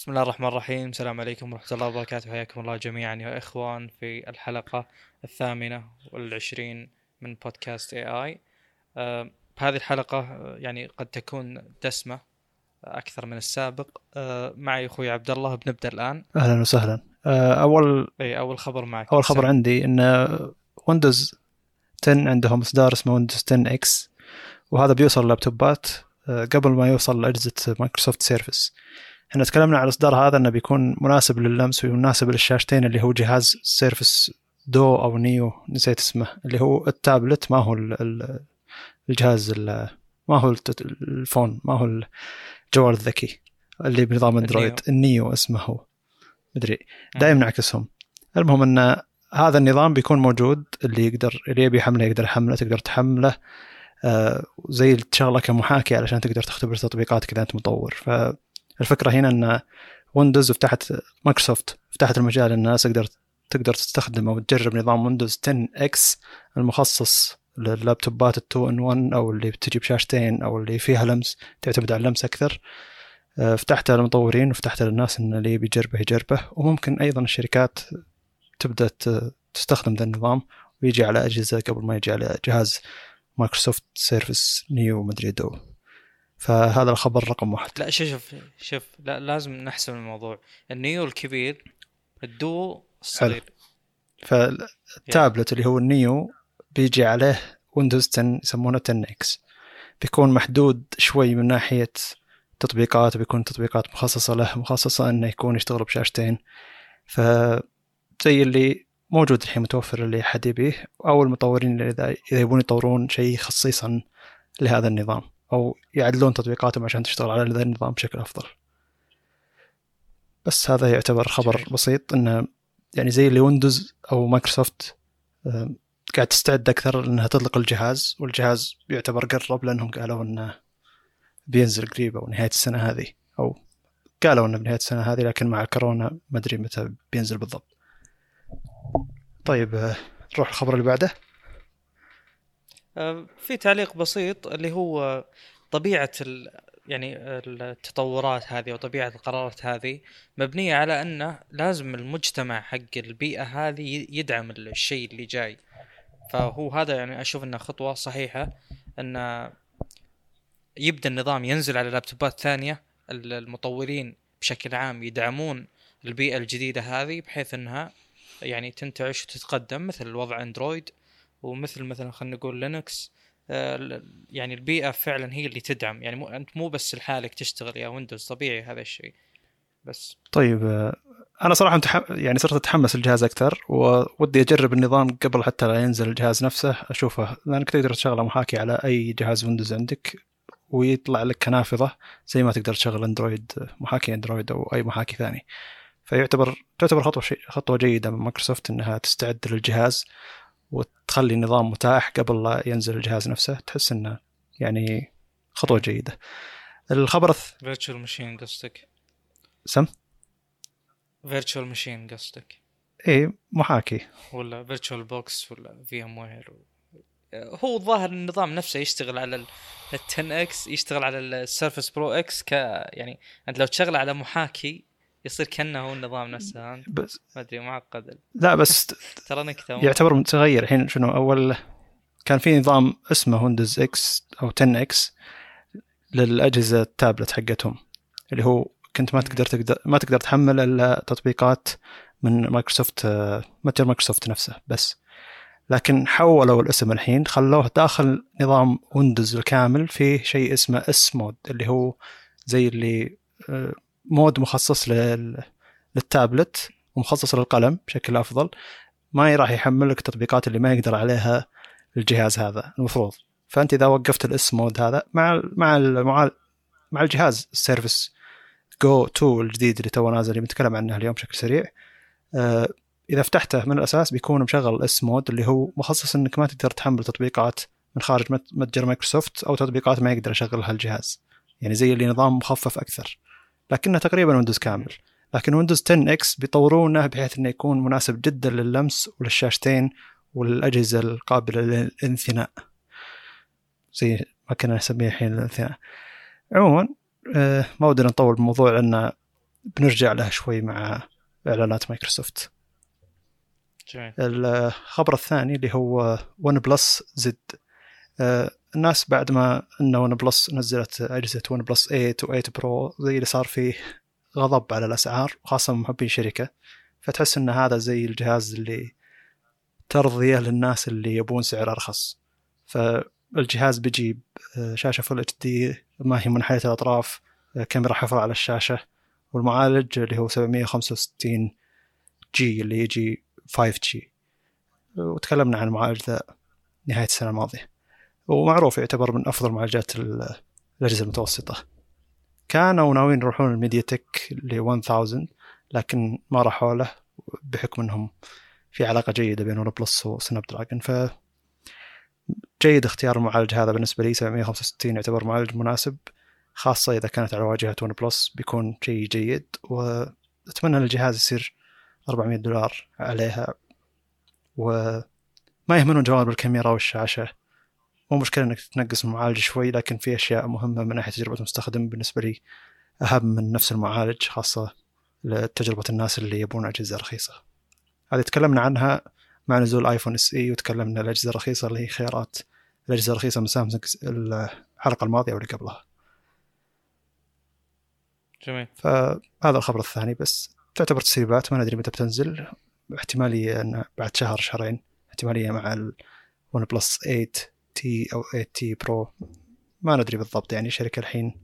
بسم الله الرحمن الرحيم. السلام عليكم ورحمة الله وبركاته. حياكم الله جميعا يا إخوان في الحلقة الثامنة والعشرين من بودكاست اي اي آه هذه الحلقة آه، يعني قد تكون دسمة أكثر من السابق. آه معي أخوي عبد الله بنبدأ الآن. أهلا وسهلا. آه، اول أي أول خبر معك. أول خبر سم. عندي إن ويندوز 10 عندهم اصدار اسمه ويندوز 10 X وهذا بيوصل لابتوبات آه، قبل ما يوصل لأجهزة مايكروسوفت سيرفس إحنا تكلمنا عن الإصدار هذا إنه بيكون مناسب لللمس ومناسب للشاشتين اللي هو جهاز سيرفس دو أو Neo نسيت اسمه اللي هو التابلت ما هو ال- ال- الجهاز ال- ما هو ال phone ما هو الجوال الذكي اللي بنظام اندرويد ال Neo اسمه هو. مدري. دائما نعكسهم. المهم إن هذا النظام بيكون موجود اللي يقدر اللي يبي يحمله يقدر يحمله تقدر تحمله. آه زي تشغله كمحاكي علشان تقدر تختبر تطبيقاتك إذا أنت مطور. فالفكرة هنا إن ويندوز فتحت مايكروسوفت فتحت المجال الناس تقدر تقدر تستخدم أو تجرب نظام ويندوز 10 X المخصص لللابتوبات ال 2 in 1 أو اللي بتجي بشاشتين أو اللي فيها لمس تعتمد على اللمس أكثر. آه، فتحتها للمطورين وفتحتها للناس إن اللي يبي يجربه وممكن أيضا الشركات تبدأ تستخدم ذا النظام ويجي على أجهزة قبل ما يجي على جهاز مايكروسوفت سيرفس Neo مدري دو فهذا الخبر رقم واحد. لا شوف شوف شوف لا لازم نحسم الموضوع. ال Neo الكبير الدو الصغير فالتابلت اللي هو ال Neo بيجي عليه ويندوز 10 يسمونه 10 X. بيكون محدود شوي من ناحية تطبيقات بيكون تطبيقات مخصصة له مخصصة إنه يكون يشتغل بشاشتين. فزي اللي موجود الحين متوفر اللي حد يبيه أو المطورين اللي إذا يبون يطورون شيء خصيصا لهذا النظام. أو يعدلون تطبيقاتهم عشان تشتغل على ذا النظام بشكل أفضل بس هذا يعتبر خبر. بسيط انه يعني زي اللي ويندوز أو مايكروسوفت آم، قاعد تستعد أكثر إنها تطلق الجهاز والجهاز يعتبر قرب لأنهم قالوا إنه بينزل قريب أو نهاية السنة هذه أو قالوا إنه بنهاية السنة هذه لكن مع الكورونا ما أدري متى بينزل بالضبط. طيب آه، نروح الخبر اللي بعده آه، في تعليق بسيط اللي هو طبيعة ال... يعني التطورات هذه وطبيعة القرارات هذه مبنية على أنه لازم المجتمع حق البيئة هذه يدعم الشيء اللي جاي. فهو هذا يعني أشوف أنه خطوة صحيحة أن يبدأ النظام ينزل على لابتوبات ثانية ال- المطورين بشكل عام يدعمون البيئة الجديدة هذه بحيث أنها يعني تنتعش وتتقدم مثل وضع أندرويد ومثل مثلا خلينا نقول لينكس آه، يعني البيئة فعلا هي اللي تدعم. يعني مو أنت مو بس لحالك تشتغل يا ويندوز طبيعي هذا الشيء. بس طيب آه، أنا صراحة متح... يعني صرت أتحمس الجهاز أكثر وودي أجرب النظام قبل حتى لا ينزل الجهاز نفسه أشوفه. لأنك تقدر تشغله محاكي على أي جهاز ويندوز عندك ويطلع لك كنافذة زي ما تقدر تشغل أندرويد محاكي أندرويد أو أي محاكي ثاني. فيعتبر تعتبر خطوة شيء خطوة جيدة من مايكروسوفت إنها تستعد للجهاز. وتخلي النظام متاح قبل لا ينزل الجهاز نفسه تحس إنه يعني خطوة جيدة. الخبر. virtual machine قصدك؟ سم؟ virtual machine قصدك. إيه محاكي ولا VirtualBox ولا VMware هو الظاهر النظام نفسه يشتغل على ال 10 X يشتغل على السيرفس Pro X ك يعني أنت لو تشغله على محاكي يصير كأنه هو النظام نفسه أنت بس. ما أدري معقد لا بس ترى نكته يعتبر متغير الحين. شنو أول كان في نظام اسمه ويندوز X أو 10 X للأجهزة التابلت حقتهم اللي هو كنت ما تقدر تقدر ما تقدر تحمل إلا تطبيقات من مايكروسوفت متجر مايكروسوفت نفسه بس. لكن حولوا الاسم الحين خلوه داخل نظام ويندوز الكامل. فيه شيء اسمه S mode اللي هو زي اللي آه، mode مخصص لل- للتابلت ومخصص للقلم بشكل أفضل. ما راح يحمل لك التطبيقات اللي ما يقدر عليها الجهاز هذا المفروض. فأنت إذا وقفت ال S mode هذا مع مع مع, مع الجهاز السيرفس جو 2 الجديد اللي تو نازل اللي بنتكلم عنه اليوم بشكل سريع آه إذا فتحته من الأساس بيكون مشغل ال S mode اللي هو مخصص إنك ما تقدر تحمل تطبيقات من خارج مت- متجر مايكروسوفت أو تطبيقات ما يقدر يشغلها الجهاز. يعني زي اللي نظام مخفف أكثر. لكنه تقريبا ويندوز كامل. لكن ويندوز 10 X بيطورونه بحيث إنه يكون مناسب جدا لللمس وللشاشتين والأجهزة القابلة للانثناء. زي ما كنا نسميه الحين الانثناء. عموما آه، ما ودنا نطول بالموضوع لأن بنرجع له شوي مع إعلانات مايكروسوفت. جميل. الخبر الثاني اللي هو OnePlus Z الناس بعد ما إن OnePlus نزلت أجهزة OnePlus 8 و8 Pro زي اللي صار فيه غضب على الأسعار خاصه محبين الشركة فتحس إن هذا زي الجهاز اللي ترضيه للناس اللي يبون سعر أرخص. فالجهاز بيجي شاشه full HD ما هي منحنيه الأطراف كاميرا حفر على الشاشة والمعالج اللي هو 765 G اللي يجي 5G وتكلمنا عن المعالج ذا نهاية السنة الماضية. ومعروف يعتبر من أفضل معالجات الأجهزة المتوسطة. كانوا ناويين يروحون ال MediaTek ل 1000 لكن ما راحوا له بحكم إنهم في علاقة جيدة بين OnePlus و Snapdragon. ف جيد اختيار المعالج هذا بالنسبة لي 765 يعتبر معالج مناسب خاصة إذا كانت على واجهة OnePlus بيكون شيء جيد. وأتمنى أن الجهاز يصير 400 دولار عليها. وما يهملون جوانب الكاميرا والشاشة. مو مشكلة إنك تنقص المعالج شوي لكن في أشياء مهمة من ناحية تجربة المستخدم بالنسبة لي أهم من نفس المعالج خاصة لتجربة الناس اللي يبون أجهزة رخيصة. هذه تكلمنا عنها مع نزول ايفون SE وتكلمنا الأجهزة الرخيصة اللي هي خيارات الأجهزة الرخيصة من سامسونج الحلقة الماضية واللي قبلها. جميل. فهذا الخبر الثاني بس. تعتبر تسريبات ما ندري متى بتنزل. احتمالية أن بعد شهر شهرين احتمالية مع ال OnePlus 8T أو 8T Pro ما ندري بالضبط يعني الشركة الحين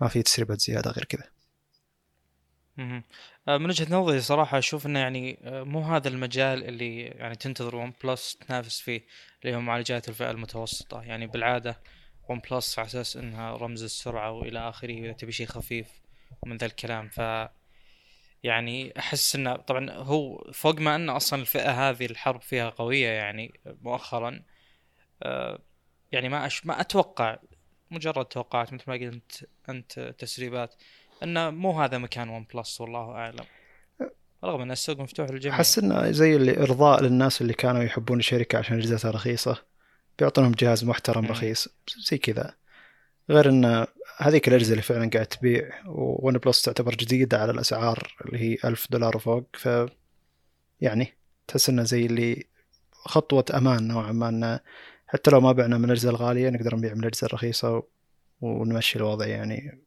ما في تسريبات زيادة غير كذا. آه، من وجهة نظري صراحة أشوف إنه يعني آه، مو هذا المجال اللي يعني تنتظر OnePlus تنافس فيه اللي هو معالجات الفئة المتوسطة. يعني بالعادة OnePlus على أساس إنها رمز السرعة وإلى آخره إذا تبي شيء خفيف ومن ذا الكلام. ف يعني أحس إنه طبعا هو فوق ما ان أصلا الفئة هذه الحرب فيها قوية يعني مؤخرا. يعني ما أش ما أتوقع مجرد توقعات مثل ما قلت أنت تسريبات انه مو هذا مكان OnePlus والله أعلم. رغم إن السوق مفتوح للجميع. أحس إنه زي اللي إرضاء للناس اللي كانوا يحبون الشركة عشان اجهزتها رخيصة بيعطونهم جهاز محترم رخيص زي كذا. غير إن هذيك الأجهزة اللي فعلا قاعد تبيع و OnePlus تعتبر جديدة على الأسعار اللي هي ألف دولار وفوق ف يعني تحس إنه زي اللي خطوة أمان نوعا ما إنه حتى لو ما بعنا من الاجهزه الغالية نقدر نبيع من الاجهزه الرخيصة ونمشي الوضع يعني.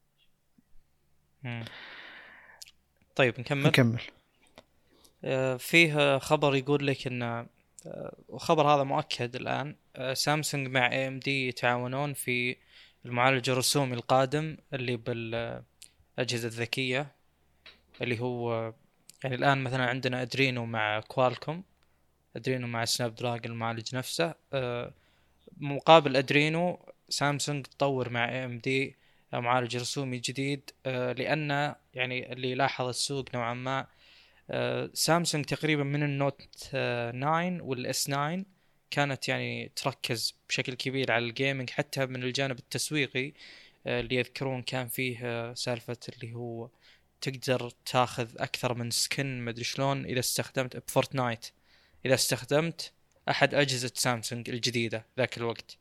طيب نكمل؟ نكمل. آه، فيه خبر يقول لك إن آه، وخبر هذا مؤكد الآن آه، سامسونج مع اي ام دي يتعاونون في المعالج الرسومي القادم اللي بالأجهزة الذكية اللي هو يعني الآن مثلا عندنا Adreno مع Qualcomm Adreno مع Snapdragon المعالج نفسه مقابل Adreno سامسونج تطور مع AMD معالج رسومي جديد آه، لأن يعني اللي لاحظ السوق نوعا ما آه، سامسونج تقريبا من ال Note 9 وال S9 كانت يعني تركز بشكل كبير على ال gaming حتى من الجانب التسويقي آه، اللي يذكرون كان فيه سالفة اللي هو تقدر تاخذ أكثر من سكن مدري شلون إذا استخدمت بفورتنايت. إذا استخدمت أحد أجهزة سامسونج الجديدة ذاك الوقت.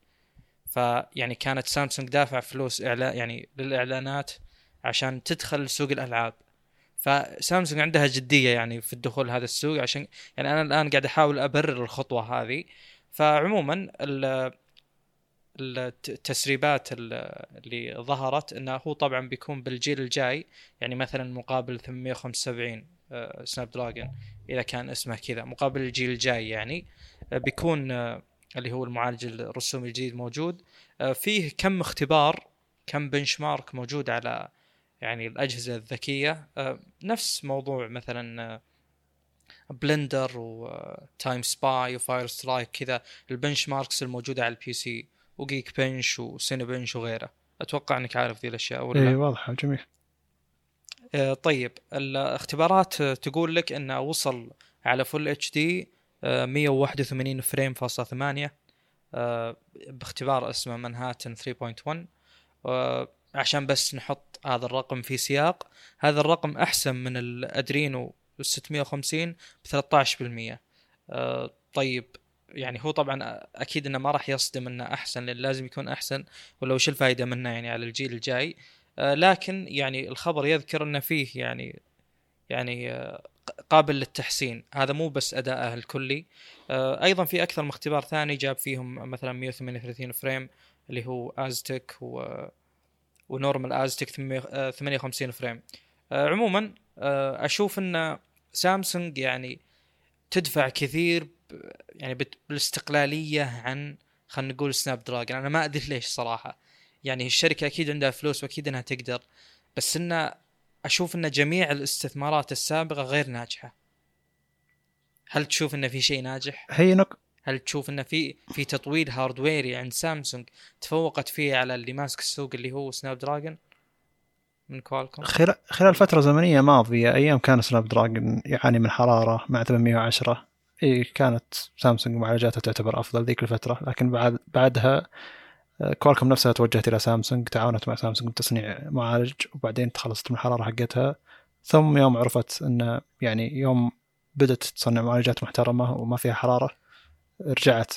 فيعني كانت سامسونج دافع فلوس اعلان يعني للإعلانات عشان تدخل سوق الألعاب. فسامسونج عندها جدية يعني في الدخول هذا السوق عشان يعني أنا الآن قاعد أحاول أبرر الخطوة هذه. فعموما التسريبات اللي ظهرت إنه هو طبعا بيكون بالجيل الجاي. يعني مثلا مقابل 875 سناب دراجون إذا كان اسمه كذا مقابل الجيل الجاي يعني. آه، بيكون آه، اللي هو المعالج الرسومي الجديد موجود. آه، فيه كم اختبار كم بنش مارك موجود على يعني الأجهزة الذكية. نفس موضوع مثلا Blender و Time Spy و Fire Strike كذا ال benchmarks الموجودة على ال PC و Geekbench و Cinebench وغيره أتوقع إنك عارف ذي الأشياء ولا اي واضحة جميل. طيب الاختبارات تقول لك انه وصل على full HD 181 frame فاصلة ثمانية آه باختبار اسمه منهاتن 3.1 آه عشان بس نحط هذا الرقم في سياق. هذا الرقم أحسن من الأدرينو 650 ب 13% آه طيب يعني هو طبعا أكيد إنه ما راح يصدم إنه أحسن لأن لازم يكون أحسن ولا وش الفائده منه يعني على الجيل الجاي. آه، لكن يعني الخبر يذكر انه فيه يعني يعني آه، قابل للتحسين. هذا مو بس اداءه الكلي آه، أيضا في أكثر من اختبار ثاني جاب فيهم مثلا 138 فريم اللي هو ازتك و و normal Aztec 58 frame. عموما أشوف أن سامسونج يعني تدفع كثير يعني بالاستقلالية عن خلينا نقول Snapdragon أنا ما أدري ليش صراحة. يعني الشركة أكيد عندها فلوس وأكيد إنها تقدر بس إنه أشوف إن جميع الاستثمارات السابقة غير ناجحة. هل تشوف انه في شيء ناجح؟ هي نق... هل تشوف انه في في تطوير hardware ي عند سامسونج تفوقت فيه على اللي ماسك السوق اللي هو Snapdragon من Qualcomm خلال خلال فترة زمنية ماضية أيام كان Snapdragon يعاني من حرارة مع 810 اي كانت سامسونج معالجاتها تعتبر أفضل ذيك الفترة لكن بعد بعدها Qualcomm نفسها توجهت إلى سامسونج تعاونت مع سامسونج بتصنيع معالج وبعدين تخلصت من الحرارة حقتها. ثم يوم عرفت إن يعني يوم بدأت تصنع معالجات محترمة وما فيها حرارة رجعت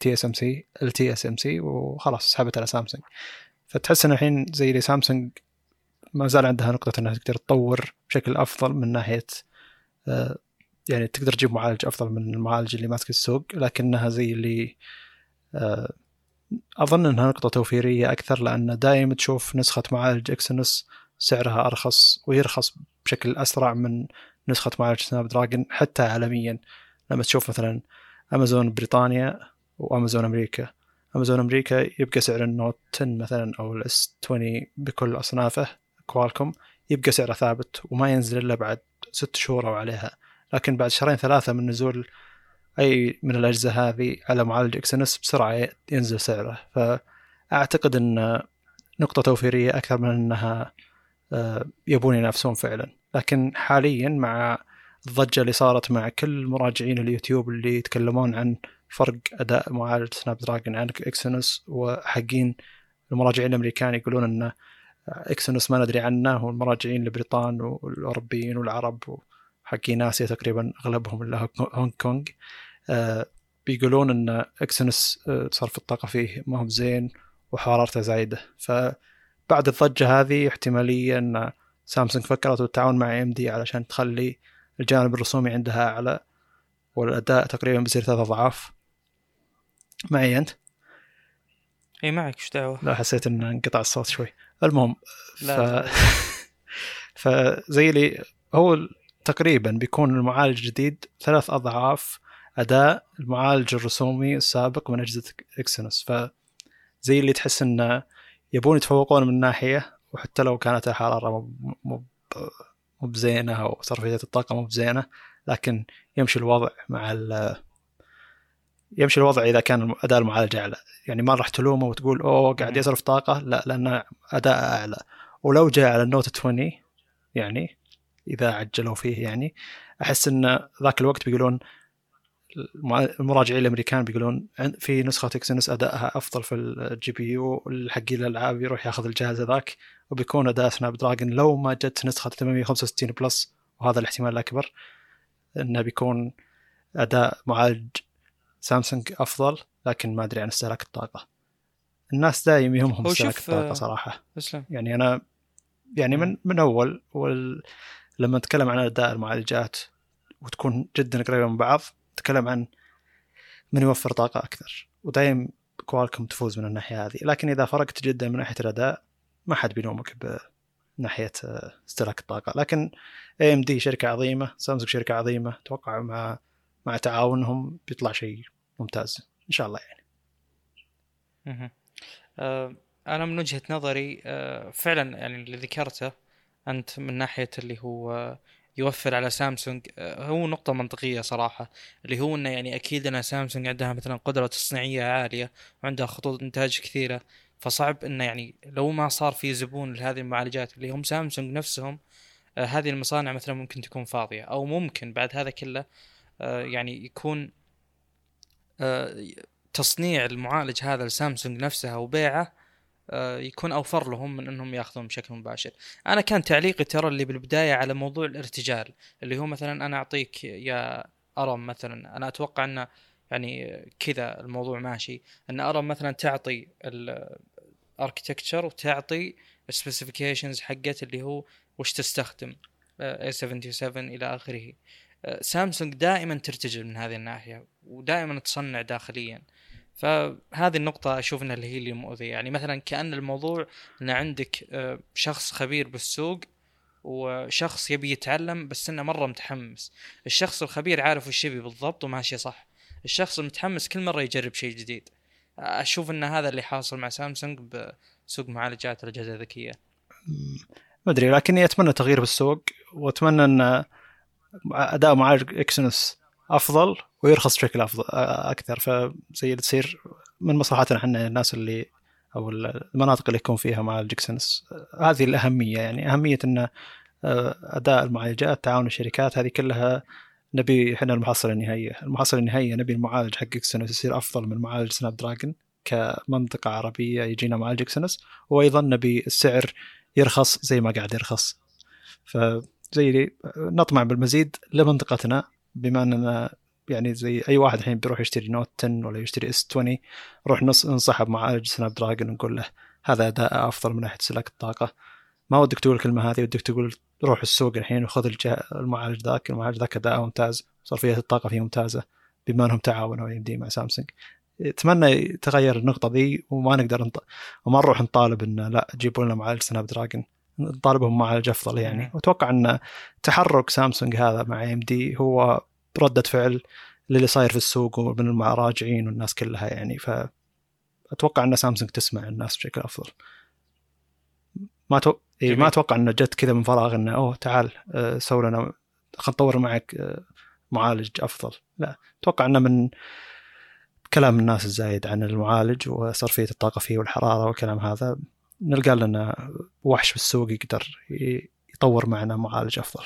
تي اس ام سي التي اس ام سي وخلاص سحبت على سامسونج. فتحس إن الحين زي اللي سامسونج ما زال عندها نقطة إنها تقدر تطور بشكل أفضل من ناحية آه، يعني تقدر تجيب معالج أفضل من المعالج اللي ماسك السوق لكنها زي اللي آه، أظن إنها نقطة توفيرية أكثر لأن دائما تشوف نسخة معالج Exynos سعرها أرخص ويرخص بشكل أسرع من نسخة معالج Snapdragon حتى عالميا. لما تشوف مثلا أمازون بريطانيا وأمازون أمريكا أمازون أمريكا يبقى سعر ال Note 10 مثلا أو ال S 20 بكل أصنافه كوالكوم يبقى سعره ثابت وما ينزل إلا بعد ست شهور أو عليها. لكن بعد شهرين ثلاثة من نزول أي من الأجهزة هذه على معالج Exynos بسرعة ينزل سعره. فأعتقد أن نقطة توفيرية أكثر من أنها آه، يبون ينافسون فعلا. لكن حاليا مع الضجة اللي صارت مع كل مراجعين اليوتيوب اللي يتكلمون عن فرق أداء معالج Snapdragon عن Exynos وحقين المراجعين الأمريكان يقولون أن Exynos ما ندري عنه والمراجعين البريطان والأوروبيين والعرب حقين اسيا تقريبا أغلبهم الا هونغ كونغ. بيقولون إن Exynos آه صرف الطاقة فيه ما هو زين وحرارته زايدة. فبعد الضجة هذه احتمالية إن سامسونج فكرت بالتعاون مع ام دي علشان تخلي الجانب الرسومي عندها أعلى والأداء تقريبا بيصير ثلاث أضعاف. معي أنت؟ إي معك. إيش دعوة؟ لا حسيت إن انقطع الصوت شوي. المهم لا ف... فزي لي هو تقريبا بيكون المعالج الجديد ثلاث أضعاف أداء المعالج الرسومي السابق من أجهزة إكسينوس. فزي اللي تحس إنه يبون يتفوقون من ناحية وحتى لو كانت الحرارة مو مو بزينة أو صرفية الطاقة مو بزينة لكن يمشي الوضع مع ال يمشي الوضع إذا كان أداء المعالج أعلى. يعني ما راح تلومه وتقول أوه قاعد يصرف طاقة. لا لأن اداء أعلى. ولو جاء على النوت 20 يعني إذا عجلوا فيه يعني أحس إن ذاك الوقت بيقولون المراجعين الأمريكان بيقولون في نسخة Exynos أدائها أفضل في ال GPU حقين الالعاب يروح ياخذ الجهاز هذاك وبيكون أداء Snapdragon لو ما جت نسخة 865 Plus وهذا الاحتمال الأكبر إنه بيكون أداء معالج سامسونج أفضل لكن ما أدري عن استهلاك الطاقة. الناس دايم يهمهم استهلاك الطاقة صراحة. اسلم. يعني أنا يعني من من أول وال لما نتكلم عن أداء المعالجات وتكون جدا قريبة من بعض نتكلم عن من يوفر طاقة أكثر. ودايم كوالكم تفوز من الناحية هذه. لكن إذا فرقت جدا من ناحية الأداء ما حد بيلومك بناحيه استهلاك الطاقة. لكن اي ام دي شركة عظيمة سامسونج شركة عظيمة أتوقع مع مع تعاونهم بيطلع شيء ممتاز إن شاء الله يعني. أه أنا من وجهة نظري أه فعلا يعني اللي ذكرته أنت من ناحية اللي هو يوفر على سامسونج. آه، هو نقطة منطقية صراحة اللي هو إنه يعني أكيد إن سامسونج عندها مثلا قدرة تصنيعية عالية وعندها خطوط إنتاج كثيرة فصعب إنه يعني لو ما صار في زبون لهذه المعالجات اللي هم سامسونج نفسهم آه هذه المصانع مثلا ممكن تكون فاضية أو ممكن بعد هذا كله آه يعني يكون تصنيع المعالج هذا لسامسونج نفسها وبيعه يكون أوفر لهم من إنهم ياخذون بشكل مباشر. أنا كان تعليقي ترى اللي بالبداية على موضوع الارتجال اللي هو مثلا أنا أعطيك يا ARM مثلا أنا أتوقع إنه يعني كذا الموضوع ماشي. إن ARM مثلا تعطي architecture وتعطي ال specifications حقت اللي هو وش تستخدم A 77 إلى آخره. آه، سامسونج دائما ترتجل من هذه الناحية ودائما تصنع داخليا. فهذه النقطة أشوف أنها اللي هي اللي مؤذية. يعني مثلا كأن الموضوع أن عندك آه، شخص خبير بالسوق وشخص يبي يتعلم بس إنه مرة متحمس. الشخص الخبير عارف وش يبي بالضبط وماشي صح. الشخص المتحمس كل مرة يجرب شيء جديد. أشوف إن هذا اللي حاصل مع سامسونج بسوق معالجات الأجهزة الذكية. ما أدري لكني أتمنى تغيير بالسوق وأتمنى إن أداء معالج Exynos أفضل ويرخص بشكل أفضل أكثر. فزي اللي تصير من مصلحتنا إحنا الناس اللي أو المناطق اللي يكون فيها معالج Exynos هذه الأهمية يعني أهمية إن أداء المعالجات تعاون الشركات هذه كلها نبي إحنا المحصله النهائيه، المحصله النهائيه نبي المعالج حق Exynos يصير أفضل من معالج Snapdragon كمنطقة عربية يجينا معالج Exynos وأيضا نبي السعر يرخص زي ما قاعد يرخص. فزي نطمع بالمزيد لمنطقتنا بما أننا يعني زي أي واحد الحين بيروح يشتري Note 10 ولا يشتري S 20 نروح ننصحه بمعالج Snapdragon ونقول له هذا أداء أفضل من ناحية استهلاك الطاقه ما ودك تقول الكلمة هذه ودك تقول روح السوق الحين وخذ المعالج ذاك. المعالج ذاك أداءه ممتاز صرفية الطاقة فيه ممتازة بما إنهم تعاونوا AMD مع سامسونج. أتمنى يتغير النقطة ذي وما نقدر نط... وما نروح نطالب انه لا جيبوا لنا معالج Snapdragon نطالبهم معالج أفضل يعني. وأتوقع إن تحرك سامسونج هذا مع AMD هو ردة فعل للي صاير في السوق ومن المراجعين والناس كلها يعني. فاتوقع أن سامسونج تسمع الناس بشكل أفضل. ما تو... إيه ما أتوقع أنه جت كذا من فراغ إنه أوه تعال آه، سوي لنا خلينا نطور معك آه، معالج أفضل. لا أتوقع أنه من كلام الناس الزايد عن المعالج وصرفية الطاقة فيه والحرارة والكلام هذا نلقى لنا وحش بالسوق يقدر يطور معنا معالج أفضل.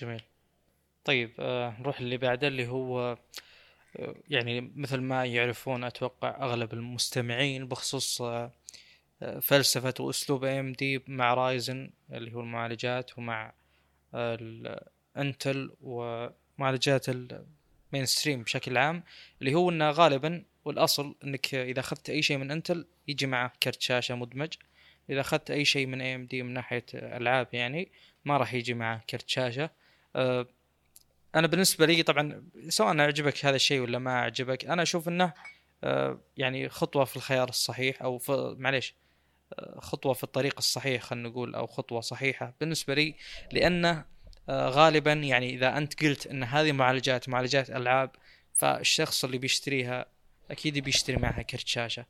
جميل. طيب آه نروح اللي بعده اللي هو آه يعني مثل ما يعرفون أتوقع أغلب المستمعين بخصوص آه فلسفة وأسلوب اي ام دي مع رايزن اللي هو المعالجات ومع الانتل ومعالجات ال mainstream بشكل عام اللي هو إنه غالبا والاصل إنك إذا أخذت أي شيء من إنتل يجي معه كرت شاشة مدمج. إذا أخذت أي شيء من AMD من ناحية ألعاب يعني ما راح يجي معه كرت شاشة. أه أنا بالنسبة لي طبعا سواء أعجبك هذا الشيء ولا ما أعجبك أنا أشوف إنه أه يعني خطوة في الخيار الصحيح أو في معليش أه خطوة في الطريق الصحيح خلينا نقول أو خطوة صحيحة بالنسبة لي لأنه أه غالبا يعني إذا أنت قلت إن هذه معالجات معالجات ألعاب فالشخص اللي بيشتريها أكيد بيشتري معها كرت شاشة.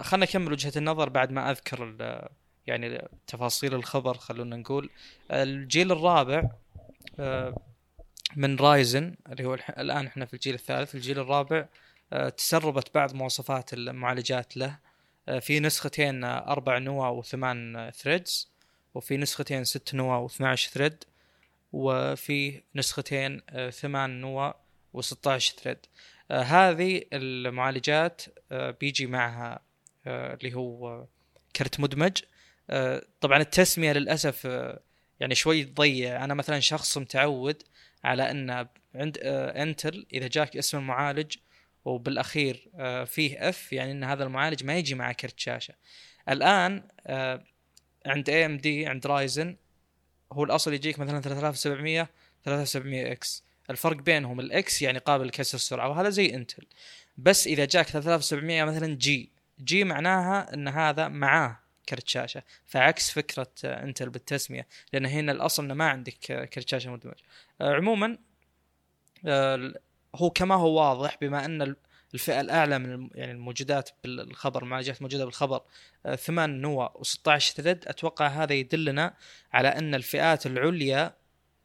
خلنا نكمل وجهة النظر بعد ما أذكر يعني تفاصيل الخبر خلونا نقول. الجيل الرابع آه، من رايزن اللي هو الآن إحنا في الجيل الثالث. الجيل الرابع آه، تسربت بعض مواصفات المعالجات له. آه، في نسختين أربع نواة وثمان threads وفي نسختين ست نواة و12 thread وفي نسختين ثمان نواة و16 thread هذه المعالجات بيجي معها اللي هو كرت مدمج. طبعا التسمية للأسف يعني شوي تضيع أنا مثلا شخص متعود على إن عند انتل إذا جاك اسم المعالج وبالأخير آه، فيه F يعني إن هذا المعالج ما يجي مع كرت شاشة. الآن آه، عند AMD عند Ryzen هو الأصل يجيك مثلا 3700 3700 X. الفرق بينهم ال X يعني قابل لكسر السرعة وهذا زي انتل بس إذا جاك 3700 مثلا G G معناها إن هذا معاه. كرت شاشة. فعكس فكرة انتل بالتسمية لأن هنا الأصل إنه ما عندك كرت شاشة مدمج. آه، عموما آه، هو كما هو واضح بما أن الفئة الأعلى من يعني الموجودات بالخبر المعالجات الموجوده بالخبر 8 نواة و16 thread أتوقع هذا يدلنا على أن الفئات العليا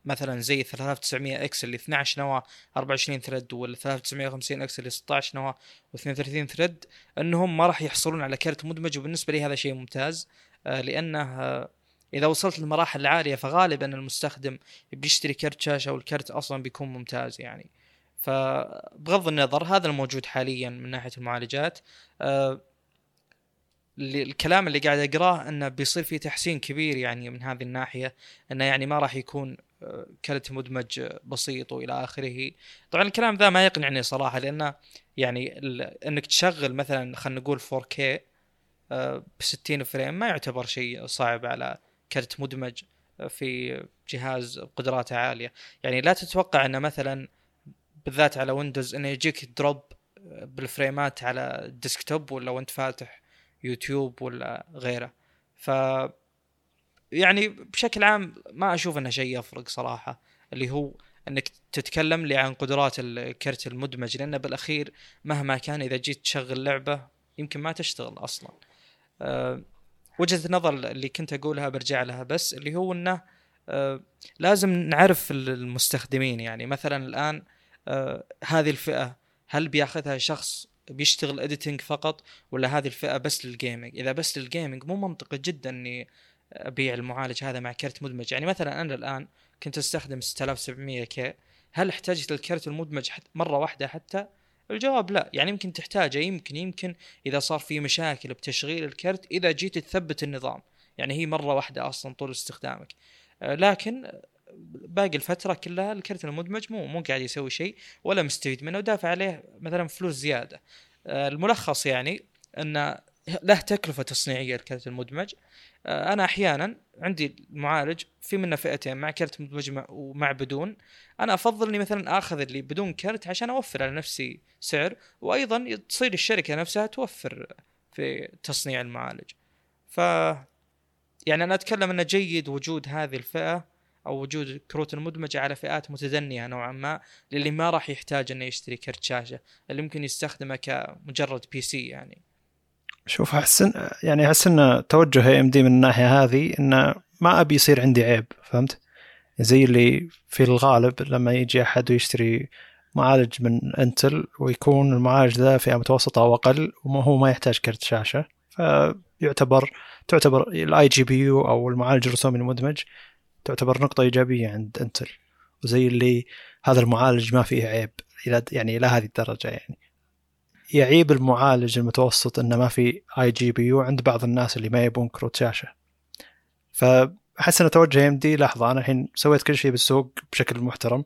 مثلا زي 3900 X اللي 12 نواة 24 thread ولا 3950 X اللي 16 نواة و32 thread إنهم ما راح يحصلون على كرت مدمج. وبالنسبة لي هذا شيء ممتاز آه، لأنه آه، إذا وصلت للمراحل العالية فغالبا المستخدم بيشتري كرت شاشة والكرت أصلا بيكون ممتاز يعني. فبغض النظر هذا الموجود حاليا من ناحية المعالجات آه، اللي الكلام اللي قاعد أقراه إنه بيصير في تحسين كبير يعني من هذه الناحية إنه يعني ما راح يكون آه، كرت مدمج بسيط وإلى آخره. طبعا الكلام ذا ما يقنعني صراحة لأنه يعني إنك تشغل مثلا خلينا نقول 4K ب 60 frame ما يعتبر شيء صعب على كرت مدمج في جهاز قدراته عالية. يعني لا تتوقع إنه مثلا بالذات على ويندوز إنه يجيك drop بالفريمات على ال desktop ولا وأنت فاتح. يوتيوب ولا غيره. ف يعني بشكل عام ما أشوف إنه شيء يفرق صراحة اللي هو إنك تتكلم لي عن قدرات الكرت المدمج لأنه بالأخير مهما كان إذا جيت تشغل لعبة يمكن ما تشتغل أصلا. أه وجهة النظر اللي كنت أقولها برجع لها بس اللي هو إنه أه لازم نعرف المستخدمين. يعني مثلا الآن أه هذه الفئة هل بياخذها شخص بيشتغل editing فقط ولا هذه الفئة بس لل gaming إذا بس لل gaming مو منطقي جدا إني أبيع المعالج هذا مع كرت مدمج. يعني مثلا أنا الآن كنت أستخدم 6700 كي هل احتاجت الكرت المدمج مرة واحدة حتى؟ الجواب لا. يعني يمكن تحتاجه يمكن يمكن إذا صار في مشاكل بتشغيل الكرت إذا جيت تثبت النظام. يعني هي مرة واحدة أصلا طول استخدامك. آه، لكن باقي الفترة كلها الكرت المدمج مو مو قاعد يسوي شيء ولا مستفيد منه ودافع عليه مثلا فلوس زيادة. آه، الملخص يعني انه له تكلفة تصنيعية الكرت المدمج. آه، أنا أحيانا عندي المعالج في منه فئتين مع كرت مدمج ومع بدون. أنا أفضل إني مثلا آخذ اللي بدون كرت عشان أوفر على نفسي سعر وأيضا تصير الشركة نفسها توفر في تصنيع المعالج. ف يعني أنا أتكلم إنه جيد وجود هذه الفئة أو وجود كروت المدمجه على فئات متدنيه نوعا ما للي ما راح يحتاج إنه يشتري كرت شاشة اللي ممكن يستخدمه كمجرد PC يعني شوف احس يعني احس ان توجه AMD من الناحية هذه إنه ما أبي يصير عندي عيب فهمت؟ زي اللي في الغالب لما يجي أحد ويشتري معالج من انتل ويكون المعالج ذا فئة متوسطة أو أقل وما هو ما يحتاج كرت شاشة فيعتبر تعتبر ال iGPU أو المعالج الرسومي المدمج تعتبر نقطة إيجابية عند إنتل وزي اللي هذا المعالج ما فيه عيب إلى يعني إلى هذه الدرجة يعني. يعيب المعالج المتوسط إنه ما في iGPU عند بعض الناس اللي ما يبون كروت شاشة. فأحس إن توجه AMD لحظة أنا الحين سويت كل شيء بالسوق بشكل محترم.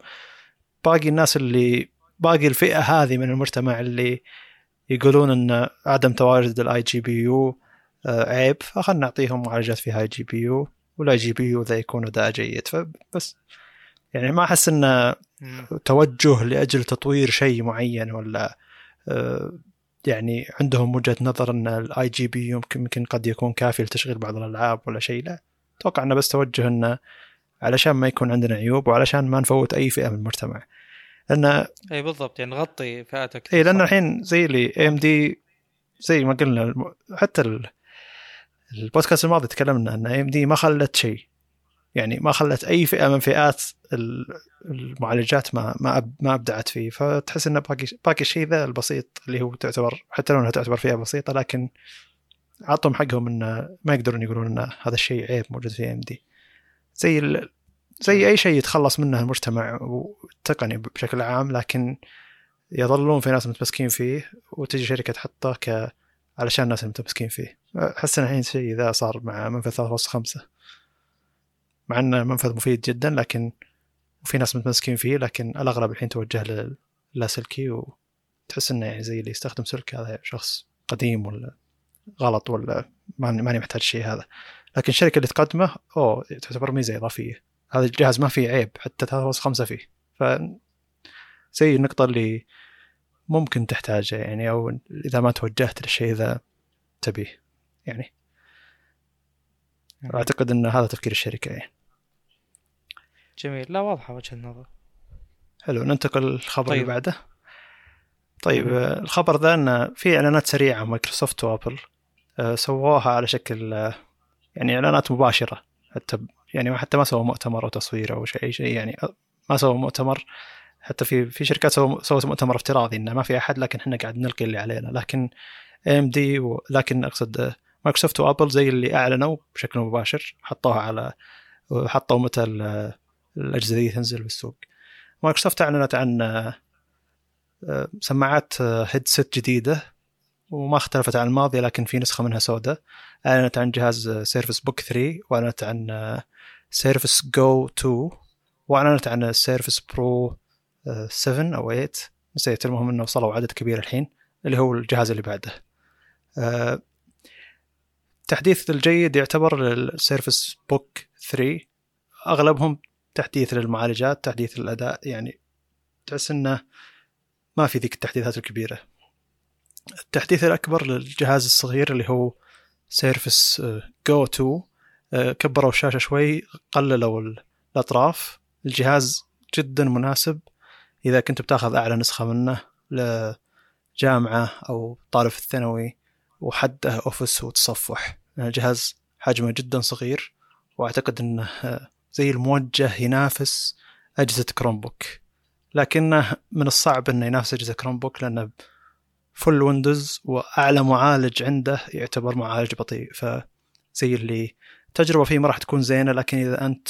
باقي الناس اللي باقي الفئة هذه من المجتمع اللي يقولون إن عدم تواجد ال iGPU عيب فخلنا نعطيهم معالجات فيها iGPU. وال iGPU ذا يكون اداء جيد. فبس. يعني ما أحس إنه توجه لأجل تطوير شيء معين ولا آه، يعني عندهم وجهة نظر إن ال iGPU يمكن يمكن قد يكون كافي لتشغيل بعض الألعاب ولا شيء لا. أتوقع إنه بس توجه إنه علشان ما يكون عندنا عيوب وعلشان ما نفوت أي فئة من المجتمع. لأن إي بالضبط. يعني نغطي فئاتك إي لأن الحين زي اللي AMD زي ما قلنا حتى البودكاست الماضي تكلمنا أن AMD ما خلت شيء يعني ما خلت أي فئة من فئات المعالجات ما ما ما أبدعت فيه فتحس إنه باقي باقي الشيء ذا البسيط اللي هو تعتبر حتى لو إنها تعتبر فئة بسيطة لكن عطهم حقهم إنه ما يقدرون يقولون إن هذا الشيء عيب موجود في AMD زي. زي أي شيء يتخلص منه المجتمع والتقني بشكل عام لكن يظلون في ناس متمسكين فيه وتجي شركة تحطه ك علشان الناس المتمسكين فيه. أحس إن الحين شيء ذا صار مع منفذ 3.5 مع إنه منفذ مفيد جدا لكن وفي ناس متمسكين فيه لكن الأغلب الحين توجه للاسلكي وتحس إنه يعني زي اللي يستخدم سلك هذا شخص قديم ولا غلط ولا ماني محتاج شيء هذا. لكن الشركة اللي تقدمه أوه تعتبر ميزة إضافية. هذا الجهاز ما فيه عيب حتى 3.5 فيه. ف زي النقطة اللي ممكن تحتاجه يعني أو إذا ما توجهت للشيء ذا تبيه يعني. أعتقد إن هذا تفكير الشركة يعني. جميل. لا واضحة وجهة النظر. حلو ننتقل للخبر طيب. اللي بعده. طيب مم. الخبر ذا إن في إعلانات سريعة مايكروسوفت وآبل آه، سووها على شكل آه، يعني إعلانات مباشرة حتى يعني حتى ما سووا مؤتمر أو تصوير أو شيء شيء يعني ما سووا مؤتمر حتى في في شركات سووا مؤتمر افتراضي إنه ما في أحد لكن إحنا قاعد نلقي اللي علينا. لكن AMD لكن أقصد مايكروسوفت وابل زي اللي أعلنوا بشكل مباشر حطوها على حطوا متى الأجهزة دي تنزل بالسوق مايكروسوفت أعلنت عن آه، سماعات headset جديدة وما اختلفت عن الماضي لكن في نسخة منها سوداء. أعلنت عن جهاز Surface Book 3 وأعلنت عن Surface Go 2 وأعلنت عن Surface Pro 7 أو 8 نسيت المهم إنه وصلوا عدد كبير الحين اللي هو الجهاز اللي بعده. التحديث الجيد يعتبر ال Surface Book 3 أغلبهم تحديث للمعالجات تحديث للاداء يعني تحس إنه ما في ذيك التحديثات الكبيرة. التحديث الأكبر للجهاز الصغير اللي هو Surface Go 2 كبروا الشاشة شوي قللوا الأطراف. الجهاز جدا مناسب. إذا كنت بتاخذ أعلى نسخة منه لجامعة أو طالب في الثانوي وحده Office وتصفح. الجهاز حجمه جدا صغير وأعتقد إنه زي الموجه ينافس أجهزة Chromebook لكنه من الصعب إنه ينافس أجهزة Chromebook لأنه full ويندوز وأعلى معالج عنده يعتبر معالج بطيء. فزي اللي التجربه فيه ما راح تكون زينة لكن إذا أنت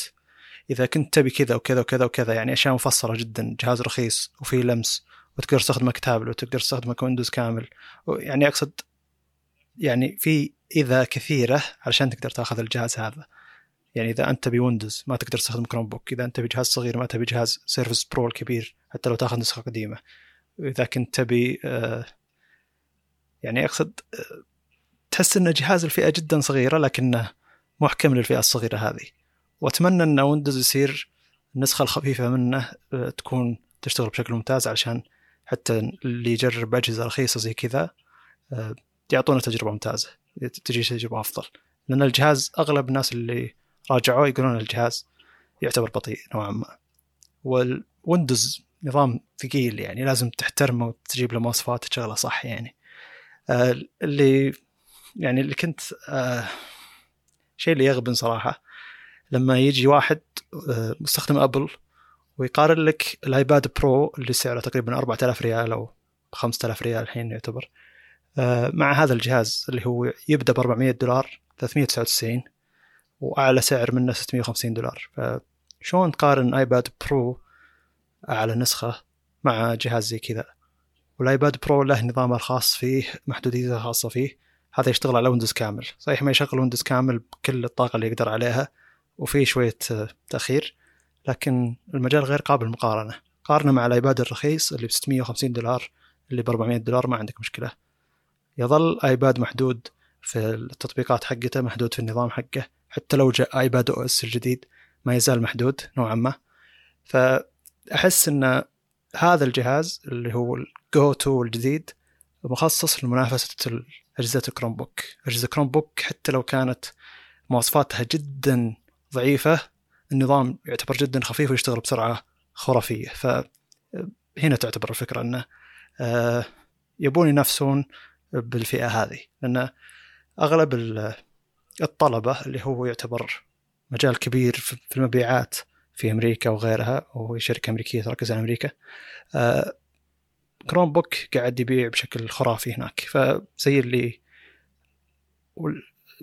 إذا كنت تبي كذا وكذا وكذا وكذا يعني أشياء مفصلة جدا جهاز رخيص وفيه لمس وتقدر تستخدمه كتابلت وتقدر تستخدمه كويندوز كامل. يعني أقصد يعني في إذا كثيرة علشان تقدر تأخذ الجهاز هذا. يعني إذا أنت تبي ويندوز ما تقدر تستخدم Chromebook إذا أنت تبي جهاز صغير ما تبي جهاز Surface Pro الكبير حتى لو تأخذ نسخة قديمة. اذا كنت تبي آه يعني أقصد آه تحس إن جهاز الفئة جدا صغيرة لكنه محكم للفئة الصغيرة هذه. وأتمنى إن ويندوز يصير النسخة الخفيفة منه آه تكون تشتغل بشكل ممتاز علشان حتى اللي يجرب أجهزة رخيصة زي كذا آه يعطونا تجربة ممتازة تجي تجربة أفضل. لأن الجهاز أغلب الناس اللي راجعوه يقولون الجهاز يعتبر بطيء نوعا ما. والويندوز نظام ثقيل يعني لازم تحترمه وتجيب له مواصفات تشغله صح يعني. آه اللي يعني اللي كنت آه شيء اللي يغبن صراحة لما يجي واحد آه مستخدم أبل ويقارن لك ال iPad Pro اللي سعره تقريبا 4000 ريال أو 5000 ريال الحين يعتبر آه مع هذا الجهاز اللي هو يبدأ ب 400 دولار 399 وأعلى سعر منه 650 دولار. فشلون تقارن iPad Pro أعلى نسخة مع جهاز زي كذا؟ وال iPad Pro له نظامه الخاص فيه محدوديته الخاصة فيه. هذا يشتغل على ويندوز كامل. صحيح ما يشغل ويندوز كامل بكل الطاقة اللي يقدر عليها وفي شوية تأخير لكن المجال غير قابل للمقارنة. قارنه مع ال iPad الرخيص اللي ب 650 دولار اللي ب 400 دولار ما عندك مشكلة. يظل آيباد محدود في التطبيقات حقته محدود في النظام حقه. حتى لو جاء iPadOS الجديد ما يزال محدود نوعا ما. فأحس إن هذا الجهاز اللي هو الجو 2 الجديد مخصص لمنافسة أجهزة ال Chromebook أجهزة Chromebook حتى لو كانت مواصفاتها جدا ضعيفة النظام يعتبر جدا خفيف ويشتغل بسرعة خرافية. فهنا تعتبر الفكرة إنه يبون ينافسون بالفئة هذه. لأن أغلب الطلبة اللي هو يعتبر مجال كبير في المبيعات في أمريكا وغيرها وهو شركة أمريكية تركز على أمريكا آه Chromebook قاعد يبيع بشكل خرافي هناك. فزي اللي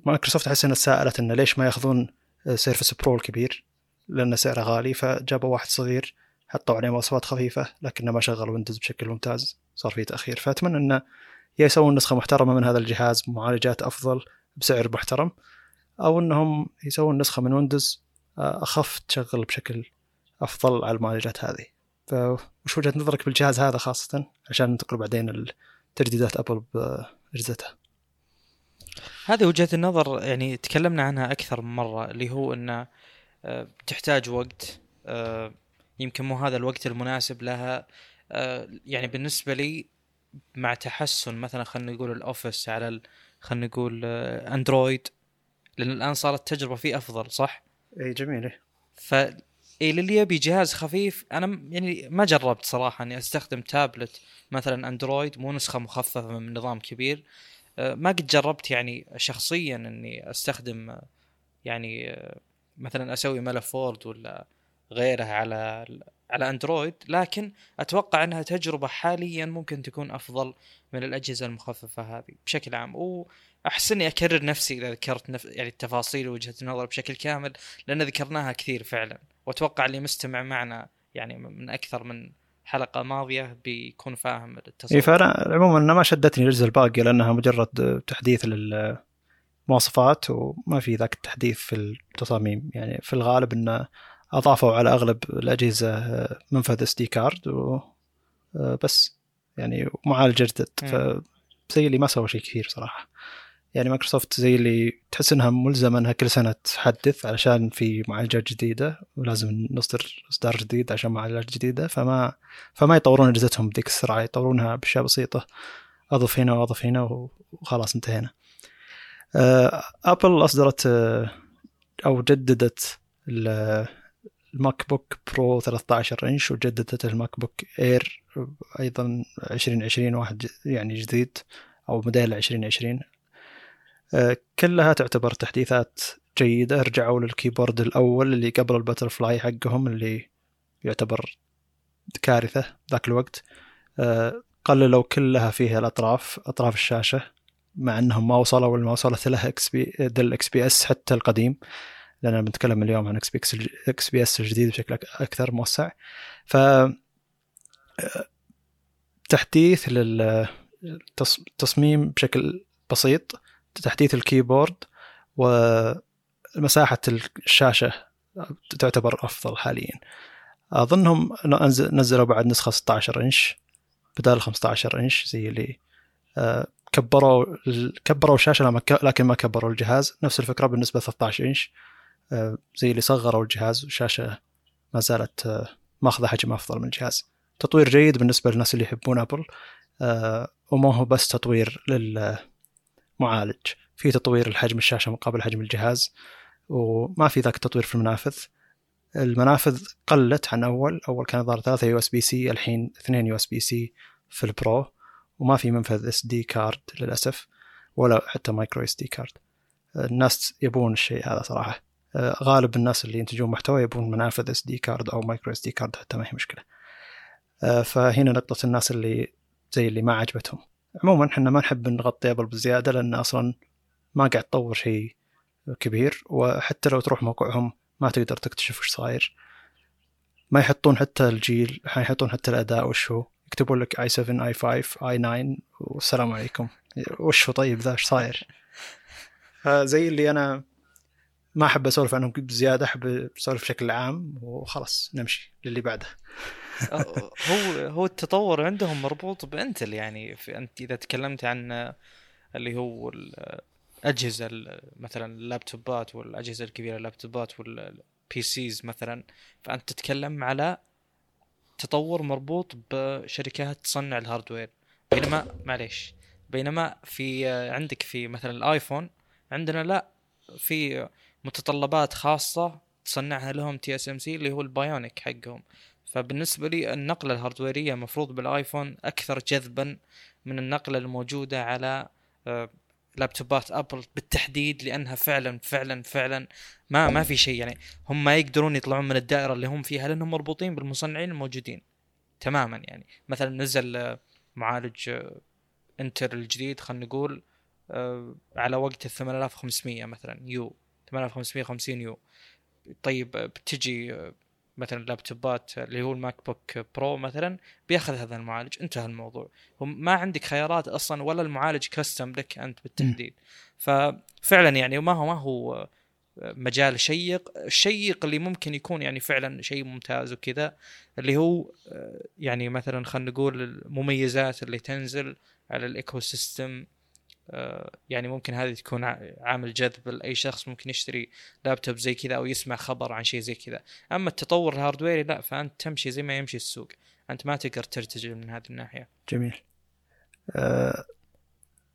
مايكروسوفت احس انها تساءلت إنه ليش ما يأخذون Surface Pro الكبير لأن سعره غالي فجابوا واحد صغير حطوا عليه مواصفات خفيفة لكنه ما شغل ويندوز بشكل ممتاز. صار فيه تأخير. فأتمنى أنه يا يسوون نسخة محترمة من هذا الجهاز بمعالجات أفضل بسعر محترم أو أنهم يسوون نسخة من ويندوز أخف تشغل بشكل أفضل على المعالجات هذه. فوش وجهة نظرك بالجهاز هذا خاصة؟ عشان ننتقل بعدين لتجديدات أبل باجهزتها هذه وجهة النظر يعني تكلمنا عنها أكثر من مرة اللي هو انه تحتاج وقت يمكن مو هذا الوقت المناسب لها يعني بالنسبة لي مع تحسن مثلا خلينا نقول الأوفيس على خلينا نقول أندرويد لأن الآن صارت التجربه فيه أفضل صح؟ إي جميل ف إيه للي يبي جهاز خفيف أنا يعني ما جربت صراحة إني أستخدم تابلت مثلا أندرويد مو نسخة مخففة من نظام كبير ما قد جربت يعني شخصيا إني أستخدم يعني مثلا أسوي ملف وورد ولا غيره على على أندرويد لكن أتوقع إنها تجربة حاليا ممكن تكون أفضل من الأجهزة المخففة هذه بشكل عام. وأحس إني أكرر نفسي إذا ذكرت نف... يعني التفاصيل ووجهة النظر بشكل كامل لأن ذكرناها كثير فعلا وأتوقع اللي مستمع معنا يعني من أكثر من حلقة ماضية بيكون فاهم اي التصور فأنا عموما أنا ما شدتني الاجهزه الباقية لأنها مجرد تحديث للمواصفات وما في ذاك التحديث في التصاميم. يعني في الغالب انه أضافوا على أغلب الأجهزة منفذ SD card وبس يعني معالج جدد. فزي اللي ما سووا شيء كثير صراحة. يعني مايكروسوفت زي اللي تحس إنها ملزمة إنها كل سنة تحدث علشان في معالجات جديدة ولازم نصدر إصدار جديد عشان معالجات جديدة فما فما يطورون أجهزتهم بذيك السرعة يطورونها بأشياء بسيطة أضف هنا وأضف هنا وخلاص انتهينا. آه، ابل أصدرت آه، أو جددت ال- ال MacBook Pro 13 إنش وجددت ال MacBook Air أيضا 2020 واحد يعني جديد أو موديل 2020 آه، كلها تعتبر تحديثات جيدة. رجعوا لل keyboard الأول اللي قبل ال butterfly حقهم اللي يعتبر كارثة ذاك الوقت. آه، قللوا كلها فيها الأطراف أطراف الشاشة مع أنهم ما وصلوا ما وصلت له XP Dell XPS حتى القديم لأننا بنتكلم اليوم عن XPS الجديد بشكل أك- أكثر موسع. ف آه، تحديث للتصميم بشكل بسيط. تحديث ال keyboard ومساحة الشاشة تعتبر أفضل حاليا. أظنهم نزل- نزلوا بعد نسخة 16 إنش بدال 15 إنش زي اللي آه، كبروا كبروا الشاشة لكن ما كبروا الجهاز. نفس الفكرة بالنسبة 13 إنش آه، زي اللي صغروا الجهاز والشاشة ما زالت آه، ماخذة حجم أفضل من الجهاز. تطوير جيد بالنسبة للناس اللي يحبون أبل وما هو بس تطوير للمعالج في تطوير لحجم الشاشة مقابل حجم الجهاز وما في ذاك التطوير في المنافذ. المنافذ قلت عن أول أول كان ظهر ثلاثة USB-C الحين اثنين USB-C في ال Pro وما في منفذ SD card للأسف ولا حتى micro SD card. الناس يبون الشيء هذا صراحة. آه، غالب الناس اللي ينتجون محتوى يبون منافذ SD card أو micro SD card حتى ما هي مشكلة. فهنا نقطة الناس اللي زي اللي ما عجبتهم. عموما إحنا ما نحب نغطي أبل بزيادة لأن أصلا ما قاعد تطور شيء كبير وحتى لو تروح موقعهم ما تقدر تكتشف وش صاير. ما يحطون حتى الجيل يحطون حتى الأداء وش هو. يكتبون لك i7 i5 i9 والسلام عليكم. وش هو طيب ذا؟ إيش صاير؟ فزي اللي أنا ما أحب أسولف عنهم بزيادة أحب أسولف بشكل عام وخلاص نمشي للي بعده. هو هو التطور عندهم مربوط بإنتل يعني. أنت إذا تكلمت عن اللي هو الاجهزه ال- مثلا اللابتوبات والأجهزة الكبيرة اللابتوبات وال PCs مثلا فأنت تتكلم على تطور مربوط بشركات تصنع ال hardware. بينما معليش بينما في عندك في مثلا الآيفون عندنا لا في متطلبات خاصة تصنعها لهم TSMC اللي هو ال Bionic حقهم. فبالنسبة لي النقلة الهاردويرية مفروض بالآيفون أكثر جذبا من النقلة الموجودة على آه، لابتوبات أبل بالتحديد لأنها فعلا فعلا فعلا ما ما في شيء. يعني هم ما يقدرون يطلعون من الدائرة اللي هم فيها لأنهم مربوطين بالمصنعين الموجودين تماما. يعني مثلا نزل آه، معالج آه، إنتل الجديد خلينا نقول على وقت ال 8500 مثلا U 8550U. طيب بتجي مثلا لابتوبات اللي هو ال MacBook Pro مثلا بيأخذ هذا المعالج. انتهى الموضوع. هم ما عندك خيارات أصلا ولا المعالج custom لك أنت بالتحديد. ففعلا يعني ما هو ما هو مجال شيق. الشيق اللي ممكن يكون يعني فعلا شيء ممتاز وكذا اللي هو آه، يعني مثلا خلينا نقول المميزات اللي تنزل على ال ecosystem يعني ممكن هذه تكون عامل جذب لأي شخص ممكن يشتري لابتوب زي كذا أو يسمع خبر عن شيء زي كذا. أما التطور الهاردويري لا فأنت تمشي زي ما يمشي السوق. أنت ما تقدر ترتجل من هذه الناحية. جميل. أه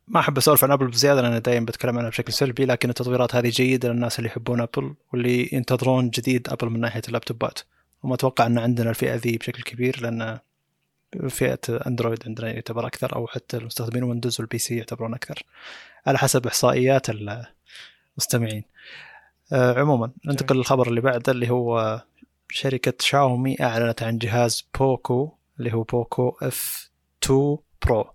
ما أحب أسولف عن أبل بزيادة لأن دائما بتكلم عنها بشكل سلبي لكن التطويرات هذه جيدة للناس اللي يحبون أبل واللي ينتظرون جديد أبل من ناحية اللابتوبات. وما أتوقع أن عندنا الفئة ذي بشكل كبير لأن فئة Android عندنا يعتبر أكثر أو حتى المستخدمين Windows وال PC يعتبرون أكثر على حسب إحصائيات المستمعين. أه عموما ننتقل للخبر اللي بعده اللي هو شركة شاومي أعلنت عن جهاز بوكو اللي هو بوكو F2 Pro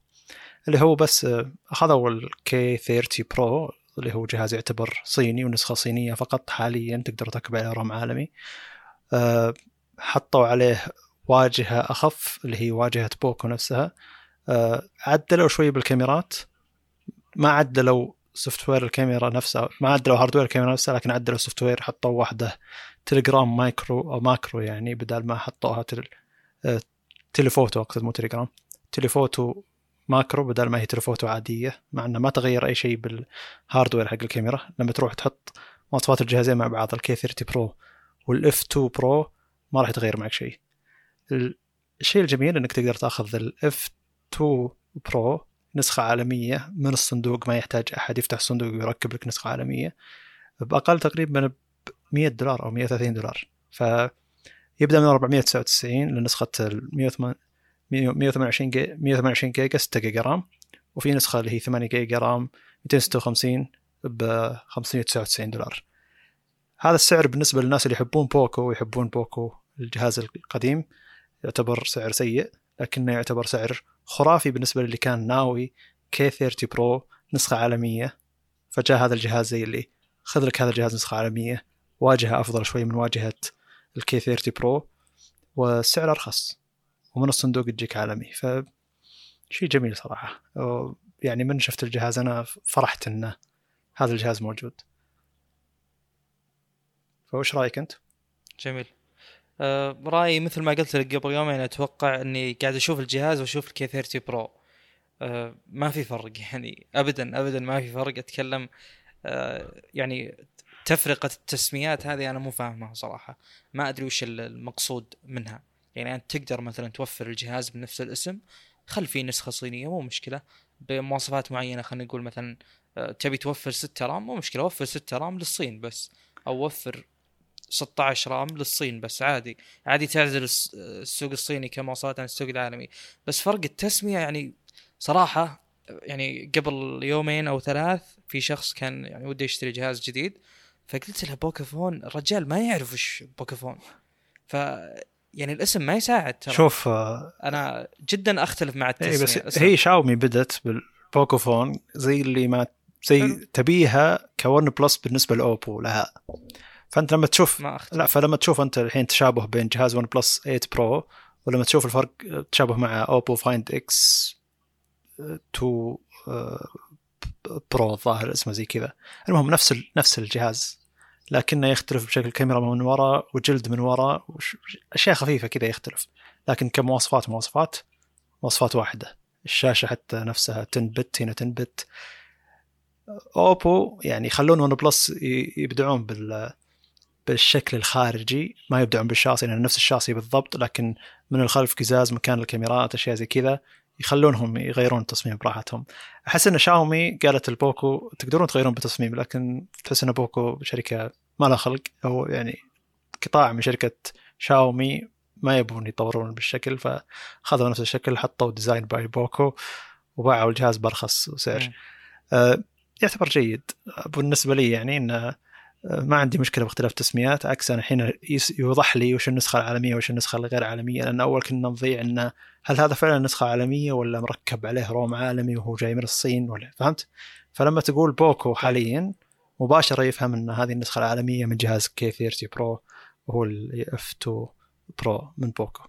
اللي هو بس آه، اخذوا ال K30 Pro اللي هو جهاز يعتبر صيني ونسخة صينية فقط حاليا تقدر تركب عليه روم عالمي. آه، حطوا عليه واجهة أخف اللي هي واجهة بوكو نفسها. آه، عدلوا شوي بالكاميرات. ما عدلوا software الكاميرا نفسها ما عدلوا hardware الكاميرا نفسها لكن عدلوا software حطوا واحدة تليجرام مايكرو أو macro يعني بدل ما حطوها تل... آه، telephoto أقصد مو تليجرام telephoto macro بدل ما هي telephoto عادية مع إنه ما تغير أي شيء بال hardware حق الكاميرا. لما تروح تحط مواصفات الجهازين مع بعض ال K30 Pro وال F2 Pro ما راح يتغير معك شيء. الشيء الجميل إنك تقدر تأخذ ال F2 Pro نسخة عالمية من الصندوق ما يحتاج أحد يفتح الصندوق ويركب لك نسخة عالمية بأقل تقريبا ب 100 دولار أو 130 دولار. فيبدأ من 499 لنسخة ال 128 جيجا 128 جيجا 6 جيجا رام. وفي نسخة اللي هي 8 جيجا رام 256 ب 599 دولار. هذا السعر بالنسبة للناس اللي يحبون بوكو ويحبون بوكو الجهاز القديم. يعتبر سعر سيء لكنه يعتبر سعر خرافي بالنسبة للي كان ناوي K30 Pro نسخة عالمية. فجاء هذا الجهاز زي اللي خذ لك هذا الجهاز نسخة عالمية واجهة أفضل شوي من واجهة ال K30 Pro والسعر أرخص ومن الصندوق تجيك عالمي. ف شيء جميل صراحة. يعني من شفت الجهاز أنا فرحت إنه هذا الجهاز موجود. فوش رأيك أنت؟ جميل. رأيي مثل ما قلت لك قبل يومين أتوقع إني قاعد أشوف الجهاز وأشوف ال K30 Pro آه ما في فرق يعني ابدا ابدا ما في فرق. أتكلم آه يعني تفرقة التسميات هذه أنا مو فاهمها صراحة. ما أدري وش المقصود منها. يعني أنت تقدر مثلا توفر الجهاز بنفس الاسم خل فيه نسخة صينية مو مشكلة. بمواصفات معينة خلينا نقول مثلا آه، تبي توفر 6 رام مو مشكلة وفر 6 رام للصين بس أو وفر 16 رام للصين بس عادي. عادي تعزل السوق الصيني كمواصفات عن السوق العالمي. بس فرق التسمية يعني صراحة يعني قبل يومين أو ثلاث في شخص كان يعني وده يشتري جهاز جديد فقلت له بوكافون الرجال ما يعرف وش بوكافون. ف يعني الاسم ما يساعد ترى. شوف أنا جدا أختلف مع التسمية بس هي شاومي بدت بالبوكافون زي اللي ما زي تبيها كون بلس بالنسبة لأوبو لها. فأنت لما تشوف ما لا فلما تشوف أنت الحين تشابه بين جهاز ون بلس 8 Pro ولما تشوف الفرق تشابه مع اوبو Find X2 Pro الظاهر اسمه زي كذا. المهم نفس نفس الجهاز لكنه يختلف بشكل كاميرا من ورا وجلد من ورا أشياء خفيفة كذا يختلف. لكن كمواصفات مواصفات مواصفات واحدة. الشاشة حتى نفسها 10 bit هنا 10 bit اوبو يعني يخلون ون بلس يبدعون بال بالشكل الخارجي ما يبدعون بال chassis لأن نفس ال chassis بالضبط لكن من الخلف قزاز مكان الكاميرات أشياء زي كذا يخلونهم يغيرون التصميم براحتهم. أحس إن شاومي قالت البوكو تقدرون تغيرون بالتصميم لكن تحس إن بوكو شركه ما لها خلق أو يعني قطاع من شركة شاومي ما يبون يطورون بالشكل فأخذوا نفس الشكل حطوا design by بوكو وباعوا الجهاز بأرخص سعر. آه يعتبر جيد. بالنسبة لي يعني انه ما عندي مشكلة باختلاف التسميات عكس أنا الحين يوضح لي وش النسخة العالمية وش النسخة الغير عالمية لأن أول كنا نضيع إنه هل هذا فعلا نسخة عالمية ولا مركب عليه روم عالمي وهو جاي من الصين ولا فهمت؟ فلما تقول بوكو حاليا مباشرة يفهم إن هذه النسخة العالمية من جهاز K30 Pro وهو ال F2 Pro من بوكو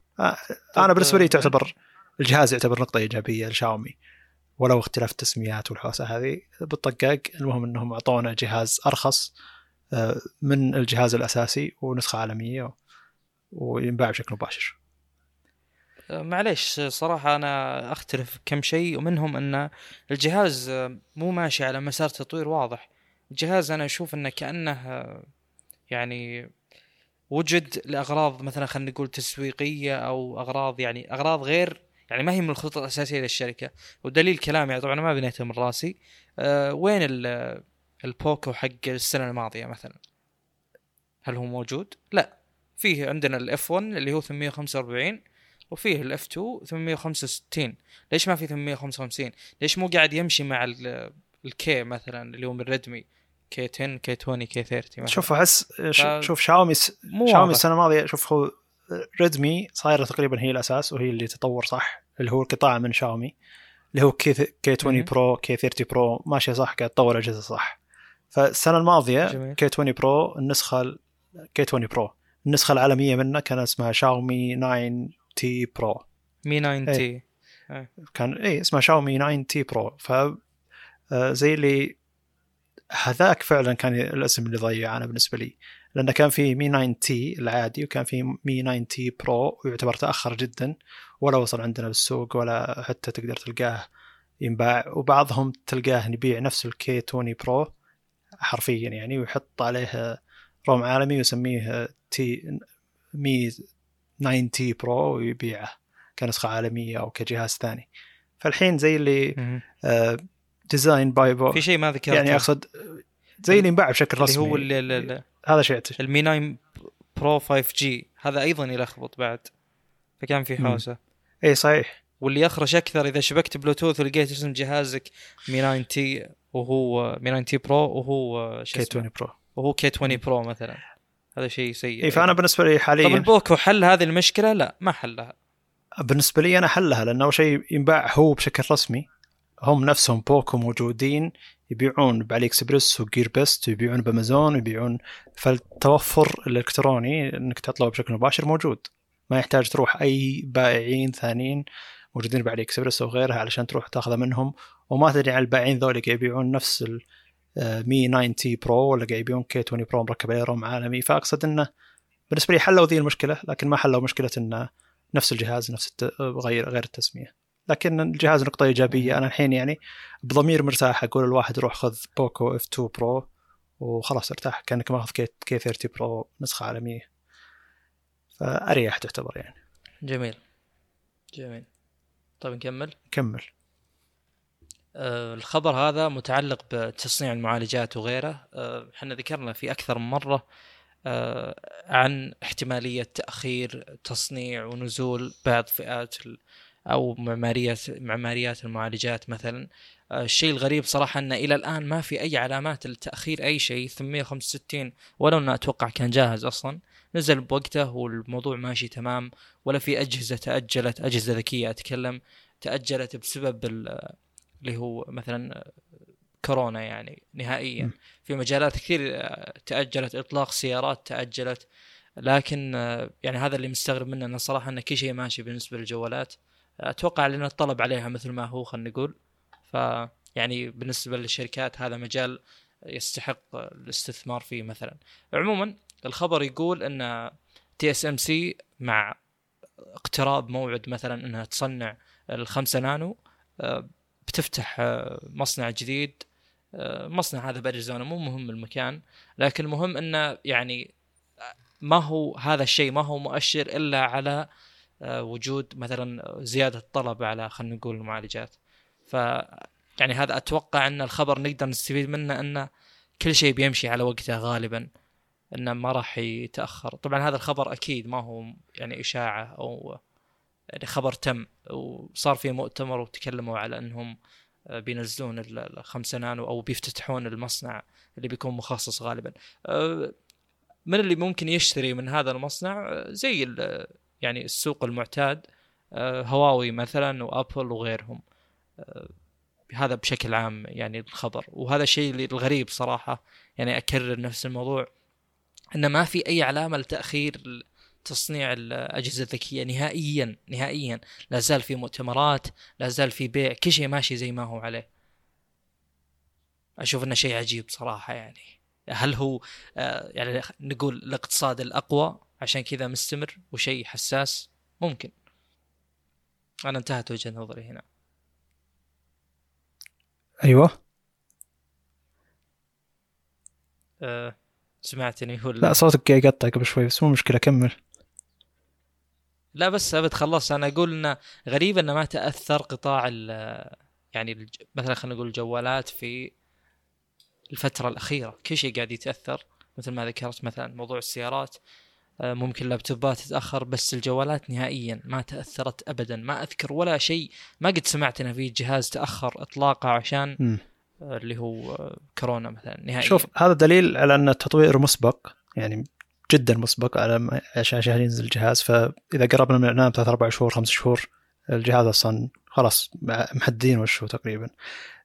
أنا بالنسبة لي تعتبر الجهاز يعتبر نقطة إيجابية لشاومي ولو اختلاف التسميات والحوسة هذه بالطقاق المهم إنهم أعطونا جهاز أرخص آه، من الجهاز الأساسي ونسخة عالمية وينباع بشكل مباشر. معليش صراحة أنا أختلف كم شيء ومنهم أن الجهاز مو ماشي على مسار تطوير واضح. الجهاز أنا أشوف أنه كأنه يعني وجد لأغراض مثلا خلينا نقول تسويقية أو أغراض يعني أغراض غير يعني ما هي من الخطط الأساسية للشركة. ودليل كلامي طبعا ما بنيته من راسي. أه وين البوكو حق السنة الماضية مثلا. هل هو موجود؟ لا. فيه عندنا ال F1 اللي هو 845 وفيه ال F2 865 ليش ما في 855 ليش مو قاعد يمشي مع ال K مثلا اللي هو من ريدمي K10 K20 K30 مثلا. شوف أحس. شوف شاومي س... شاومي السنة الماضية شوف هو ريدمي صايرة تقريبا هي الأساس وهي اللي تطور صح اللي هو القطاع من شاومي اللي هو K K20 Pro K30 Pro ماشية صح قاعد تطور أجهزة صح. فالسنة الماضية K20 Pro النسخة K20 Pro النسخة العالمية منه كان اسمها شاومي 9T Pro. Mi 9T. كان اي اسمه شاومي 9T Pro. ف آه، زي اللي هذاك فعلا كان الاسم اللي ضيع أنا بالنسبة لي. لأنه كان في Mi 9T العادي وكان في Mi 9T Pro ويعتبر تأخر جدا. ولا وصل عندنا بالسوق ولا حتى تقدر تلقاه ينباع. وبعضهم تلقاه يبيع نفس ال K20 Pro. حرفيا يعني ويحط عليه روم عالمي ويسميه T مي 9 تي برو ويبيعه كنسخة عالمية أو كجهاز ثاني. فالحين زي اللي آه ديزاين باي بو في شيء ما ذكرته. يعني أقصد زي اللي ينباع بشكل رسمي هو اللي اللي هذا شيء. المي 9 برو 5 جي. هذا أيضا يلخبط بعد. فكان في مم. حوسة. اي صحيح. واللي يخرش أكثر إذا شبكت بلوتوث ولقيت اسم جهازك مي 9 تي وهو مي 9 تي برو وهو شو كي اسمه؟ 20 برو. وهو كي 20 برو مثلا. هذا شيء سيء. اي فأنا بالنسبة لي طب حاليا البوكو حل هذه المشكلة؟ لا ما حلها. بالنسبة لي أنا حلها لأنه أول شيء ينباع هو بشكل رسمي. هم نفسهم بوكو موجودين يبيعون بعلي اكسبرس وجير بيست ويبيعون بأمازون ويبيعون فالتوفر الإلكتروني إنك تطلبه بشكل مباشر موجود. ما يحتاج تروح أي بائعين ثانيين. موجودين بعلي اكسبرس أو غيرها علشان تروح تاخذه منهم. وما تدري عن البائعين ذولي قاعد يبيعون نفس ال آه، مي 90 برو ولا قاعد يبيعون كي 20 برو مركب عليه ROM عالمي. فأقصد إنه بالنسبة لي حلوا ذي المشكلة لكن ما حلوا مشكلة إنه نفس الجهاز نفس الت... غير غير التسمية. لكن الجهاز نقطة إيجابية. أنا الحين يعني بضمير مرتاح أقول الواحد روح خذ بوكو إف 2 برو وخلاص ارتاح كأنك ماخذ كي كي 30 برو نسخة عالمية. فأريح تعتبر يعني. جميل. جميل. طيب نكمل. كمل. آه الخبر هذا متعلق بتصنيع المعالجات وغيره. آه، إحنا ذكرنا في أكثر من مرة آه عن احتمالية تأخير تصنيع ونزول بعض فئات أو معماريات معماريات المعالجات مثلا. الشيء الغريب صراحة أن إلى الآن ما في أي علامات لتأخير أي شيء 865 ولو انه أتوقع كان جاهز أصلا. نزل بوقته والموضوع ماشي تمام ولا في أجهزة تأجلت أجهزة ذكية أتكلم تأجلت بسبب ال- اللي هو مثلا كورونا يعني نهائيا. في مجالات كثير آه، تأجلت إطلاق سيارات تأجلت. لكن آه، يعني هذا اللي مستغرب منه إنه صراحة انه كل شيء ماشي بالنسبة للجوالات. أتوقع لأن الطلب عليها مثل ما هو خلينا نقول. ف يعني بالنسبة للشركات هذا مجال يستحق الاستثمار فيه مثلا. عموما الخبر يقول إن تي اس ام سي مع اقتراب موعد مثلا إنها تصنع الخمسة نانو آه، بتفتح آه، مصنع جديد. آه، مصنع هذا بأريزونا مو مهم المكان لكن المهم إنه يعني ما هو هذا الشيء ما هو مؤشر إلا على وجود مثلا زيادة طلب على خلينا نقول المعالجات. ف يعني هذا أتوقع إن الخبر نقدر نستفيد منه انه كل شيء بيمشي على وقته غالبا. إنه ما راح يتأخر. طبعا هذا الخبر أكيد ما هو يعني إشاعة أو يعني خبر تم وصار في مؤتمر وتكلموا على إنهم بينزلون ال- الخمسة نانو أو بيفتتحون المصنع اللي بيكون مخصص غالبا. آه، من اللي ممكن يشتري من هذا المصنع؟ زي يعني السوق المعتاد آه، هواوي مثلا وأبل وغيرهم. آه، هذا بشكل عام يعني الخبر. وهذا الشيء الغريب صراحة يعني أكرر نفس الموضوع. أن ما في أي علامة لتأخير تصنيع الأجهزة الذكية نهائيا نهائيا. لا زال في مؤتمرات لا زال في بيع كل شيء ماشي زي ما هو عليه. أشوف أنه شيء عجيب صراحة يعني. هل هو آه، يعني نقول الاقتصاد الأقوى عشان كذا مستمر وشيء حساس؟ ممكن. أنا انتهت وجهة نظري هنا. أيوه. أه. سمعتني هو لا صوتك قاعد يقطع قبل شوي بس مو مشكلة كمل. لا بس أبد خلصت أنا أقول إنه غريب إنه ما تأثر قطاع ال يعني الج... مثلا خلينا نقول الجوالات في الفترة الأخيرة. كل شيء قاعد يتأثر مثل ما ذكرت مثلا موضوع السيارات آه، ممكن اللابتوبات تتأخر بس الجوالات نهائيا ما تأثرت ابدا. ما أذكر ولا شيء ما قد سمعت إنه في جهاز تأخر اطلاقه عشان مم. اللي هو كورونا مثلا نهائيا. شوف هذا دليل على أن التطوير مسبق يعني جدا مسبق على عشان عشان ينزل الجهاز. فإذا قربنا من الإعلان ثلاث أربع شهور خمس شهور الجهاز أصلا خلاص محددين وشه تقريبا.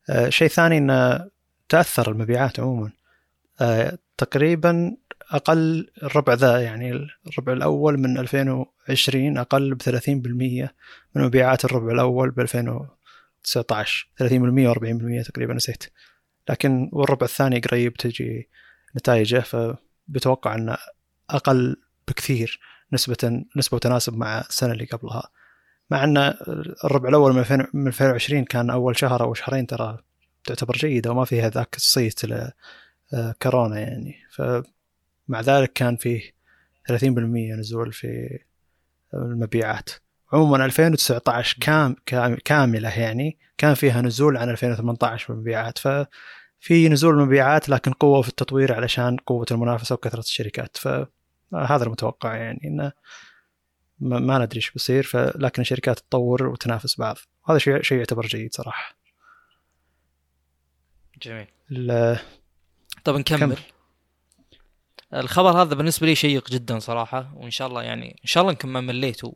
آه، شيء ثاني إنه تأثر المبيعات عموما. آه، تقريبا أقل الربع ذا يعني الربع الأول من 2020 أقل ب 30% من مبيعات الربع الأول ب 2019 30% و40% تقريبا نسيت. لكن والربع الثاني قريب تجي نتائجه فبتوقع إنه أقل بكثير نسبة نسبة وتناسب مع السنة اللي قبلها. مع إن الربع الأول من 2020 كان أول شهر أو شهرين ترى تعتبر جيدة وما فيها ذاك الصيت كورونا يعني. فمع ذلك كان فيه 30% نزول في المبيعات. عموما 2019 كام كاملة يعني كان فيها نزول عن 2018 في المبيعات ففي نزول المبيعات لكن قوة في التطوير علشان قوة المنافسة وكثرة الشركات. فهذا المتوقع يعني إنه ما ندري إيش بيصير. لكن الشركات تطور وتنافس بعض. هذا شيء شيء يعتبر جيد صراحة. جميل. طب نكمل. كمل. الخبر هذا بالنسبة لي شيق جدا صراحة وإن شاء الله يعني إن شاء الله انكم ما مليتوا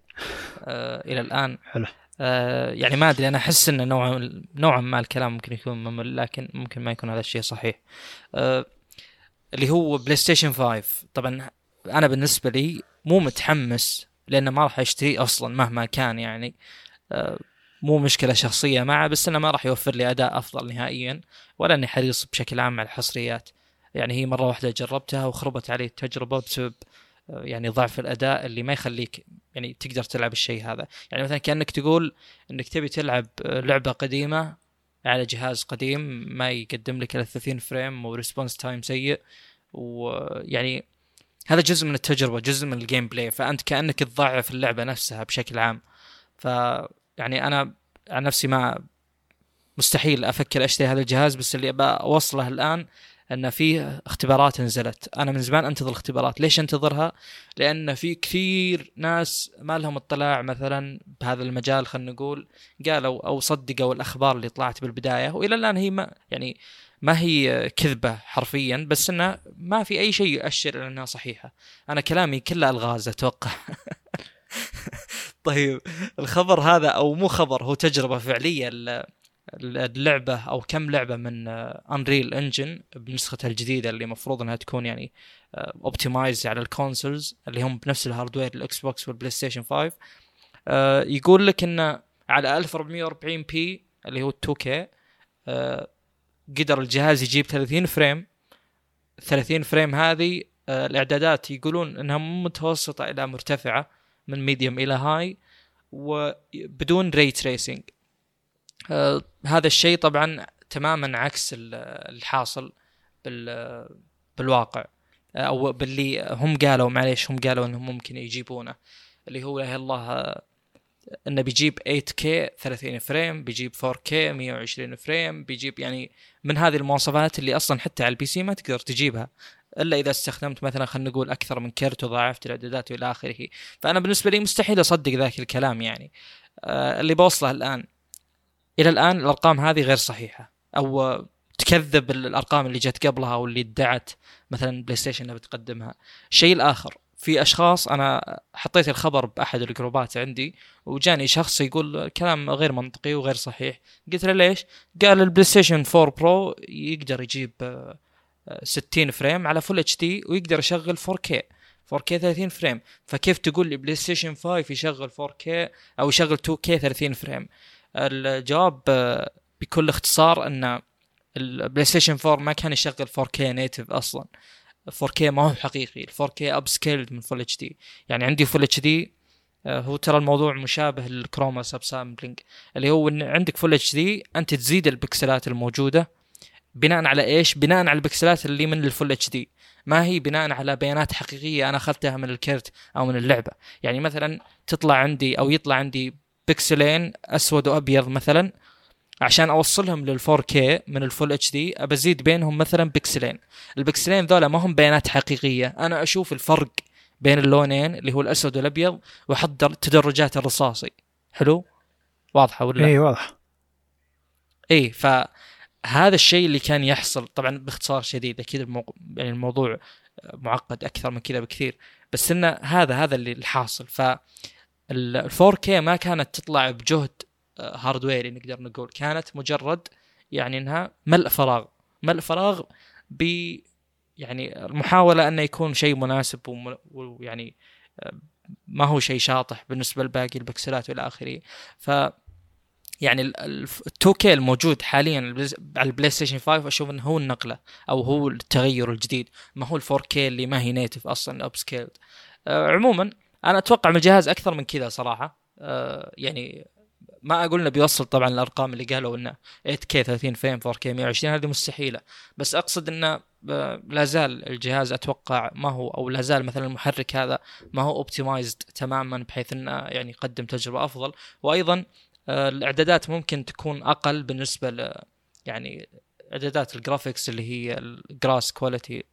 آه إلى الآن. حلو. آه يعني ما أدري أنا أحس إنه نوعا نوعا ما الكلام ممكن يكون ممل لكن ممكن ما يكون هذا الشيء صحيح. آه اللي هو بلاي ستيشن 5 طبعا أنا بالنسبة لي مو متحمس لأنه ما راح أشتري أصلا مهما كان يعني. آه مو مشكلة شخصية معه بس إنه ما راح يوفر لي أداء أفضل نهائيا ولا إني حريص بشكل عام على الحصريات. يعني هي مرة واحدة جربتها وخربت علي التجربة بسبب يعني ضعف الأداء اللي ما يخليك يعني تقدر تلعب الشيء هذا. يعني مثلا كأنك تقول إنك تبي تلعب لعبة قديمة على جهاز قديم ما يقدم لك الا 30 frame و response time سيء ويعني هذا جزء من التجربة جزء من ال gameplay. فأنت كأنك تضعف اللعبة نفسها بشكل عام. ف يعني أنا عن نفسي ما مستحيل أفكر أشتري هذا الجهاز بس اللي أبى أوصله الآن أن في اختبارات نزلت. أنا من زمان أنتظر الاختبارات ليش أنتظرها؟ لأن في كثير ناس ما لهم اطلاع مثلا بهذا المجال خلينا نقول قالوا أو صدقوا الأخبار اللي طلعت بالبداية وإلى الآن هي ما يعني ما هي كذبة حرفيا بس إنه ما في أي شيء يؤشر إلى أنها صحيحة. أنا كلامي كله ألغاز أتوقع. طيب الخبر هذا أو مو خبر هو تجربة فعلية اللعبة أو كم لعبة من Unreal Engine بنسختها الجديدة اللي المفروض إنها تكون يعني optimized على ال consoles اللي هم بنفس ال hardware الاكس بوكس والبلاي ستيشن 5 يقول لك انه على 1440p اللي هو 2K آه، قدر الجهاز يجيب 30 frame. 30 frame هذه آه، الإعدادات يقولون إنها متوسطة إلى مرتفعة من medium إلى high وبدون ray tracing آه هذا الشيء طبعا تماما عكس الحاصل بال بالواقع آه، أو باللي هم قالوا معليش هم قالوا إنهم ممكن يجيبونه اللي هو لا الله آه، إنه بيجيب 8K 30 frame بيجيب 4K 120 frame بيجيب يعني من هذه المواصفات اللي أصلا حتى على ال PC ما تقدر تجيبها إلا إذا استخدمت مثلا خلينا نقول أكثر من كرت وضاعفت الإعدادات وإلى آخره. فأنا بالنسبة لي مستحيل أصدق ذاك الكلام يعني. آه اللي بوصله الآن. إلى الآن الأرقام هذه غير صحيحة. أو تكذب الأرقام اللي جت قبلها أو اللي ادعت مثلا بلاي ستيشن إنها بتقدمها. الشيء الآخر في أشخاص أنا حطيت الخبر بأحد ال group ات عندي وجاني شخص يقول كلام غير منطقي وغير صحيح. قلت له ليش؟ قال البلاي ستيشن 4 برو يقدر يجيب 60 frame على full HD ويقدر يشغل 4K 4K 30 frame. فكيف تقول لي بلاي ستيشن 5 يشغل 4K أو يشغل 2K 30 frame؟ الجواب آه، بكل اختصار أن البلاي ستيشن 4 ما كان يشغل 4K native أصلا. 4K ما هو حقيقي ال 4K upscaled من full HD يعني عندي full HD هو ترى الموضوع مشابه لل chroma subsampling اللي هو إن عندك full HD أنت تزيد البكسلات الموجودة بناء على إيش؟ بناء على البكسلات اللي من ال full HD ما هي بناء على بيانات حقيقية أنا أخذتها من الكرت أو من اللعبة. يعني مثلا تطلع عندي أو يطلع عندي بكسلين أسود وأبيض مثلا عشان أوصلهم لل 4K من ال full HD ابزيد بينهم مثلا بكسلين البكسلين ذولا ما هم بيانات حقيقية. أنا أشوف الفرق بين اللونين اللي هو الأسود والأبيض وأحضر تدرجات الرصاصي. حلو؟ واضحة ولا؟ اي واضح. اي ف هذا الشيء اللي كان يحصل. طبعا باختصار شديد أكيد الموضوع يعني الموضوع معقد أكثر من كذا بكثير. بس انه هذا هذا اللي الحاصل. ف ال 4K ما كانت تطلع بجهد hardware ي نقدر نقول. كانت مجرد يعني إنها ملء فراغ. ملء فراغ ب يعني المحاولة انه يكون شيء مناسب ويعني آه، ما هو شيء شاطح بالنسبة لباقي البكسلات وإلى آخره. ف يعني ال 2K الموجود حاليا على البلاي ستيشن 5 أشوف إنه هو النقلة أو هو التغير الجديد. ما هو ال 4K اللي ما هي native أصلا upscaled آه عموما أنا أتوقع من الجهاز أكثر من كذا صراحة. آه يعني ما أقول إنه بيوصل طبعا الأرقام اللي قالوا إنه 8K 30 frame 4K 120 هذه مستحيلة. بس أقصد إنه آه، لا زال الجهاز أتوقع ما هو أو لا زال مثلا المحرك هذا ما هو optimized تماما بحيث إنه يعني يقدم تجربة أفضل. وأيضا آه، الإعدادات ممكن تكون أقل بالنسبة ل يعني إعدادات ال graphics اللي هي ال grass quality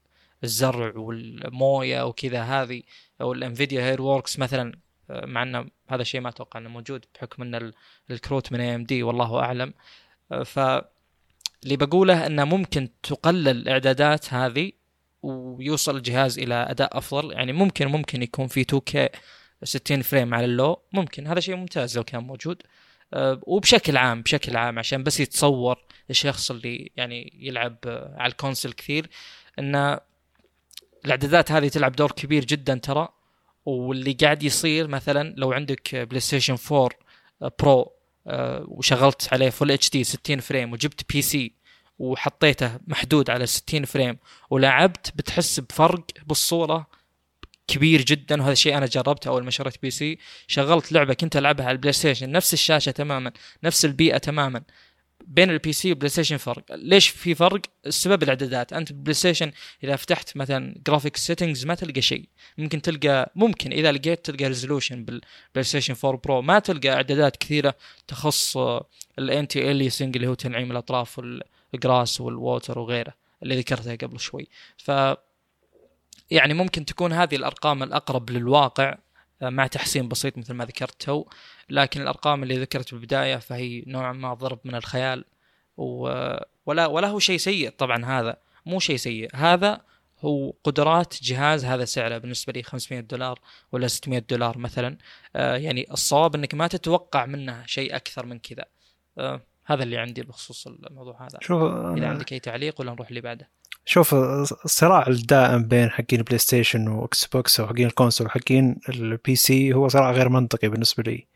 الزرع والمويه وكذا هذه أو ال Nvidia HairWorks مثلا آه، مع إنه هذا الشيء ما أتوقع إنه موجود بحكم إن الكروت من AMD والله أعلم. آه، ف اللي بقوله إنه ممكن تقلل الاعدادات هذه ويوصل الجهاز إلى أداء أفضل. يعني ممكن ممكن يكون في 2K 60 frame على ال low. ممكن هذا شيء ممتاز لو كان موجود. آه، وبشكل عام بشكل عام عشان بس يتصور الشخص اللي يعني يلعب على ال console كثير ان الاعدادات هذه تلعب دور كبير جدا ترى واللي قاعد يصير مثلا لو عندك بلاي ستيشن 4 Pro وشغلت عليه full HD 60 frame وجبت PC وحطيته محدود على 60 frame ولعبت بتحس بفرق بالصورة كبير جدا وهذا الشيء أنا جربته أول ما شريت PC شغلت لعبة كنت ألعبها على البلاي ستيشن نفس الشاشة تماما نفس البيئة تماما. بين ال PC والبلاي ستيشن فرق. ليش في فرق؟ السبب الاعدادات. أنت بالبلاي ستيشن إذا فتحت مثلا graphic settings ما تلقى شيء. ممكن تلقى ممكن إذا لقيت تلقى resolution بالبلاي ستيشن 4 Pro ما تلقى اعدادات كثيرة تخص ال anti-aliasing اللي هو تنعيم الأطراف وال grass وال water وغيره اللي ذكرتها قبل شوي. ف يعني ممكن تكون هذه الأرقام الأقرب للواقع. مع تحسين بسيط مثل ما ذكرت تو. لكن الأرقام اللي ذكرت في البدايه فهي نوعا ما ضرب من الخيال ولا ولا هو شيء سيء طبعا هذا. مو شيء سيء. هذا هو قدرات جهاز هذا سعره بالنسبة لي 500 دولار ولا 600 دولار مثلا. آه يعني الصواب إنك ما تتوقع منه شيء أكثر من كذا. آه هذا اللي عندي بخصوص الموضوع هذا. شوف إذا عندك أي تعليق ولا نروح اللي بعده. شوف الصراع الدائم بين حقين البلاي ستيشن واكس بوكس وحقين ال console وحقين ال PC هو صراع غير منطقي بالنسبة لي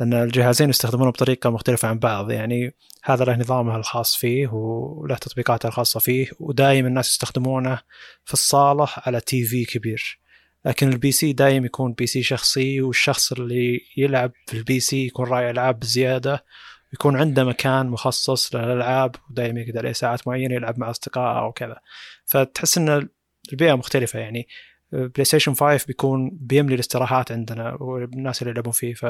لأن الجهازين يستخدمونه بطريقة مختلفة عن بعض. يعني هذا له نظامه الخاص فيه وله تطبيقاته الخاصة فيه ودائما الناس يستخدمونه في الصالة على TV كبير. لكن ال PC دايم يكون PC شخصي والشخص اللي يلعب في ال PC يكون راعي ألعاب بزيادة يكون عنده مكان مخصص للألعاب ودائما يقدر عليه ساعات معينة يلعب مع اصدقائه أو كذا. فتحس إن البيئة مختلفة يعني. بلاي ستيشن 5 بيكون بيملي الاستراحات عندنا والناس اللي يلعبون فيه. ف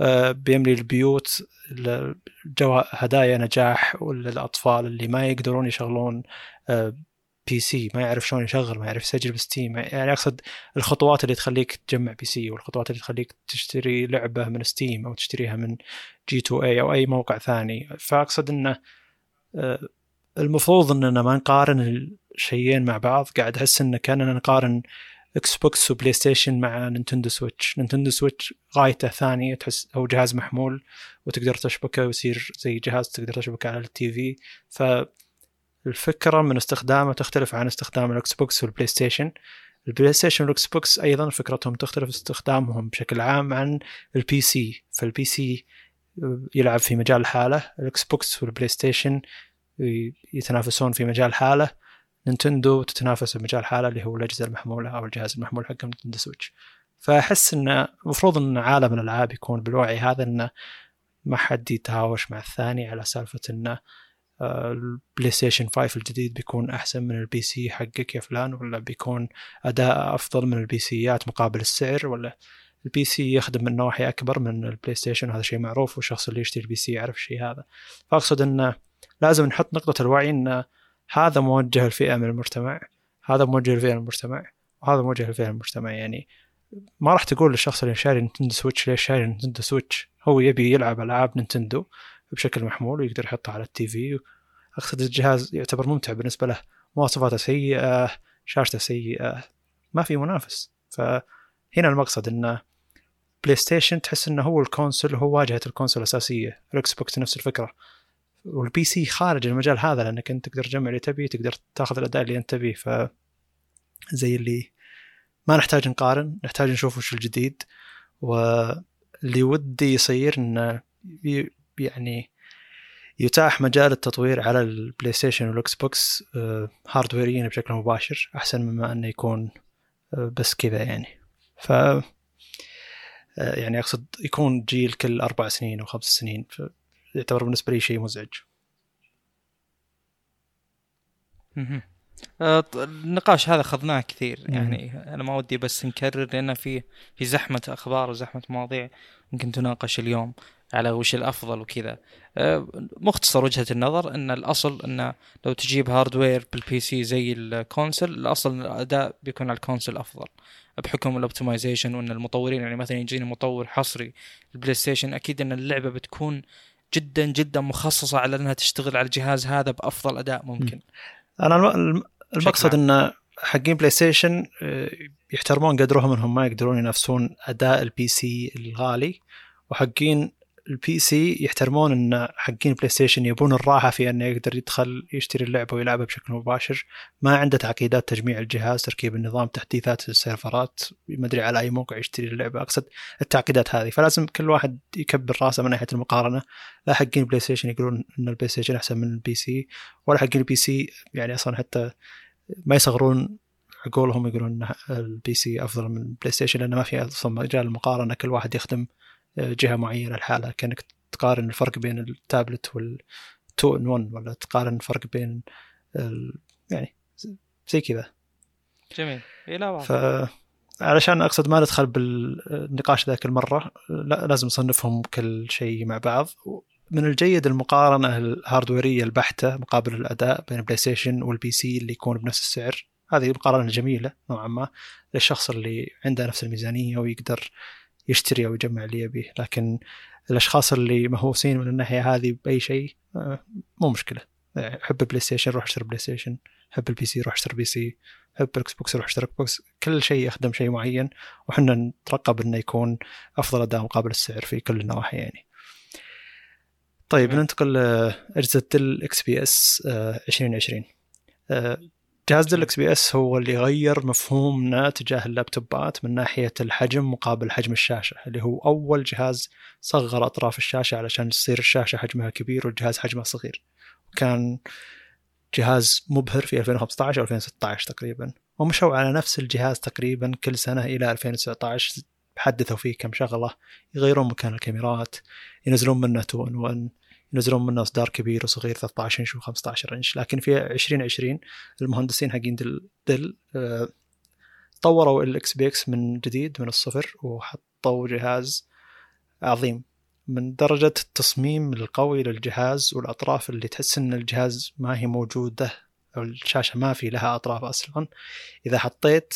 آه، بيملي البيوت جو هدايا نجاح للاطفال اللي ما يقدرون يشغلون آه، PC ما يعرف شلون يشغل ما يعرف يسجل ب Steam يعني أقصد الخطوات اللي تخليك تجمع PC والخطوات اللي تخليك تشتري لعبة من Steam أو تشتريها من G2A أو أي موقع ثاني. فأقصد إنه آه، المفروض إننا ما نقارن الشيئين مع بعض. قاعد أحس انه كأننا نقارن Xbox وبلاي ستيشن مع Nintendo Switch Nintendo Switch غايته ثانية تحس هو جهاز محمول وتقدر تشبكه ويصير زي جهاز تقدر تشبكه على ال TV. ف الفكرة من استخدامه تختلف عن استخدام ال Xbox والبلاي ستيشن البلاي ستيشن وال Xbox أيضا فكرتهم تختلف استخدامهم بشكل عام عن ال PC فال PC يلعب في مجال حاله ال Xbox والبلاي ستيشن يتنافسون في مجال حاله. Nintendo تتنافس في مجال حاله اللي هو الأجهزة المحمولة أو الجهاز المحمول حق Nintendo Switch. فأحس أن المفروض أن عالم الألعاب يكون بالوعي هذا أنه ما حد يتهاوش مع الثاني على سالفة أنه البلاي ستيشن 5 الجديد بيكون أحسن من ال PC حقك يا فلان ولا بيكون أداء أفضل من ال PC ات مقابل السعر ولا ال PC يخدم من نواحي أكبر من البلاي ستيشن هذا شيء معروف والشخص اللي يشتري ال PC يعرف الشيء هذا. فأقصد انه لازم نحط نقطة الوعي إن هذا موجه لفئه من المجتمع هذا موجه لفئه من المجتمع وهذا موجه لفئه من المجتمع. يعني ما راح تقول للشخص اللي شاري Nintendo Switch ليش شاري Nintendo Switch؟ هو يبي يلعب ألعاب Nintendo بشكل محمول ويقدر يحطه على ال TV. أقصد الجهاز يعتبر ممتع بالنسبة له. مواصفاته سيئة شاشته سيئة ما في منافس. فهنا المقصد انه بلاي ستيشن تحس إنه هو ال console هو واجهة ال console الأساسية. ال Xbox نفس الفكرة. وال PC خارج المجال هذا لأنك أنت تقدر تجمع اللي تبي تقدر تاخذ الأداء اللي أنت تبيه. ف زي اللي ما نحتاج نقارن نحتاج نشوف وش الجديد. واللي ودي يصير إنه يعني يتاح مجال التطوير على البلاي ستيشن والإكس بوكس آه، hardware يا بشكل مباشر أحسن مما أنه يكون آه، بس كذا يعني. ف آه، يعني أقصد يكون جيل كل أربع سنين أو خمس سنين يعتبر بالنسبة لي شيء مزعج. آه، النقاش هذا أخذناه كثير يعني أنا ما ودي بس نكرر لأن في في زحمة أخبار وزحمة مواضيع ممكن تناقش اليوم. على وش الأفضل وكذا. آه، مختصر وجهة النظر إن الأصل إن لو تجيب hardware بال PC زي ال console الأصل إن الأداء بيكون على ال console أفضل. بحكم ال optimization وإن المطورين يعني مثلا يجيني مطور حصري البلاي ستيشن أكيد إن اللعبة بتكون جدا جدا مخصصة على إنها تشتغل على الجهاز هذا بأفضل أداء ممكن. أنا الم- الم- المقصد. إن حقين بلاي ستيشن آه، يحترمون قدرهم انهم ما يقدرون ينافسون أداء ال PC الغالي وحقين ال PC يحترمون إن حقين بلاي ستيشن يبون الراحة في إنه يقدر يدخل يشتري اللعبة ويلعبها بشكل مباشر. ما عنده تعقيدات تجميع الجهاز تركيب النظام تحديثات السيرفرات. ما أدري على أي موقع يشتري اللعبة. أقصد التعقيدات هذه. فلازم كل واحد يكبر راسه من ناحية المقارنة. لا حقين بلاي ستيشن يقولون إن البلاي ستيشن أحسن من ال PC ولا حقين ال PC يعني أصلا حتى ما يصغرون عقولهم يقولون إن ال PC أفضل من البلاي ستيشن لأنه ما في أصلا مجال المقارنة. كل واحد يخدم جهة معينة لحالها كأنك تقارن الفرق بين التابلت وال 2 in 1 ولا تقارن الفرق بين ال... يعني زي كذا. جميل. اي لا. ف علشان أقصد ما ندخل بالنقاش ذاك المرة لا لازم نصنفهم كل شيء مع بعض. من الجيد المقارنة ال hardware ية البحتة مقابل الأداء بين البلاي ستيشن وال PC اللي يكون بنفس السعر. هذه مقارنة جميلة نوعا ما للشخص اللي عنده نفس الميزانية ويقدر يشتري أو يجمع اللي يبيه. لكن الأشخاص اللي مهووسين من الناحية هذه بأي شيء آه، مو مشكلة. حب بلاي ستيشن روح اشتري بلاي ستيشن حب ال PC روح اشتري PC. حب الإكس بوكس روح اشتري بوكس. كل شيء يخدم شيء معين. وحنا نترقب إنه يكون أفضل اداء مقابل السعر في كل النواحي يعني. طيب تمام. ننتقل لاجهزه Dell XPS 2020 آه، جهاز Dell XPS هو اللي غير مفهومنا تجاه اللابتوبات من ناحية الحجم مقابل حجم الشاشة اللي هو أول جهاز صغر أطراف الشاشة علشان تصير الشاشة حجمها كبير والجهاز حجمه صغير. كان جهاز مبهر في 2015 أو 2016 تقريبا. ومشوا على نفس الجهاز تقريبا كل سنة إلى 2019 حدثوا فيه كم شغلة يغيرون مكان الكاميرات ينزلون منه 2 in 1 ينزلون منه اصدار كبير وصغير 13 انش و15 انش لكن في 2020 المهندسين حقين Dell, Dell آه، طوروا ال XPS من جديد من الصفر وحطوا جهاز عظيم. من درجة التصميم القوي للجهاز والأطراف اللي تحس إن الجهاز ما هي موجودة أو الشاشة ما في لها أطراف أصلا إذا حطيت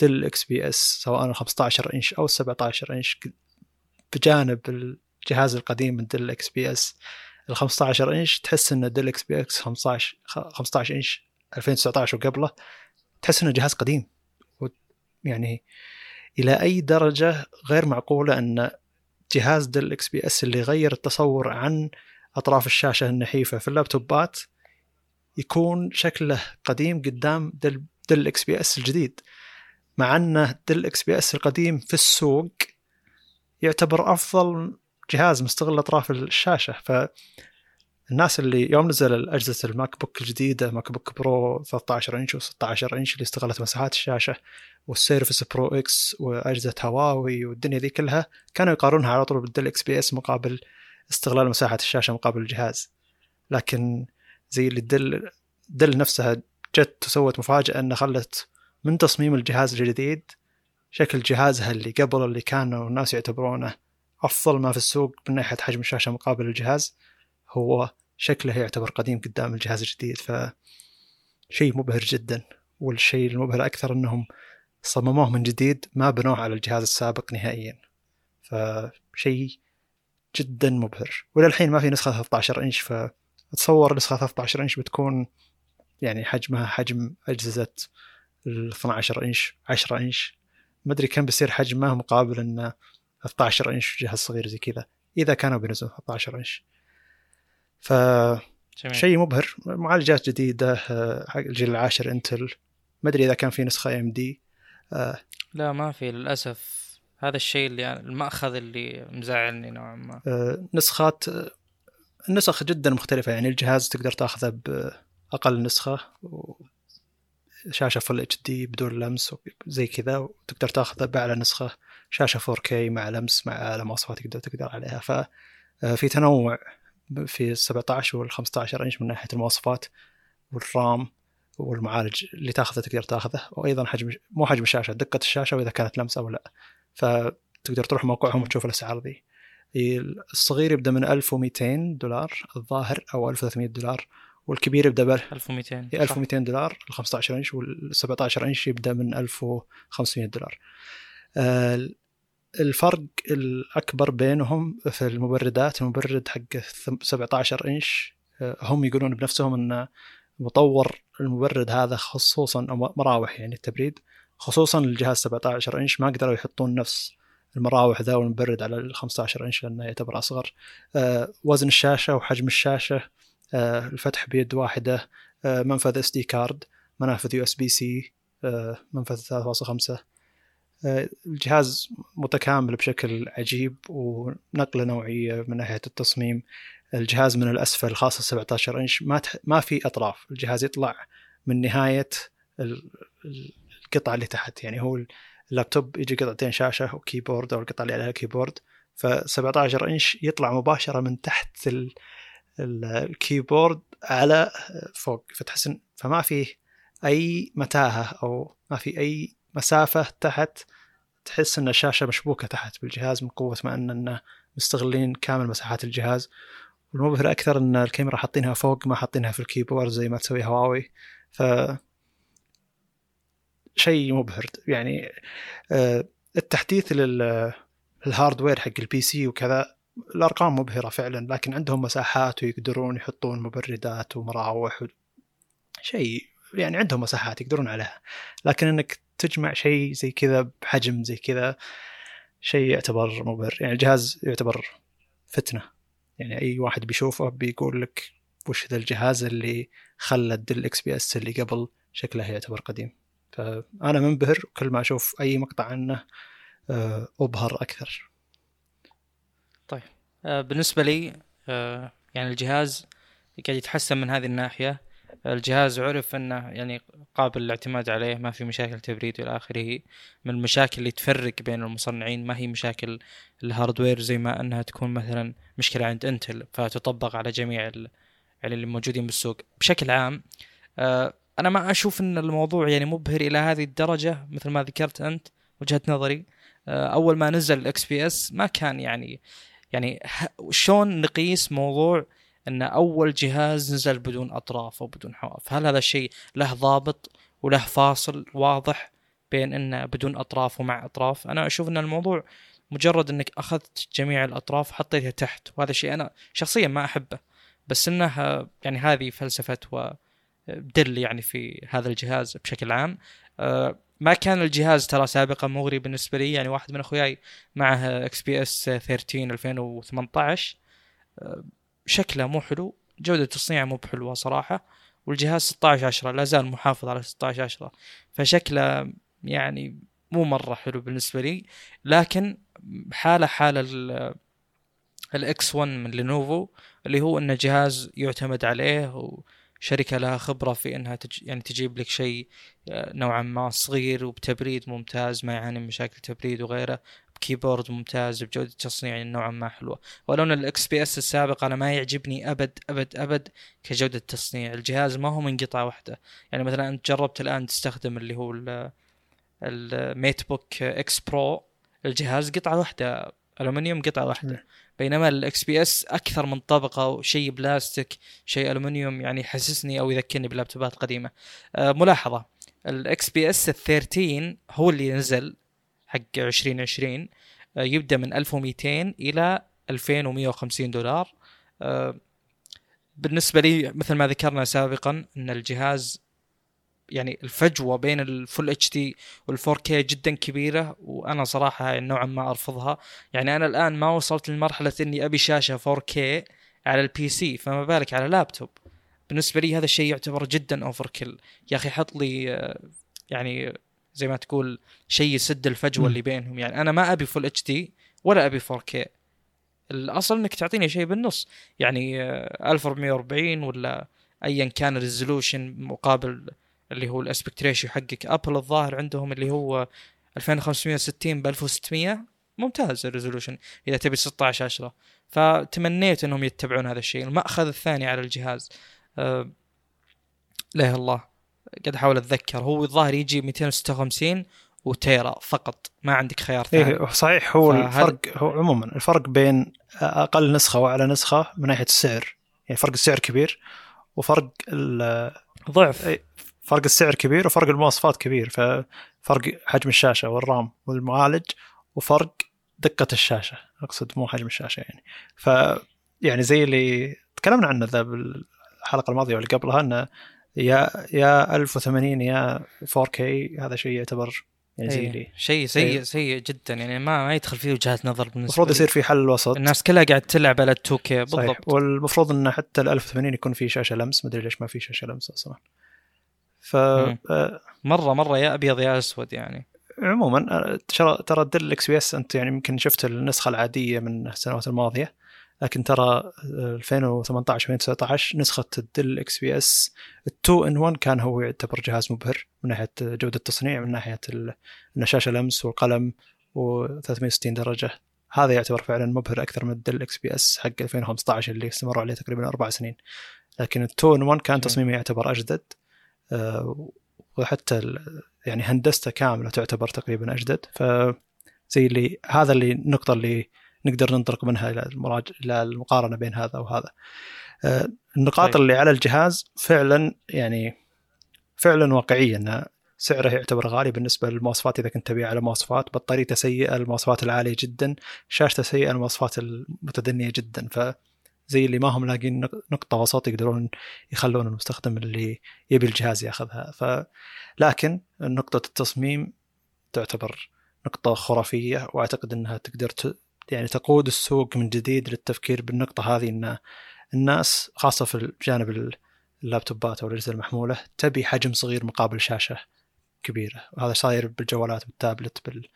Dell XPS سواء 15 انش أو 17 انش بجانب الجهاز القديم من Dell XPS ال 15 إنش تحس ان Dell XPS 15 15 إنش 2019 وقبله تحس إنه جهاز قديم. يعني إلى أي درجة غير معقولة إن جهاز Dell XPS اللي غير التصور عن أطراف الشاشة النحيفة في اللابتوبات يكون شكله قديم قدام Dell Dell XPS الجديد. مع إنه Dell XPS القديم في السوق يعتبر أفضل جهاز مستغل أطراف الشاشة فالناس اللي يوم نزل اجهزه ال MacBook الجديدة MacBook Pro 13 إنش و16 إنش اللي استغلت مساحات الشاشة وال Surface Pro X وأجهزة هواوي والدنيا ذي كلها كانوا يقارنها على طول بال Dell XPS مقابل استغلال مساحة الشاشة مقابل الجهاز. لكن زي اللي Dell Dell نفسها جت وسوت مفاجأة إنها خلت من تصميم الجهاز الجديد شكل جهازها اللي قبل اللي كانوا الناس يعتبرونه أفضل ما في السوق من ناحية حجم الشاشة مقابل الجهاز هو شكله يعتبر قديم قدام الجهاز الجديد ف شيء مبهر جدا. والشيء المبهر أكثر إنهم صمموه من جديد ما بنوه على الجهاز السابق نهائيا. فشيء جدا مبهر. وللحين ما في نسخة 13 إنش فاتصور نسخة 13 إنش بتكون يعني حجمها حجم أجهزة ال 12 إنش 10 إنش. ما أدري كم بيصير حجمه مقابل إنه 13 انش جهاز صغير زي كذا. إذا كانوا بينزلون 13 انش. فشيء جميل. مبهر. معالجات جديده آه، حق الجيل العاشر انتل. ما أدري إذا كان في نسخة AMD لا ما في للأسف. هذا الشيء اللي يعني المأخذ اللي مزعلني نوعا ما. آه، نسخات آه، النسخ جدا مختلفة. يعني الجهاز تقدر تأخذه بأقل نسخة شاشة Full HD بدون لمس زي كذا وتقدر تأخذه بأعلى نسخة. شاشة 4K مع لمس مع أعلى مواصفات تقدر تقدر عليها. ففي تنوع في ال 17 وال 15 انش من ناحية المواصفات والرام والمعالج اللي تاخذه تقدر تاخذه وأيضا حجم مو حجم الشاشة دقة الشاشة وإذا كانت لمس أو لا. فتقدر تروح موقعهم وتشوف الأسعار ذي. الصغير يبدأ من 1200 دولار الظاهر أو 1300 دولار والكبير يبدأ ب 1200 1200 دولار ال 15 انش وال 17 انش يبدأ من 1500 دولار. الفرق الأكبر بينهم في المبردات المبرد حق 17 إنش هم يقولون بنفسهم إن مطور المبرد هذا خصوصا مراوح يعني التبريد خصوصا الجهاز 17 إنش ما قدروا يحطون نفس المراوح ذا والمبرد على ال 15 إنش لأنه يعتبر أصغر. آه وزن الشاشة وحجم الشاشة آه الفتح بيد واحدة آه منفذ SD card منافذ USB-C منفذ 3.5 آه، الجهاز متكامل بشكل عجيب ونقلة نوعية من ناحية التصميم. الجهاز من الأسفل خاصة 17 إنش ما تح... ما في أطراف. الجهاز يطلع من نهاية القطعه اللي تحت. يعني هو اللابتوب يجي قطعتين شاشة و keyboard أو القطعه اللي عليها keyboard. ف 17 إنش يطلع مباشرة من تحت ال... ال keyboard على فوق. فتحس فما فيه أي متاهة أو ما في أي مسافة تحت تحس إن الشاشة مشبوكة تحت بالجهاز من قوة ما اننا مستغلين كامل مساحات الجهاز والمبهر أكثر إن الكاميرا حاطينها فوق ما حاطينها في ال keyboard زي ما تسوي هواوي ف شيء مبهر يعني آه، التحديث لل hardware حق ال PC وكذا الأرقام مبهرة فعلا لكن عندهم مساحات ويقدرون يحطون مبردات ومراوح. شيء يعني عندهم مساحات يقدرون عليها. لكن إنك تجمع شيء زي كذا بحجم زي كذا شيء يعتبر مبهر. يعني الجهاز يعتبر فتنة. يعني أي واحد بيشوفه بيقول لك وش ذا الجهاز اللي خلى الدل XPS اللي قبل شكله يعتبر قديم. فأنا منبهر كل ما أشوف أي مقطع عنه آه، أبهر أكثر. طيب. آه، بالنسبة لي آه، يعني الجهاز قاعد يتحسن من هذه الناحية. الجهاز عرف إنه يعني قابل للاعتماد عليه ما في مشاكل تبريد إلى آخره. من المشاكل اللي تفرق بين المصنعين ما هي مشاكل ال hardware زي ما إنها تكون مثلا مشكلة عند إنتل فتطبق على جميع يعني اللي موجودين بالسوق. بشكل عام آه أنا ما أشوف إن الموضوع يعني مبهر إلى هذه الدرجة مثل ما ذكرت أنت وجهة نظري. آه أول ما نزل ال XPS ما كان يعني يعني شلون نقيس موضوع أن أول جهاز نزل بدون أطراف أو بدون حواف. هل هذا الشيء له ضابط وله فاصل واضح بين أنه بدون أطراف ومع أطراف؟ أنا أشوف أن الموضوع مجرد أنك أخذت جميع الأطراف وحطيتها تحت وهذا الشيء أنا شخصيا ما أحبه. بس أنه يعني هذه فلسفة ودل يعني في هذا الجهاز بشكل عام. أه، ما كان الجهاز ترى سابقا مغري بالنسبة لي يعني واحد من أخوياي معه XPS 13 2018 شكله مو حلو جودة تصنيعه مو بحلوة صراحة والجهاز 16 10 لا زال محافظ على 16 10 فشكله يعني مو مرة حلو بالنسبة لي. لكن حالة حالة ال X1 من لينوفو اللي هو إنه جهاز يعتمد عليه وشركة لها خبرة في إنها تج... يعني تجيب لك شيء آه، نوعا ما صغير وبتبريد ممتاز ما يعاني من مشاكل تبريد وغيره. keyboard ممتاز بجودة تصنيع نوعا ما حلوة. ولو ان ال XPS السابق أنا ما يعجبني أبد أبد أبد كجودة تصنيع الجهاز ما هو من قطعة واحدة يعني مثلا أنت جربت الآن تستخدم اللي هو ال MateBook X Pro الجهاز قطعة واحدة الومنيوم قطعة واحدة بينما ال XPS أكثر من طبقة شيء بلاستيك شيء الومنيوم يعني يحسسني أو يذكرني ب laptopات قديمة. آه ملاحظة ال XPS ال 13 هو اللي نزل حق 2020 آه، يبدأ من 1200 إلى 2150 دولار. آه، بالنسبة لي مثل ما ذكرنا سابقا إن الجهاز يعني الفجوة بين ال full HD وال 4K جدا كبيرة وأنا صراحة نوعا ما أرفضها. يعني أنا الآن ما وصلت لمرحلة إني أبي شاشة 4K على ال PC فما بالك على لابتوب. بالنسبة لي هذا الشيء يعتبر جدا overkill. يا أخي حط لي يعني زي ما تقول شيء يسد الفجوة مم. اللي بينهم. يعني أنا ما أبي full HD ولا أبي 4K الأصل إنك تعطيني شيء بالنص. يعني آه، 1440 ولا ايا كان ال resolution مقابل اللي هو ال aspect ratio حقك. ابل الظاهر عندهم اللي هو 2560 ب 1600 ممتاز الريزولوشن إذا تبي 16 10 فتمنيت إنهم يتبعون هذا الشيء. المأخذ الثاني على الجهاز أه لا الله. قاعد أحاول أتذكر. هو الظاهر يجي 256 وتيرا فقط. ما عندك خيار ثاني. إيه صحيح هو فهذا- الفرق هو عموما الفرق بين أقل نسخة وأعلى نسخة من ناحية السعر. يعني فرق السعر كبير وفرق ال- ضعف. إيه، فرق السعر كبير وفرق المواصفات كبير. ففرق حجم الشاشة والرام والمعالج وفرق دقة الشاشة. أقصد مو حجم الشاشة يعني. ف يعني زي اللي تكلمنا عنه ذا بالحلقة الماضية واللي قبلها إنه يا يا 1080 يا 4K هذا شيء يعتبر يعني زي إيه، اللي. شيء سيء إيه. سيء جدا يعني ما ما يدخل فيه وجهات نظر بالنسبة المفروض لي. يصير في حل وسط. الناس كلها قاعد تلعب على 2K صحيح. بالضبط. والمفروض انه حتى ال 1080 يكون في شاشة لمس. مدري ليش ما في شاشة لمس أصلا. ف. آه، مرة مرة يا أبيض يا أسود يعني. عموما آه، ترى ترى دل XPS أنت يعني يمكن شفت النسخة العادية من السنوات الماضية. لكن ترى آه، 2018 2019 نسخة الدل XPS 2 in 1 كان هو يعتبر جهاز مبهر من ناحية جودة التصنيع من ناحية انه شاشه لمس والقلم و360 درجة. هذا يعتبر فعلا مبهر أكثر من الدل XPS حق 2015 اللي استمروا عليه تقريبا أربع سنين. لكن التو إن 1 كان. تصميمه يعتبر أجدد آه، وحتى يعني هندسته كاملة تعتبر تقريبا أجدد. فزي اللي هذا اللي النقطة اللي نقدر ننطلق منها إلى المراج... إلى المقارنة بين هذا وهذا. آه، النقاط طيب. اللي على الجهاز فعلا يعني فعلا واقعية إن سعره يعتبر غالي بالنسبة للمواصفات. إذا كنت تبيع على مواصفات بطاريته سيئة المواصفات العالية جدا شاشته سيئة المواصفات المتدنية جدا. ف زي اللي ما هم لاقين نق- نقطة وسط يقدرون يخلون المستخدم اللي يبي الجهاز ياخذها. ف لكن نقطة التصميم تعتبر نقطة خرافية وأعتقد إنها تقدر ت... يعني تقود السوق من جديد للتفكير بالنقطة هذه إن الناس خاصة في الجانب ال- اللابتوبات أو الأجهزة المحمولة تبي حجم صغير مقابل شاشة كبيرة. وهذا صاير بالجوالات بالتابلت بال...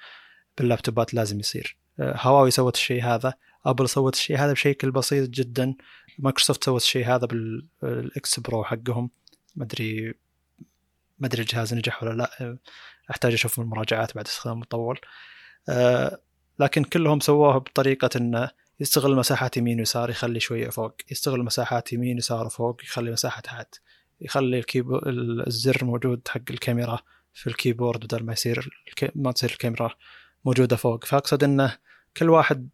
باللابتوبات لازم يصير. آه، هواوي سوت الشيء هذا أبل سوت الشيء هذا بشكل بسيط جدا. مايكروسوفت سوت الشيء هذا بال X Pro حقهم. ما أدري ما أدري الجهاز نجح ولا لا. آه، أحتاج أشوف المراجعات بعد استخدام مطول آه، لكن كلهم سووها بطريقة انه يستغل مساحات يمين ويسار يخلي شوية فوق. يستغل مساحات يمين ويسار فوق يخلي مساحة تحت. يخلي ال keybo الزر موجود حق الكاميرا في ال keyboard بدل ما يصير الك... ما تصير الكاميرا موجودة فوق. فأقصد انه كل واحد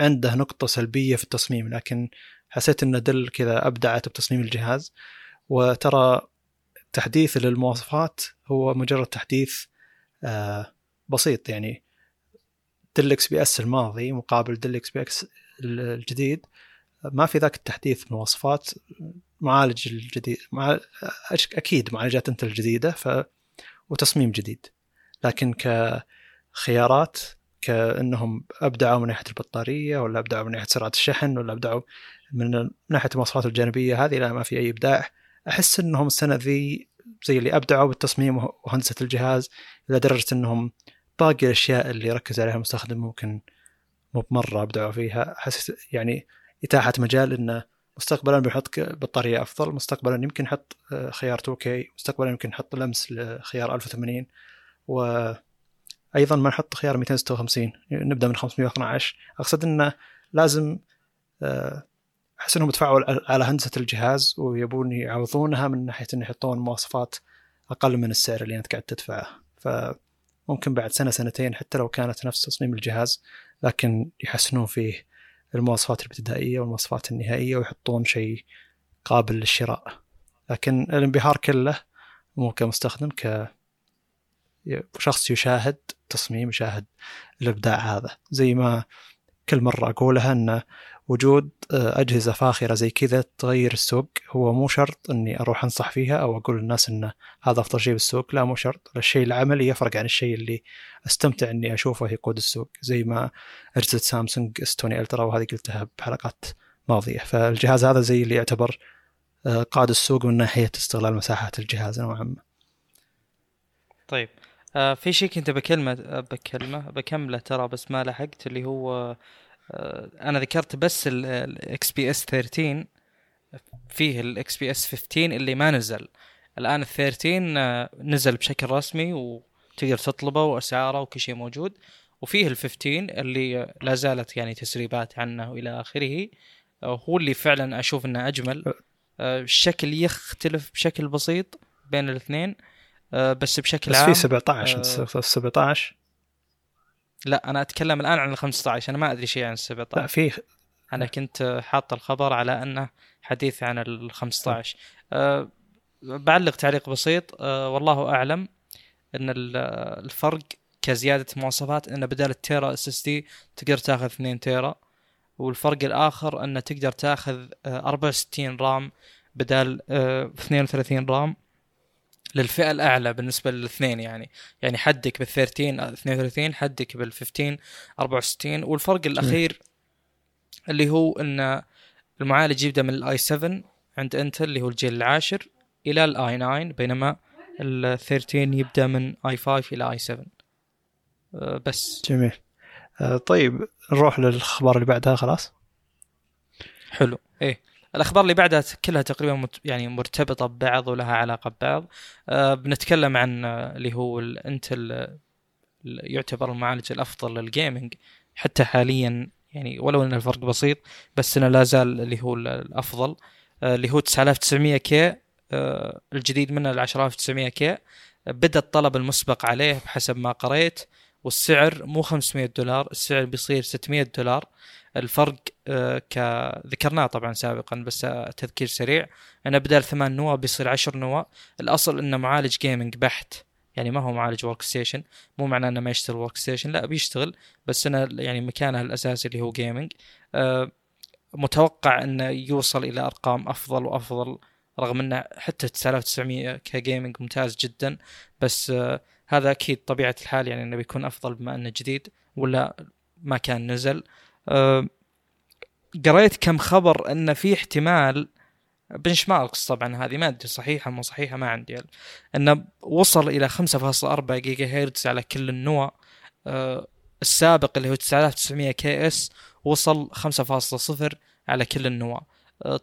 عنده نقطة سلبية في التصميم لكن حسيت إن دل كذا أبدعت بتصميم الجهاز. وترى تحديث للمواصفات هو مجرد تحديث آه بسيط. يعني دل XPS الماضي مقابل دل XPS الجديد ما في ذاك التحديث مواصفات معالج الجديد مع... أكيد معالجات انتل الجديدة ف وتصميم جديد. لكن كخيارات كأنهم أبدعوا من ناحية البطارية ولا أبدعوا من ناحية سرعة الشحن ولا أبدعوا من ناحية المواصفات الجانبية هذه لا ما في أي إبداع. أحس إنهم السنة ذي زي اللي أبدعوا بالتصميم وهندسة الجهاز إلى درجة إنهم باقي الأشياء اللي ركز عليها المستخدم ممكن مو بمرة أبدعوا فيها. حسيت يعني إتاحة مجال انه مستقبلا بنحط ك- بطارية أفضل مستقبلا يمكن نحط آه، خيار 2K مستقبلا يمكن نحط لمس لخيار 1080 وأيضا ما نحط خيار 256 نبدأ من 512 أقصد انه لازم آه، أحس إنهم دفعوا على- هندسة الجهاز ويبون يعوضونها من ناحية انه يحطون مواصفات أقل من السعر اللي أنت قاعد تدفعه. فممكن بعد سنة سنتين حتى لو كانت نفس تصميم الجهاز لكن يحسنون فيه المواصفات الابتدائية والمواصفات النهائية ويحطون شيء قابل للشراء. لكن الانبهار كله مو كمستخدم ك شخص يشاهد تصميم يشاهد الإبداع هذا. زي ما كل مرة أقولها إن وجود آه، أجهزة فاخرة زي كذا تغير السوق. هو مو شرط إني أروح أنصح فيها أو أقول للناس انه هذا أفضل شيء بالسوق. لا مو شرط. الشيء العملي يفرق عن الشيء اللي أستمتع إني أشوفه يقود السوق زي ما أجهزة سامسونج إس 20 ألترا وهذه قلتها بحلقات ماضية. فالجهاز هذا زي اللي يعتبر آه، قاد السوق من ناحية استغلال مساحات الجهاز نوعا ما. طيب آه في شيء كنت بكمله بكمله بكمله ترى بس ما لحقت اللي هو أنا ذكرت بس ال XPS 13 فيه ال XPS 15 اللي ما نزل. الآن ال 13 آه نزل بشكل رسمي وتقدر تطلبه وأسعاره وكل شيء موجود. وفيه ال 15 اللي لا زالت يعني تسريبات عنه والى آخره. آه، هو اللي فعلا أشوف إنه أجمل. آه، الشكل يختلف بشكل بسيط بين الاثنين آه، بس بشكل بس عام في 17 انت آه، 17 لا أنا أتكلم الآن عن ال 15 أنا ما أدري شيء عن ال 17 لا في أنا كنت حاط الخبر على أنه حديث عن ال 15 أه بعلق تعليق بسيط. أه والله أعلم أن ال- الفرق كزيادة مواصفات انه بدل ال 1 تيرا SSD تقدر تاخذ 2 تيرا والفرق الآخر انه تقدر تاخذ آه، 64 RAM بدل آه، 32 RAM. للفئة الأعلى بالنسبة للاثنين يعني. يعني حدك بال 13 32 حدك بال 15 64 والفرق الأخير اللي هو إن المعالج يبدأ من ال i7 عند انتل اللي هو الجيل العاشر إلى ال i9 بينما ال 13 يبدأ من i5 إلى i7 أه، بس. جميل. آه، طيب نروح للأخبار اللي بعدها خلاص؟ حلو. إيه. الأخبار اللي بعدها كلها تقريبا يعني مرتبطة ببعض ولها علاقة ببعض. أه بنتكلم عن آه، اللي هو الانتل آه، يعتبر المعالج الأفضل لل gaming حتى حاليا يعني ولو إن الفرق بسيط بس إنه لا زال اللي هو ال- الأفضل. آه، اللي هو 9900K آه، الجديد منه ال 10900K. بدأ الطلب المسبق عليه بحسب ما قريت. والسعر مو 500 دولار السعر بيصير 600 دولار. الفرق آه، ك ذكرناه طبعا سابقا بس تذكير سريع. انه بدل ثمان نواة بيصير عشر نواة. الأصل إنه معالج gaming بحت. يعني ما هو معالج workstation مو معناه إنه ما يشتغل workstation لا بيشتغل بس انه يعني مكانه الأساسي اللي هو gaming آه، متوقع إنه يوصل إلى أرقام أفضل وأفضل. رغم إنه حتى 9900 ك gaming ممتاز جدا بس آه، هذا أكيد طبيعة الحال يعني إنه بيكون أفضل بما إنه جديد ولا ما كان نزل آه، قريت كم خبر إن في احتمال benchmarks طبعا هذه ما أدري صحيحة مو صحيحة ما عندي علم. إنه وصل إلى 5.4 جيجا هرتز على كل النوى آه، السابق اللي هو 9900KS وصل 5.0 على كل النوى آه،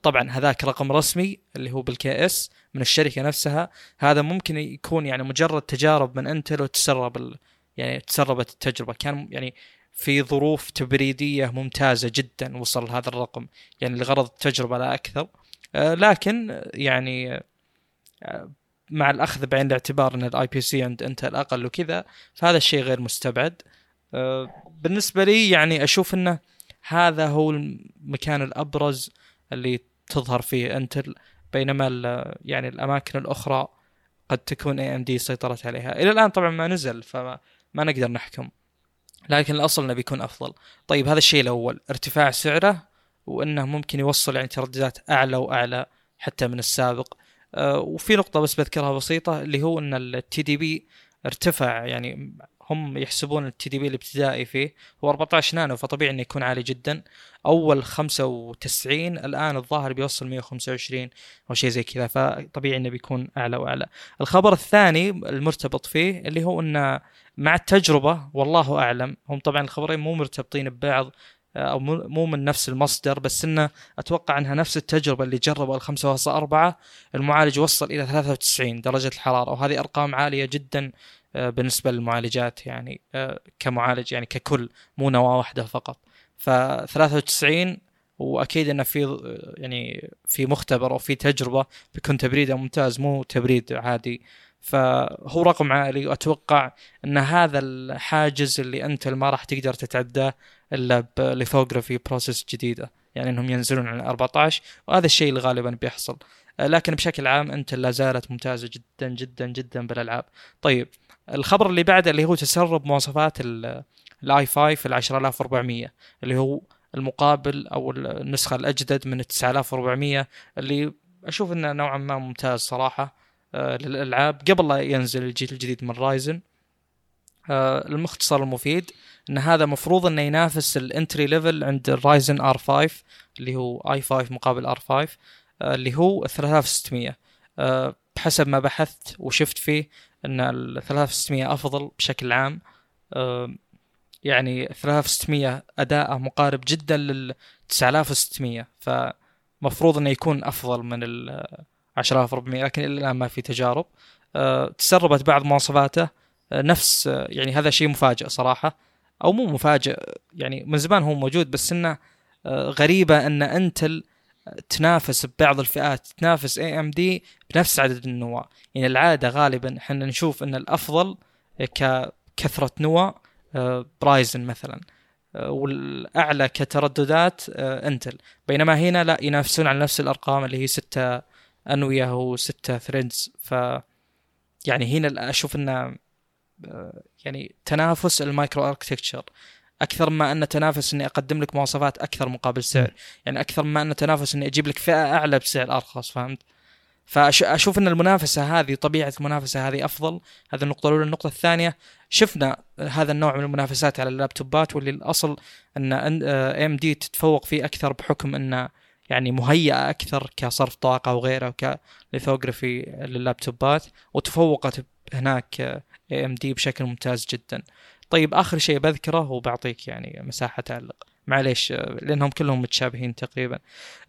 طبعا هذاك رقم رسمي اللي هو بال KS من الشركة نفسها. هذا ممكن يكون يعني مجرد تجارب من إنتل وتسرب ال... يعني تسربت التجربة. كان يعني في ظروف تبريدية ممتازة جدا وصل هذا الرقم يعني لغرض التجربة لا أكثر. آه، لكن آه، يعني آه، مع الأخذ بعين الاعتبار إن ال IPC عند إنتل أقل وكذا فهذا الشيء غير مستبعد. آه، بالنسبة لي يعني أشوف إنه هذا هو المكان الأبرز اللي تظهر فيه انتل بينما يعني الأماكن الأخرى قد تكون AMD سيطرت عليها. إلى الآن طبعا ما نزل فما ما نقدر نحكم. لكن الأصل إنه بيكون أفضل. طيب هذا الشيء الأول ارتفاع سعره وإنه ممكن يوصل يعني ترددات أعلى وأعلى حتى من السابق. آه، وفي نقطة بس بذكرها بسيطة اللي هو إن التي دي بي ارتفع يعني هم يحسبون التي دي بي الابتدائي فيه هو 14 نانو فطبيعي إنه يكون عالي جدا. أول 95 الآن الظاهر بيوصل 125 أو شيء زي كذا فطبيعي إنه بيكون أعلى وأعلى. الخبر الثاني المرتبط فيه اللي هو إنه مع التجربة والله أعلم هم طبعا الخبرين مو مرتبطين ببعض أو مو من نفس المصدر بس إنه أتوقع إنها نفس التجربة اللي جربوا ال 5.4 المعالج وصل إلى 93 درجة الحرارة وهذه أرقام عالية جدا آه، بالنسبة للمعالجات يعني آه، كمعالج يعني ككل مو نواة واحدة فقط. ف 93 وأكيد إنه في آه، يعني في مختبر أو في تجربة بيكون تبريده ممتاز مو تبريد عادي. فهو رقم عالي وأتوقع إن هذا الحاجز اللي إنتل ما راح تقدر تتعداه إلا ب lithography process جديدة. يعني إنهم ينزلون على 14 وهذا الشيء اللي غالبا بيحصل. آه، لكن بشكل عام إنتل لا زالت ممتازة جدا جدا جدا بالألعاب. طيب الخبر اللي بعده اللي هو تسرب مواصفات ال- ال i5 ال 10400 اللي هو المقابل أو النسخة الأجدد من ال 9400 اللي أشوف إنه نوعا ما ممتاز صراحة آه، للألعاب. قبل لا ينزل الجيل الجديد من رايزن آه، المختصر المفيد إن هذا مفروض إنه ينافس ال entry level عند الرايزن R5 اللي هو i5 مقابل R5 آه، اللي هو 3600 آه، بحسب ما بحثت وشفت فيه إن ال 3600 أفضل بشكل عام. يعني 3600 اداءه مقارب جدا لل 9600 فمفروض إنه يكون أفضل من ال 10400 لكن إلى الآن ما في تجارب. آه، تسربت بعض مواصفاته. آه، نفس يعني هذا شيء مفاجئ صراحة أو مو مفاجئ يعني من زمان هو موجود بس إنه غريبة إن إنتل تنافس ببعض الفئات تنافس AMD بنفس عدد النواة. يعني العادة غالبا إحنا نشوف إن الأفضل ككثره نواة برايزن مثلا آه، والأعلى كترددات آه، انتل بينما هنا لا ينافسون على نفس الأرقام اللي هي ستة أنوية وستة threads ف يعني هنا أشوف إنه آه، يعني تنافس ال micro architecture أكثر ما أن تنافس إني أقدم لك مواصفات أكثر مقابل سعر. يعني أكثر ما أن تنافس إني أجيب لك فئة أعلى بسعر أرخص فهمت؟ فأشوف إن المنافسة هذه طبيعة المنافسة هذه أفضل. هذه النقطة الأولى. النقطة الثانية شفنا هذا النوع من المنافسات على ال laptopات واللي الأصل إن AMD تتفوق فيه أكثر بحكم انه يعني مهيئة أكثر كصرف طاقة وغيره ك lithography لل laptopات وتفوقت هناك AMD بشكل ممتاز جدا. طيب آخر شيء بذكره وبعطيك يعني مساحة تعلق. معليش لأنهم كلهم متشابهين تقريبا.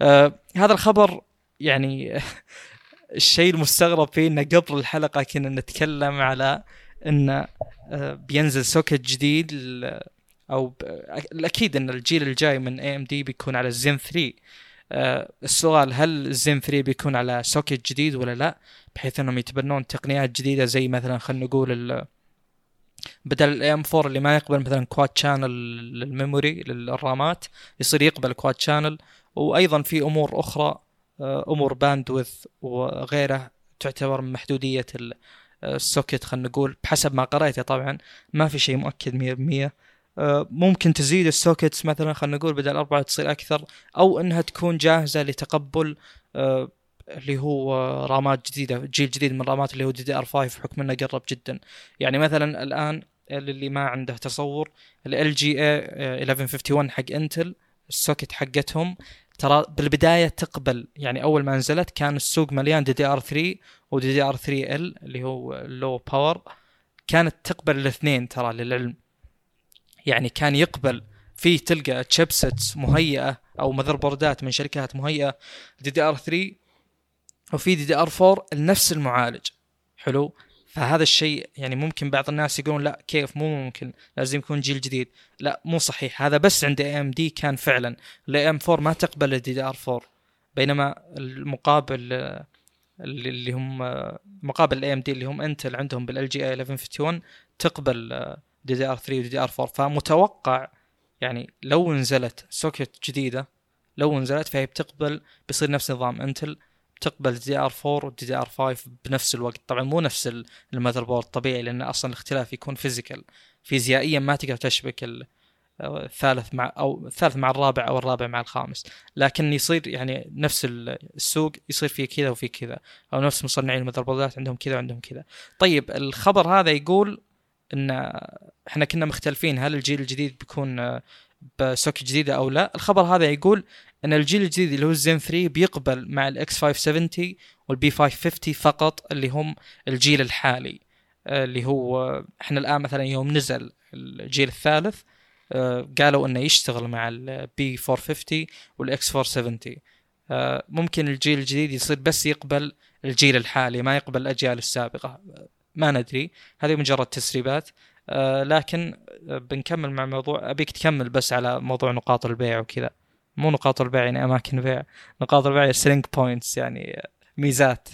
آه هذا الخبر يعني الشيء المستغرب فيه إنه قبل الحلقة كنا نتكلم على إن آه، بينزل socket جديد أو الأكيد إن الجيل الجاي من AMD بيكون على الزين 3 آه، السؤال هل الزين 3 بيكون على socket جديد ولا لا؟ بحيث إنهم يتبنون تقنيات جديدة زي مثلا خلينا نقول بدل ال AM4 اللي ما يقبل مثلا quad channel لل memory لل RAMات يصير يقبل quad channel وأيضا في أمور أخرى آه، أمور bandwidth وغيره تعتبر من محدودية ال socket خلينا نقول. بحسب ما قريته طبعا ما في شيء مؤكد 100% آه، ممكن تزيد ال sockets مثلا خلينا نقول بدل أربعة تصير أكثر أو أنها تكون جاهزة لتقبل آه، اللي هو رامات جديدة جيل جديد من الرامات اللي هو DDR 5 بحكم انه قرب جدا. يعني مثلا الآن اللي ما عنده تصور LGA 1151 حق انتل ال socket حقتهم ترى بالبداية تقبل. يعني أول ما نزلت كان السوق مليان DDR 3 و DDR 3 ال اللي هو low power كانت تقبل الاثنين ترى للعلم. يعني كان يقبل. في تلقى chipsets مهيئة أو motherboard ات من شركات مهيئة. دي دي ار 3 وفي دي دي ار 4 لنفس المعالج. حلو؟ فهذا الشيء يعني ممكن بعض الناس يقولون لا كيف؟ مو ممكن. لازم يكون جيل جديد. لا مو صحيح. هذا بس عند AMD كان فعلا. ال AM 4 ما تقبل ال DDR 4 بينما المقابل اللي هم مقابل ال AMD اللي هم انتل عندهم بال LGA 1151 تقبل DDR 3 و DDR 4 فمتوقع يعني لو نزلت socket جديدة لو نزلت فهي بتقبل بيصير نفس نظام انتل تقبل DDR 4 و DDR 5 بنفس الوقت. طبعا مو نفس ال motherboard طبيعي لأن أصلا الاختلاف يكون physical. فيزيائيا ما تقدر تشبك الثالث مع أو الثالث مع الرابع أو الرابع مع الخامس. لكن يصير يعني نفس السوق يصير فيه كذا وفي كذا. أو نفس مصنعين ال motherboard ات عندهم كذا وعندهم كذا. طيب الخبر هذا يقول إن إحنا كنا مختلفين هل الجيل الجديد بيكون ب socket جديدة أو لا؟ الخبر هذا يقول أن الجيل الجديد اللي هو الزين 3 بيقبل مع ال X 570 وال B 550 فقط اللي هم الجيل الحالي آه، اللي هو إحنا الآن مثلا يوم نزل الجيل الثالث آه، قالوا إنه يشتغل مع ال B 450 وال X 470 آه، ممكن الجيل الجديد يصير بس يقبل الجيل الحالي ما يقبل الأجيال السابقة. ما ندري. هذه مجرد تسريبات. لكن بنكمل مع موضوع أبيك تكمل بس على موضوع نقاط البيع وكذا. مو نقاط البيع يعني أماكن بيع. نقاط البيع selling points يعني ميزات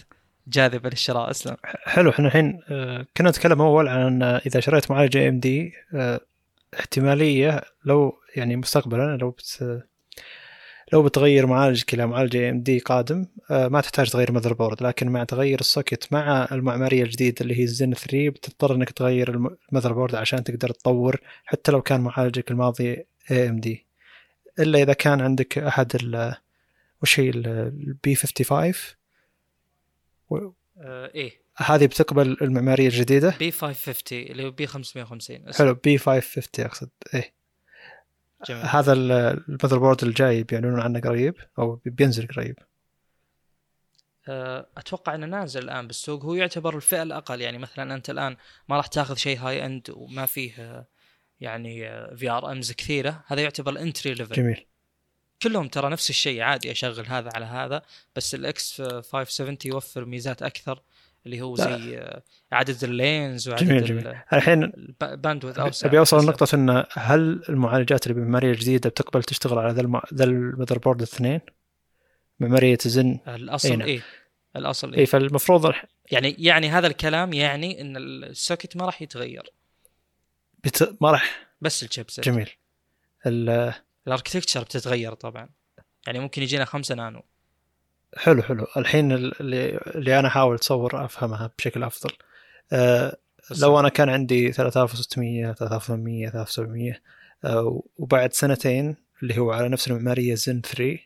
جاذبة للشراء اسلم حلو. إحنا الحين آه، كنا نتكلم أول عن إذا شريت معالج AMD احتمالية لو يعني مستقبلا لو بت لو بتغير معالجك إلى معالج AMD قادم آه، ما تحتاج تغير motherboard لكن مع تغير ال socket مع المعمارية الجديدة اللي هي الزن 3 بتضطر إنك تغير ال motherboard عشان تقدر تطور حتى لو كان معالجك الماضي AMD إلا إذا كان عندك أحد ال وش هي ال B 55 و... آه إيه. هذه بتقبل المعمارية الجديدة؟ B 550 اللي هو B 550 حلو B 550 أقصد. إيه. جميل. هذا ال motherboard الجاي بيعلنون عنه قريب أو بينزل قريب. آه، أتوقع إنه نازل الآن بالسوق هو يعتبر الفئة الأقل. يعني مثلا أنت الآن ما راح تاخذ شيء high end وما فيه آه، يعني VRMs كثيرة. هذا يعتبر ال entry level جميل. كلهم ترى نفس الشيء عادي أشغل هذا على هذا بس ال X 570 يوفر ميزات أكثر اللي هو لا. زي آه، عدد ال lanes وعدد جميل جميل. الحين ال bandwidth أوسع. أبي أوصل لنقطة ان هل المعالجات اللي بمعمارية جديدة بتقبل تشتغل على ذا الم... ذا ال motherboard الاثنين؟ معمارية زن الأصل أي نعم. إيه. الأصل اي إيه. فالمفروض يعني يعني هذا الكلام يعني إن ال socket ما راح يتغير. بت... ما راح. بس ال chipset. جميل. ال... ال architecture بتتغير طبعا. يعني ممكن يجينا 5 نانو. حلو حلو. الحين اللي, اللي أنا احاول اتصور أفهمها بشكل أفضل. أه لو أنا كان عندي 3600 3800 3700 أه وبعد سنتين اللي هو على نفس المعمارية زن 3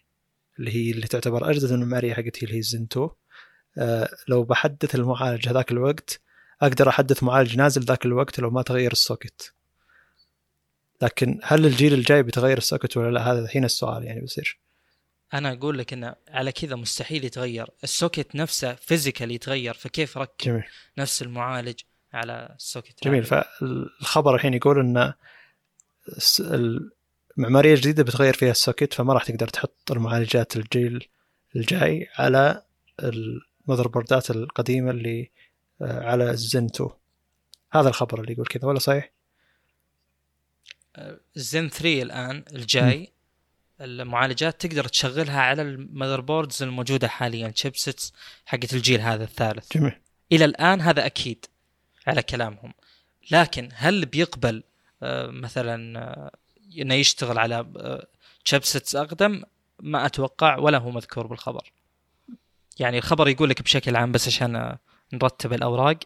اللي هي اللي تعتبر أجدد المعمارية حقتي اللي هي زن 2 أه لو بحدث المعالج هذاك الوقت أقدر أحدث معالج نازل ذاك الوقت لو ما تغير ال socket. لكن هل الجيل الجاي بيتغير ال socket ولا لا؟ هذا الحين السؤال يعني بيصير. أنا أقول لك إنه على كذا مستحيل يتغير. ال socket نفسه physical يتغير فكيف ركب جميل. نفس المعالج على ال socket. جميل. العادي؟ فالخبر الحين يقول إن المعمارية الجديدة بتغير فيها ال socket فما راح تقدر تحط المعالجات الجيل الجاي على ال motherboard ات القديمة اللي على الزن 2 هذا الخبر اللي يقول كذا ولا صحيح؟ الزن 3 الآن الجاي المعالجات تقدر تشغلها على ال motherboards الموجودة حاليا chipsets حقت الجيل هذا الثالث. جميل. إلى الآن هذا أكيد على كلامهم. لكن هل بيقبل آه، مثلا آه، إنه يشتغل على آه، chipsets أقدم؟ ما أتوقع ولا هو مذكور بالخبر. يعني الخبر يقول لك بشكل عام بس عشان آه، نرتب الأوراق.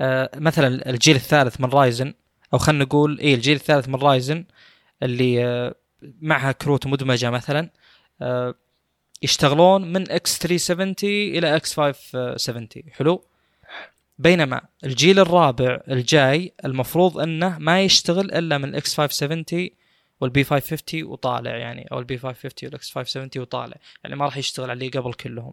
آه، مثلا الجيل الثالث من Ryzen أو خلينا نقول إيه الجيل الثالث من Ryzen اللي آه، معها كروت مدمجة مثلا آه، يشتغلون من X 370 إلى X 570 حلو؟ بينما الجيل الرابع الجاي المفروض إنه ما يشتغل إلا من ال X 570 وال B 550 وطالع يعني أو ال B 550 وال X 570 وطالع. يعني ما راح يشتغل اللي قبل كلهم.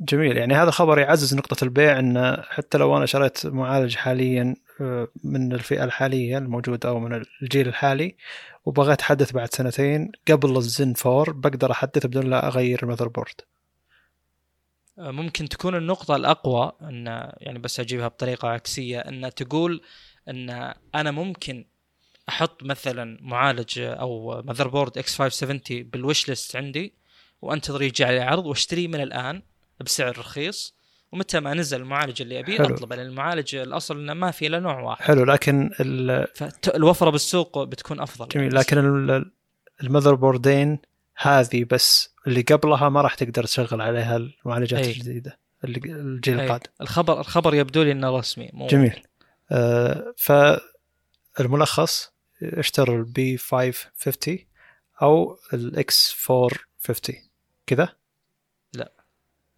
جميل. يعني هذا خبر يعزز نقطة البيع إن حتى لو أنا شريت معالج حاليا آه، من الفئة الحالية الموجودة أو من الجيل الحالي وبغيت أحدث بعد سنتين قبل الزن 4 بقدر أحدث بدون لا أغير ال motherboard. آه، ممكن تكون النقطة الأقوى أن يعني بس أجيبها بطريقة عكسية أن تقول أن أنا ممكن أحط مثلا معالج أو motherboard X 570 بال wish list عندي وأنتظر يجي عليه عرض وأشتريه من الآن بسعر رخيص ومتى ما نزل المعالج اللي أبيه حلو. أطلبه لأن المعالج الأصل إنه ما في إلا نوع واحد حلو لكن ال- فالوفرة بالسوق بتكون أفضل جميل لكن ال- ال motherboard ين هذه بس اللي قبلها ما راح تقدر تشغل عليها المعالجات أي. الجديدة الجيل. القادم الخبر الخبر يبدو لي إنه رسمي مو جميل آه فالملخص اشتروا ال B 550 أو ال X 450 كذا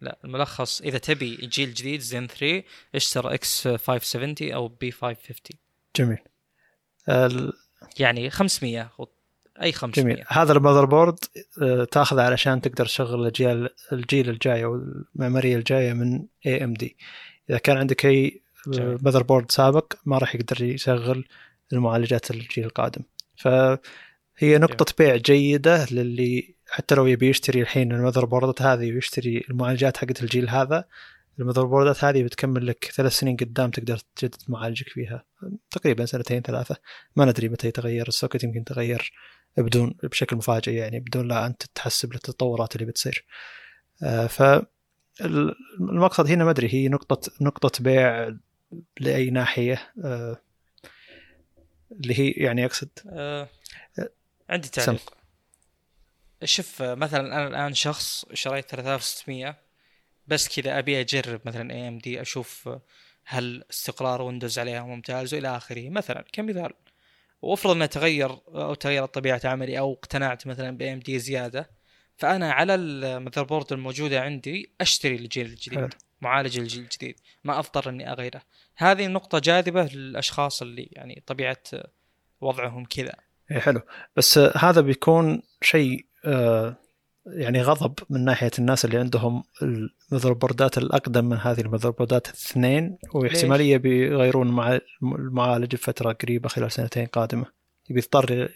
لا الملخص إذا تبي جيل جديد زين 3 اشترى X 570 أو B 550 جميل. ال- يعني 500 خط- أي 500 جميل. هذا ال motherboard آه، تاخذه علشان تقدر تشغل الجيل الجيل الجاي أو المعماريه الجاية من AMD إذا كان عندك أي جميل. motherboard سابق ما راح يقدر يشغل المعالجات الجيل القادم. فهي نقطة بيع جيدة للي حتى لو يبي يشتري الحين ال motherboard ات هذه ويشتري المعالجات حقت الجيل هذا ال motherboard ات هذه بتكمل لك ثلاث سنين قدام تقدر تجدد معالجك فيها. تقريبا سنتين ثلاثة. ما ندري متى يتغير السوكت يمكن يتغير بدون بشكل مفاجئ يعني بدون لا أنت تحسب للتطورات اللي بتصير. آه، ف ال- المقصد هنا ما أدري هي نقطة نقطة بيع لأي ناحية آه، اللي هي يعني أقصد آه عندي سم. شوف مثلا أنا الآن شخص شريت 3600 بس كذا أبي أجرب مثلا اي ام دي أشوف هل استقرار ويندوز عليها ممتاز وإلى آخره. مثلا كمثال وافرض أنه تغير أو تغيرت طبيعة عملي أو اقتنعت مثلا ب AMD زيادة فأنا على ال motherboard الموجودة عندي أشتري الجيل حلو. الجديد معالج الجيل الجديد ما اضطر إني أغيره. هذه نقطة جاذبة للأشخاص اللي يعني طبيعة وضعهم كذا. إيه حلو. بس هذا بيكون شيء يعني غضب من ناحية الناس اللي عندهم ال motherboard ات الأقدم من هذه ال motherboard ات الاثنين واحتماليه بيغيرون مع المعالج بفترة قريبة خلال سنتين قادمة. بيضطر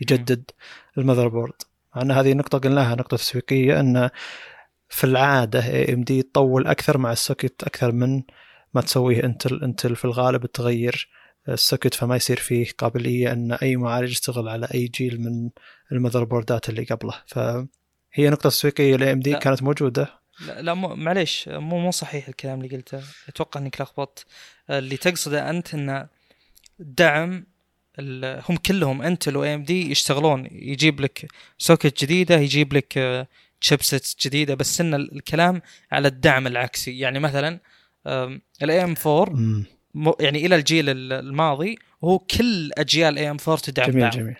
يجدد ال motherboard مع أن هذه نقطة قلناها نقطة تسويقية أن في العادة AMD تطول أكثر مع ال socket أكثر من ما تسويه إنتل. إنتل في الغالب تغير ال socket فما يصير فيه قابلية أن أي معالج يشتغل على أي جيل من ال motherboard ات اللي قبله. فهي نقطة تسويقية ل AMD كانت موجودة. لا, لا مو معليش مو مو صحيح الكلام اللي قلته. أتوقع إنك لخبطت. اللي تقصده أنت إن دعم هم كلهم أنتل و AMD يشتغلون. يجيب لك socket جديدة يجيب لك chipsets جديدة بس إن الكلام على الدعم العكسي. يعني مثلا ال AM 4 يعني إلى الجيل الماضي وهو كل أجيال AM 4 تدعم جميل بعض. جميل.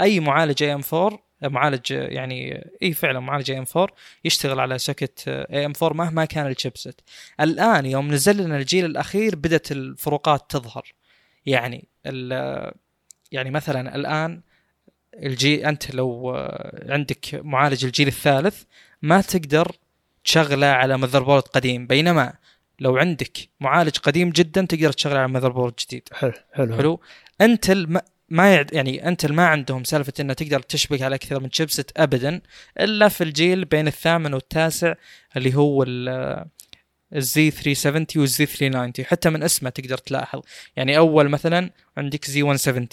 أي معالج AM 4 معالج يعني إي فعلا معالج AM 4 يشتغل على socket AM 4 مهما كان ال chipset. الآن يوم نزل لنا الجيل الأخير بدأت الفروقات تظهر. يعني يعني مثلا الآن الجي أنت لو عندك معالج الجيل الثالث ما تقدر تشغله على motherboard قديم. بينما لو عندك معالج قديم جدا تقدر تشغله على motherboard جديد. حلو حلو. حلو؟ انتل ما يعد يعني انتل ما عندهم سالفة إنه تقدر تشبك على أكثر من chipset ابدا إلا في الجيل بين الثامن والتاسع اللي هو الزي 370 والزي 390 حتى من اسمه تقدر تلاحظ. يعني أول مثلا عندك زي 170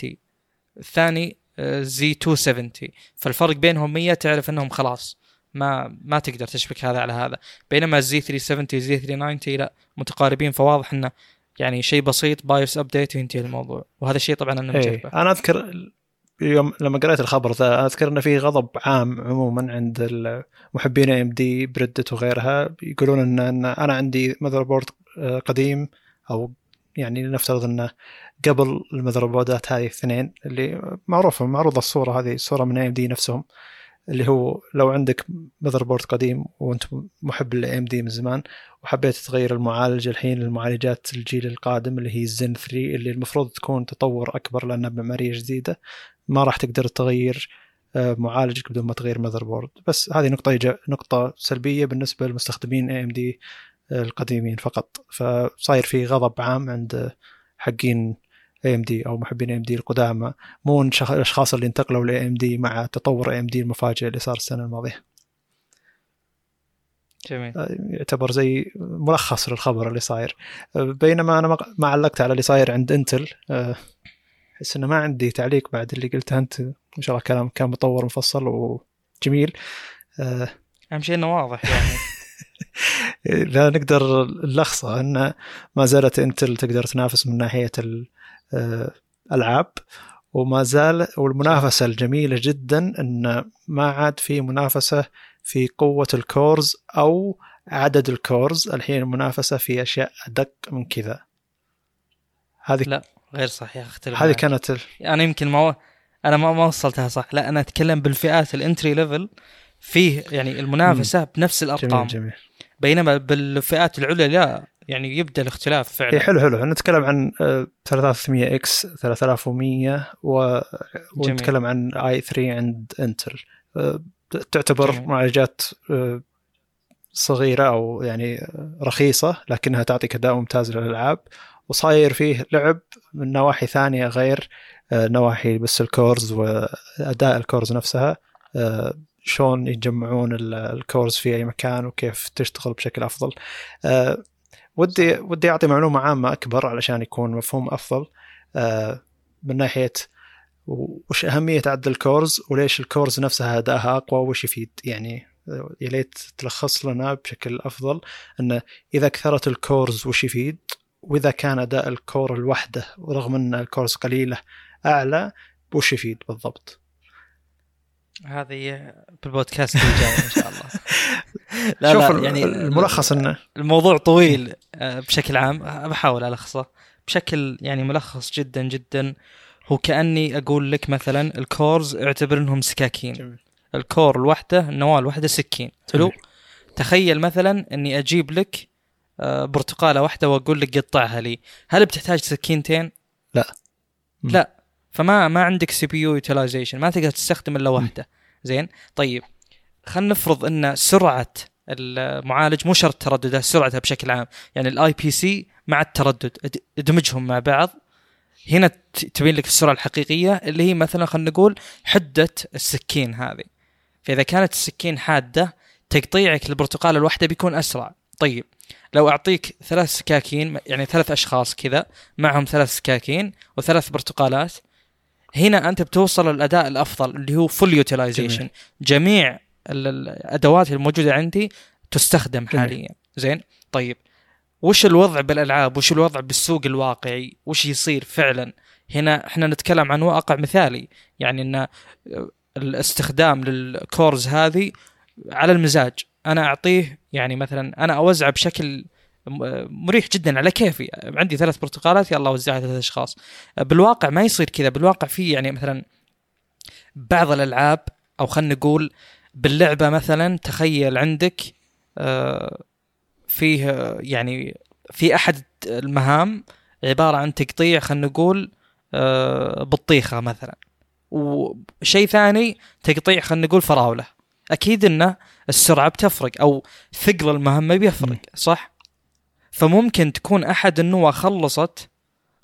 الثاني زي 270 فالفرق بينهم 100 تعرف إنهم خلاص. ما ما تقدر تشبك هذا على هذا. بينما الزي 370 زي 390 لا متقاربين فواضح إنه يعني شيء بسيط بايوس ابديت وينتهي الموضوع. وهذا الشيء طبعا أنا مجربه إيه. أنا أذكر يوم لما قريت الخبر ذا أذكر إنه في غضب عام عموما عند محبين AMD ب Reddit وغيرها يقولون ان, إن أنا عندي motherboard آه، قديم أو يعني نفترض إنه قبل ال motherboard ات هذه الاثنين اللي معروفه معروضة الصورة هذه صوره من AMD نفسهم. اللي هو لو عندك motherboard قديم وانت محب لل AMD من زمان وحبيت تغير المعالج الحين للمعالجات الجيل القادم اللي هي الزن 3 اللي المفروض تكون تطور أكبر لأنها بمعماريه جديدة ما راح تقدر تغير آه، معالجك بدون ما تغير motherboard بس هذه نقطة نقطة سلبية بالنسبة للمستخدمين AMD القديمين فقط. فصاير في غضب عام عند حقين AMD أو محبين AMD القدامى مو الأشخاص اللي انتقلوا ل AMD مع تطور AMD المفاجئ اللي صار السنة الماضية. جميل. آه، يعتبر زي ملخص للخبر اللي صاير. آه، بينما أنا ما علقت على اللي صاير عند انتل آه، أحس إنه ما عندي تعليق بعد اللي قلته أنت. إن شاء الله كلام كان مطور مفصل وجميل. أهم شيء إنه واضح يعني. لا نقدر نلخصه ان ما زالت انتل تقدر تنافس من ناحية الالعاب وما زال والمنافسة الجميلة جدا إن ما عاد في منافسة في قوة ال cores أو عدد ال cores. الحين المنافسة في أشياء أدق من كذا. هذه لا غير صحيح أختلف هذه كانت ال... أنا يمكن ما أنا ما ما وصلتها صح. لا أنا أتكلم بالفئات ال entry level فيه يعني المنافسة مم. بنفس الأرقام. جميل جميل. بينما بالفئات العليا لا. يعني يبدأ الاختلاف فعلا. إيه حلو حلو. نتكلم عن 3300 X 3100 و... ونتكلم عن i 3 عند إنتل. آه، تعتبر جميل. معالجات آه، صغيرة أو يعني رخيصة لكنها تعطيك أداء ممتاز للألعاب. وصاير فيه لعب من نواحي ثانية غير آه، نواحي بس ال cores وأداء ال cores نفسها. شلون يجمعون ال cores في أي مكان وكيف تشتغل بشكل أفضل. ودي ودي أعطي معلومة عامة أكبر علشان يكون مفهوم أفضل. أه من ناحية وش أهمية عدد ال cores وليش ال cores نفسها ادائها أقوى وش يفيد يعني يا ليت تلخص لنا بشكل أفضل. انه إذا كثرت ال cores وش يفيد وإذا كان أداء ال core الوحدة ورغم إن ال cores قليلة أعلى وش يفيد بالضبط؟ هذه بالبودكاست الجاي إن شاء الله. لا شوف لا يعني الملخص إنه الموضوع طويل آه، بشكل عام. بحاول الخصه بشكل يعني ملخص جدا جدا. هو كأني أقول لك مثلا ال cores اعتبر إنهم سكاكين. جميل. ال core الواحده النواه الواحده سكين. حلو؟ تخيل مثلا إني أجيب لك آه، برتقالة واحدة وأقول لك قطعها لي. هل بتحتاج سكينتين؟ لا. لا. فما ما عندك CPU utilization ما تقدر تستخدم إلا واحدة. زين؟ طيب خلينا نفرض إن سرعة المعالج مو شرط تردده سرعتها بشكل عام. يعني ال IPC مع التردد اد- ادمجهم مع بعض. هنا تبين لك السرعة الحقيقية اللي هي مثلا خلينا نقول حدة السكين هذه. فإذا كانت السكين حادة تقطيعك للبرتقاله الواحدة بيكون أسرع. طيب لو أعطيك ثلاث سكاكين يعني ثلاث أشخاص كذا معهم ثلاث سكاكين وثلاث برتقالات هنا أنت بتوصل للأداء الأفضل اللي هو full utilization. جميع ال- الأدوات الموجودة عندي تستخدم جميل. حاليا. زين؟ طيب. وش الوضع بالألعاب؟ وش الوضع بالسوق الواقعي؟ وش يصير فعلا؟ هنا إحنا نتكلم عن واقع مثالي. يعني إن الاستخدام للكورز هذه على المزاج. أنا أعطيه يعني مثلا أنا اوزعه بشكل مريح جدا على كيفي. عندي ثلاث برتقالات يلا وزعها ثلاث أشخاص. بالواقع ما يصير كذا. بالواقع في يعني مثلا بعض الألعاب أو خلينا نقول باللعبة مثلا تخيل عندك آه، فيه يعني في أحد المهام عبارة عن تقطيع خلينا نقول آه، بطيخة مثلا. وشيء ثاني تقطيع خلينا نقول فراولة. أكيد إنه السرعة بتفرق أو ثقل المهمة بيفرق. صح؟ فممكن تكون أحد النوى خلصت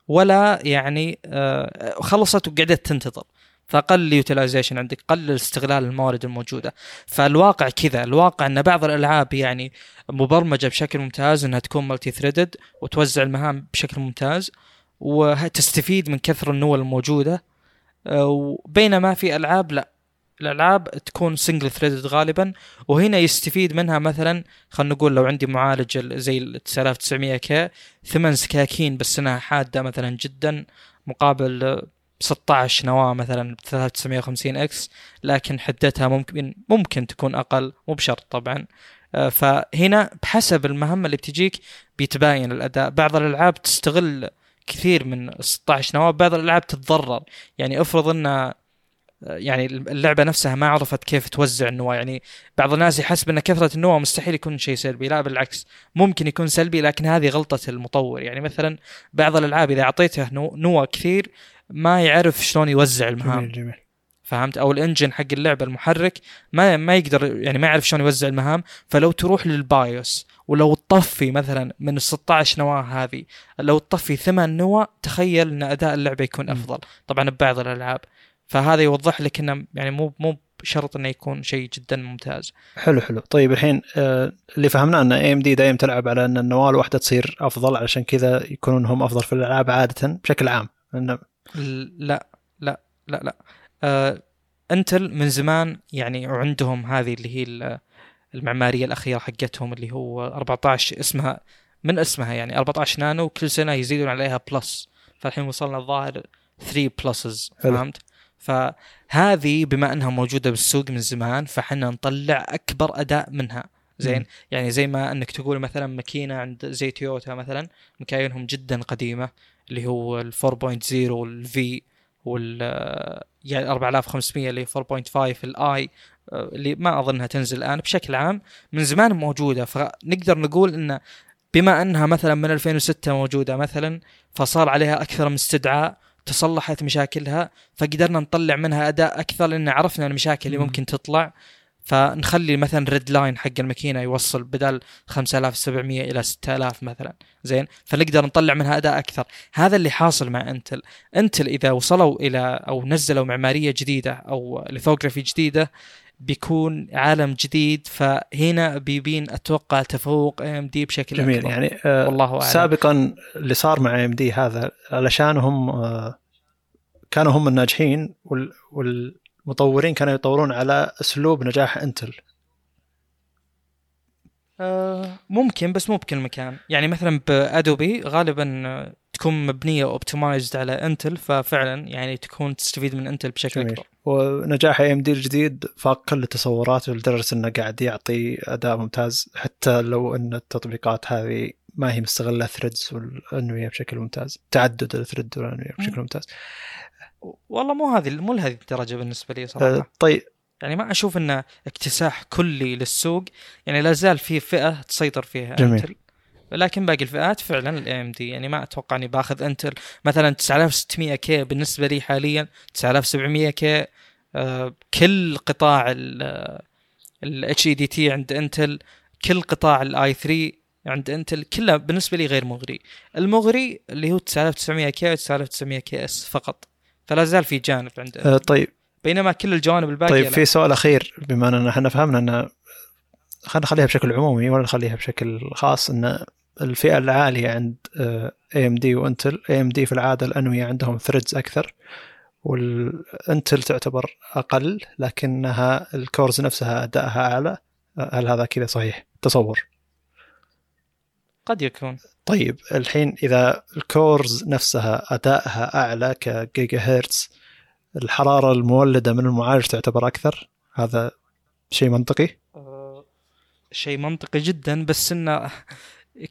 ولا يعني آه، خلصت وقعدت تنتظر. فقل اليوتيلايزيشن عندك قل استغلال الموارد الموجودة. فالواقع كذا الواقع إن بعض الألعاب يعني مبرمجة بشكل ممتاز إنها تكون multi-threaded وتوزع المهام بشكل ممتاز وتستفيد من كثر النوى الموجودة. آه، وبينما في ألعاب لا. الألعاب تكون single threaded غالبا وهنا يستفيد منها مثلا خلينا نقول لو عندي معالج ال- زي ال 9900 K ثمان سكاكين بس إنها حادة مثلا جدا مقابل آه، 16 نواة مثلا ب 3950 إكس لكن حدتها ممكن ممكن تكون أقل مو بشرط طبعا. آه، فهنا بحسب المهمة اللي بتجيك بيتباين الأداء. بعض الألعاب تستغل كثير من 16 نواة بعض الألعاب تتضرر. يعني افرض ان يعني اللعبة نفسها ما عرفت كيف توزع النواة. يعني بعض الناس يحسب إن كثرة النواة مستحيل يكون شيء سلبي لا بالعكس ممكن يكون سلبي لكن هذه غلطة المطور. يعني مثلا بعض الألعاب إذا اعطيته نو- نواة كثير ما يعرف شلون يوزع المهام. جميل جميل. فهمت؟ أو الإنجن حق اللعبة المحرك ما ما يقدر يعني ما يعرف شلون يوزع المهام. فلو تروح للبايوس ولو تطفي مثلا من ال 16 نواة هذه لو تطفي ثمان نواة تخيل إن أداء اللعبة يكون. أفضل. طبعا ببعض الألعاب. فهذا يوضح لك إنه يعني مو مو شرط إنه يكون شيء جدا ممتاز. حلو حلو. طيب الحين آه، اللي فهمناه إن AMD دائما تلعب على إن النواه الواحده تصير أفضل علشان كذا يكونون هم أفضل في الألعاب عادة بشكل عام. لأن لا لا لا لا. آه انتل من زمان يعني وعندهم هذه اللي هي ال- المعمارية الأخيرة حقتهم اللي هو 14 اسمها من اسمها يعني 14 نانو كل سنة يزيدون عليها plus فالحين وصلنا الظاهر 3 pluses حلو. فهمت؟ فهذه بما انها موجودة بالسوق من زمان فحنا نطلع أكبر أداء منها. زين. يعني زي ما انك تقول مثلا ماكينة عند زي تويوتا مثلا مكاينهم جدا قديمة اللي هو ال 4.0 والفي وال يعني 4500 اللي 4.5 الاي اللي ما أظنها تنزل الآن بشكل عام. من زمان موجودة فنقدر نقول إن بما أنها مثلا من 2006 موجودة مثلا فصار عليها أكثر من استدعاء. تصلحت مشاكلها فقدرنا نطلع منها أداء أكثر لأن عرفنا المشاكل اللي مم. ممكن تطلع. فنخلي مثلا red line حق الماكينة يوصل بدل 5700 إلى 6000 مثلا. زين؟ فنقدر نطلع منها أداء أكثر. هذا اللي حاصل مع انتل انتل إذا وصلوا إلى أو نزلوا معمارية جديدة أو lithography جديدة بيكون عالم جديد فهنا بيبين أتوقع تفوق AMD بشكل جميل. أكبر. يعني آه، والله أعلم. سابقا اللي صار مع AMD هذا علشان هم آه، كانوا هم الناجحين وال- والمطورين كانوا يطورون على أسلوب نجاح انتل آه ممكن بس مو بكل مكان. يعني مثلا ب Adobe غالبا تكون مبنية optimized على انتل ففعلا يعني تكون تستفيد من انتل بشكل جميل. أكبر. ونجاح AMD الجديد فاق كل التصورات لدرجة إنه قاعد يعطي أداء ممتاز حتى لو إن التطبيقات هذه ما هي مستغلة threads والأنوية بشكل ممتاز تعدد ال thread والأنوية بشكل ممتاز. والله مو هذه مو لهذه الدرجة بالنسبة لي صراحة. آه، طيب. يعني ما أشوف إنه اكتساح كلي للسوق يعني لا زال في فئة تسيطر فيها جميل. انتل لكن باقي الفئات فعلا ال AMD يعني ما أتوقع إني باخذ انتل مثلا 9600 K بالنسبة لي حاليا 9700 K آه كل قطاع ال- ال HEDT عند انتل كل قطاع ال i 3 عند انتل كله بالنسبة لي غير مغري. المغري اللي هو 9900 K و 9900 KS فقط. فلا زال في جانب عند آه طيب. بينما كل الجوانب الباقية طيب. في سؤال أخير بما إننا إحنا فهمنا إن خلينا نخليها بشكل عمومي ولا نخليها بشكل خاص إن الفئة العالية عند اي ام دي وإنتل اي ام دي في العادة الأنوية عندهم threads أكثر والإنتل تعتبر أقل لكنها ال cores نفسها أدائها أعلى. هل هذا كذا صحيح؟ تصور. قد يكون. طيب الحين إذا الكورز نفسها أدائها أعلى كجيجا هرتز الحرارة المولدة من المعالج تعتبر أكثر؟ هذا شيء منطقي؟ آه، شيء منطقي جدا بس إنه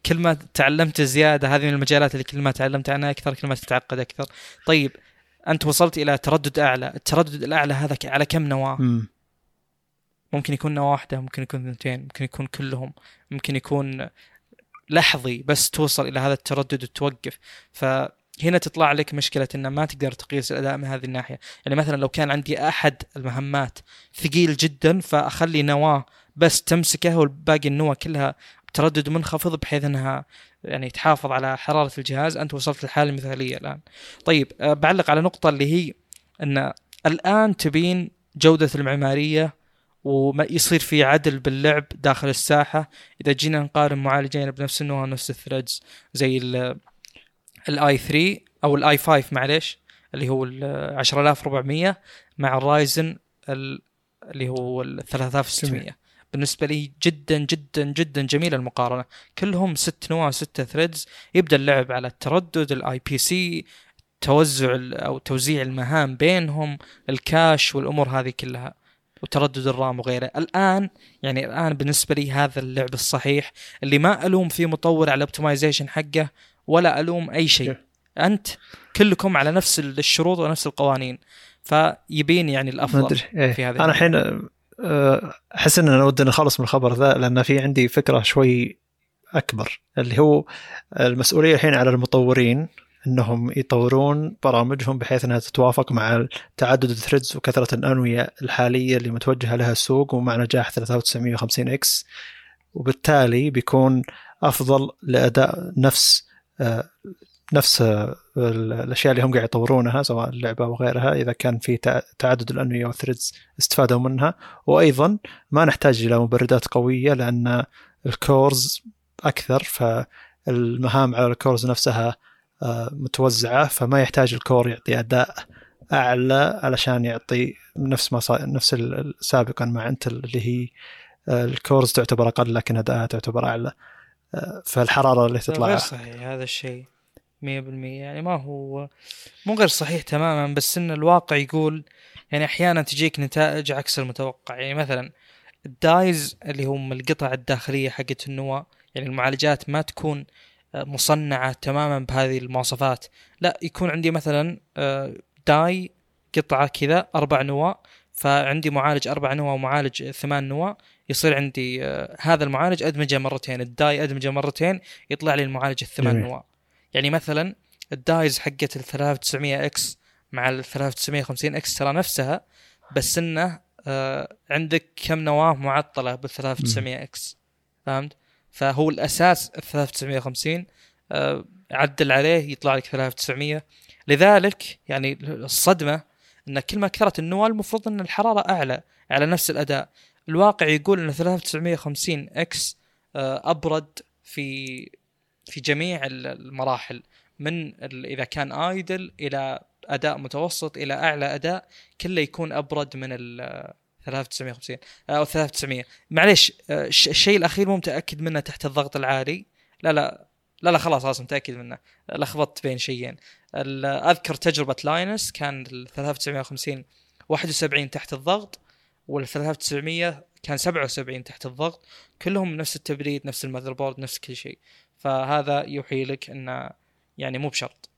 كل ما تعلمت زيادة هذه من المجالات اللي كل ما تعلمت عنها أكثر كل ما تتعقد أكثر. طيب أنت وصلت إلى تردد أعلى. التردد الأعلى هذا على كم نواة؟ مم. ممكن يكون نواة واحدة ممكن يكون اثنتين ممكن يكون كلهم ممكن يكون لحظي بس توصل إلى هذا التردد وتوقف. فهنا تطلع لك مشكلة ان ما تقدر تقيس الأداء من هذه الناحية. يعني مثلا لو كان عندي أحد المهمات ثقيل جدا فأخلي نواة بس تمسكه والباقي النواه كلها بتردد منخفض بحيث إنها يعني تحافظ على حرارة الجهاز. أنت وصلت للحاله المثاليه الآن. طيب أه، بعلق على نقطة اللي هي إن الآن تبين جودة المعمارية وما يصير في عدل باللعب داخل الساحة. إذا جينا نقارن معالجين بنفس النوع ونفس ال threads زي ال i 3 أو ال i 5 معليش اللي هو ال 10400 مع ال Ryzen ال- اللي هو ال 3600 بالنسبة لي جدا جدا جدا جميلة المقارنة. كلهم ست نواة ست threads يبدأ اللعب على التردد ال IPC توزع أو توزيع المهام بينهم ال cache والأمور هذه كلها وتردد ال RAM وغيره. الآن يعني الآن بالنسبة لي هذا اللعب الصحيح. اللي ما ألوم فيه مطور على ال optimization حقه ولا ألوم أي شيء؟ أنت كلكم على نفس الشروط ونفس القوانين. فيبين يعني الأفضل إيه. في هذه أنا الحين أحس إن أنا ودي نخلص من الخبر ذا لأن في عندي فكرة شوي أكبر اللي هو المسؤولية الحين على المطورين إنهم يطورون برامجهم بحيث إنها تتوافق مع تعدد ال threads وكثرة الأنوية الحالية اللي متوجهة لها السوق ومع نجاح 3950 X. وبالتالي بيكون أفضل لأداء نفس آه، نفس الأشياء اللي هم قاعد يطورونها سواء اللعبة أو غيرها إذا كان في تع- تعدد الانويه وال threads استفادوا منها. وأيضا ما نحتاج إلى مبردات قوية لأن ال cores أكثر فالمهام على ال cores نفسها آه، متوزعة فما يحتاج ال core يعطي أداء أعلى علشان يعطي نفس ما صار نفس سابقا مع انتل اللي هي آه، ال cores تعتبر أقل لكن أداءها تعتبر أعلى. آه، فالحرارة اللي غير تطلع صحيح هذا الشيء. 100% يعني ما هو مو غير صحيح تماما بس إن الواقع يقول يعني أحيانا تجيك نتائج عكس المتوقع. يعني مثلا الدايز اللي هم القطع الداخلية حقت النواه يعني المعالجات ما تكون مصنعة تماما بهذه المواصفات. لا يكون عندي مثلا آه، داي قطعة كذا أربع نواه فعندي معالج أربع نواه ومعالج ثمان نواه يصير عندي آه، هذا المعالج أدمجه مرتين الداي أدمجه مرتين يطلع لي المعالج الثمان جميل. يعني مثلا ال dies حقت ال 3900 X مع ال 3950 X ترى نفسها بس إنه آه عندك كم نواة معطلة بال 3900 إكس فهمت؟ فهو الأساس ال 3950 آه عدل عليه يطلع لك 3900 لذلك يعني الصدمة إن كل ما كثرت النواة المفروض إن الحرارة أعلى على نفس الأداء الواقع يقول إن 3950 إكس آه أبرد في في جميع ال- المراحل من إذا كان ايدل إلى أداء متوسط إلى أعلى أداء كله يكون أبرد من ال 3950 أو 3900 معليش آه، الش- الشيء الأخير مو متأكد منه تحت الضغط العالي؟ لا لا لا لا خلاص خلاص متأكد منه. لخبطت بين شيئين. أذكر تجربة لاينس كان ال 3950 71 تحت الضغط وال 3900 كان 77 تحت الضغط. كلهم نفس التبريد نفس ال motherboard نفس كل شيء. فهذا يوحي لك انه يعني مو بشرط.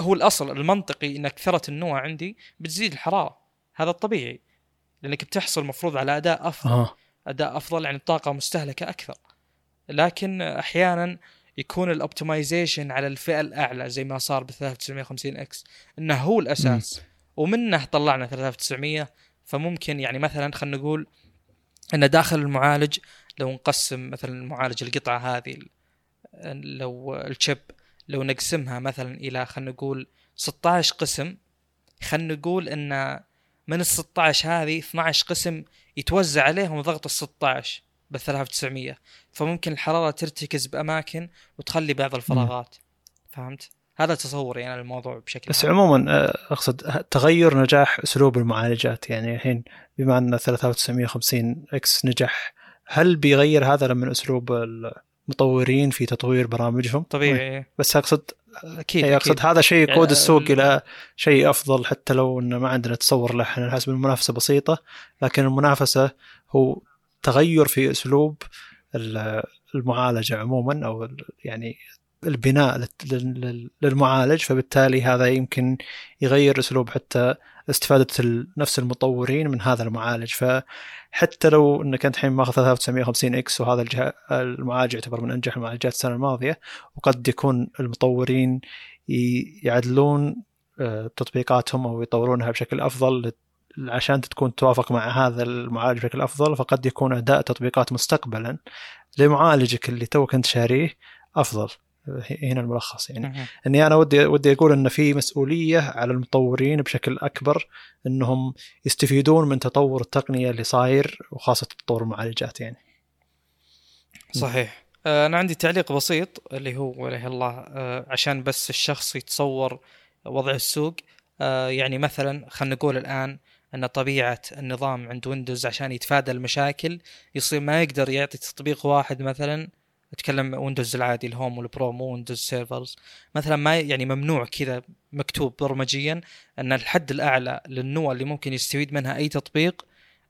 هو الأصل المنطقي إن كثرة النواه عندي بتزيد الحرارة. هذا الطبيعي لأنك بتحصل المفروض على أداء أفضل. آه. أداء أفضل يعني الطاقة مستهلكة أكثر. لكن أحيانا يكون ال optimization على الفئة الأعلى زي ما صار ب 3950 X إنه هو الأساس. ومنه طلعنا 3900 فممكن يعني مثلا خلينا نقول إن داخل المعالج لو نقسم مثلا المعالج القطعة هذه لو الشيب لو نقسمها مثلا إلى خلينا نقول 16 قسم خلينا نقول إن من ال 16 هذه 12 قسم يتوزع عليهم ضغط ال 16 ب 3900 فممكن الحرارة ترتكز بأماكن وتخلي بعض الفراغات. فهمت؟ هذا تصوري أنا الموضوع بشكل بس عموما آه، أقصد تغير نجاح أسلوب المعالجات. يعني الحين بما أن 3950 إكس نجح هل بيغير هذا من أسلوب المطورين في تطوير برامجهم؟ طبيعي بس اقصد أكيد أقصد أكيد. هذا شيء يقود يعني السوق ال- إلى شيء أفضل حتى لو إنه ما عندنا تصور له إحنا نحسب المنافسه بسيطة لكن المنافسة هو تغير في أسلوب ال- المعالجة عموما أو يعني البناء لل- لل- للمعالج فبالتالي هذا يمكن يغير أسلوب حتى استفاده ال- نفس المطورين من هذا المعالج. فحتى لو إنك أنت الحين ماخذ 3950 إكس وهذا المعالج يعتبر من أنجح المعالجات السنة الماضية وقد يكون المطورين يعدلون آه، تطبيقاتهم أو يطورونها بشكل أفضل عشان تكون توافق مع هذا المعالج بشكل أفضل فقد يكون أداء تطبيقات مستقبلا لمعالجك اللي توك أنت شاريه أفضل. هنا الملخص يعني. إني أنا ودي ودي أقول إن في مسؤولية على المطورين بشكل أكبر إنهم يستفيدون من تطور التقنية اللي صاير وخاصة تطور المعالجات يعني. صحيح آه، أنا عندي تعليق بسيط اللي هو وله الله آه، عشان بس الشخص يتصور وضع السوق آه، يعني مثلا خلينا نقول الآن إن طبيعة النظام عند ويندوز عشان يتفادى المشاكل يصير ما يقدر يعطي تطبيق واحد مثلا أتكلم ويندوز العادي ال Home وال Pro مو ويندوز servers مثلا ما يعني ممنوع كذا مكتوب برمجيا أن الحد الأعلى للنوى اللي ممكن يستفيد منها أي تطبيق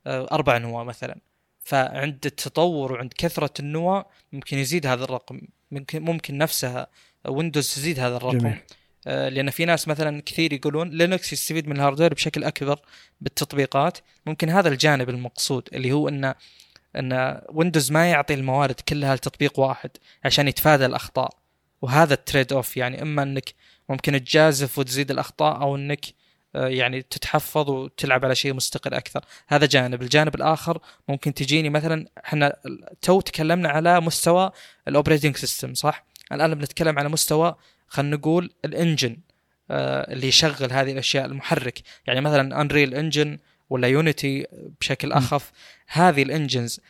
آه، أربع نوى مثلا. فعند التطور وعند كثرة النوى ممكن يزيد هذا الرقم ممكن ممكن نفسها ويندوز تزيد هذا الرقم. جميل. آه، لأن في ناس مثلا كثير يقولون لينكس يستفيد من ال hardware بشكل أكبر بالتطبيقات. ممكن هذا الجانب المقصود اللي هو أن إن ويندوز ما يعطي الموارد كلها لتطبيق واحد عشان يتفادى الأخطاء. وهذا ال trade off يعني إما إنك ممكن تجازف وتزيد الأخطاء أو إنك آه، يعني تتحفظ وتلعب على شيء مستقل أكثر. هذا جانب. الجانب الآخر ممكن تجيني مثلا إحنا تو تكلمنا على مستوى ال operating system صح؟ الآن بنتكلم على مستوى خلينا نقول ال engine آه، اللي يشغل هذه الأشياء المحرك. يعني مثلا Unreal Engine ولا Unity بشكل. أخف هذه ال engines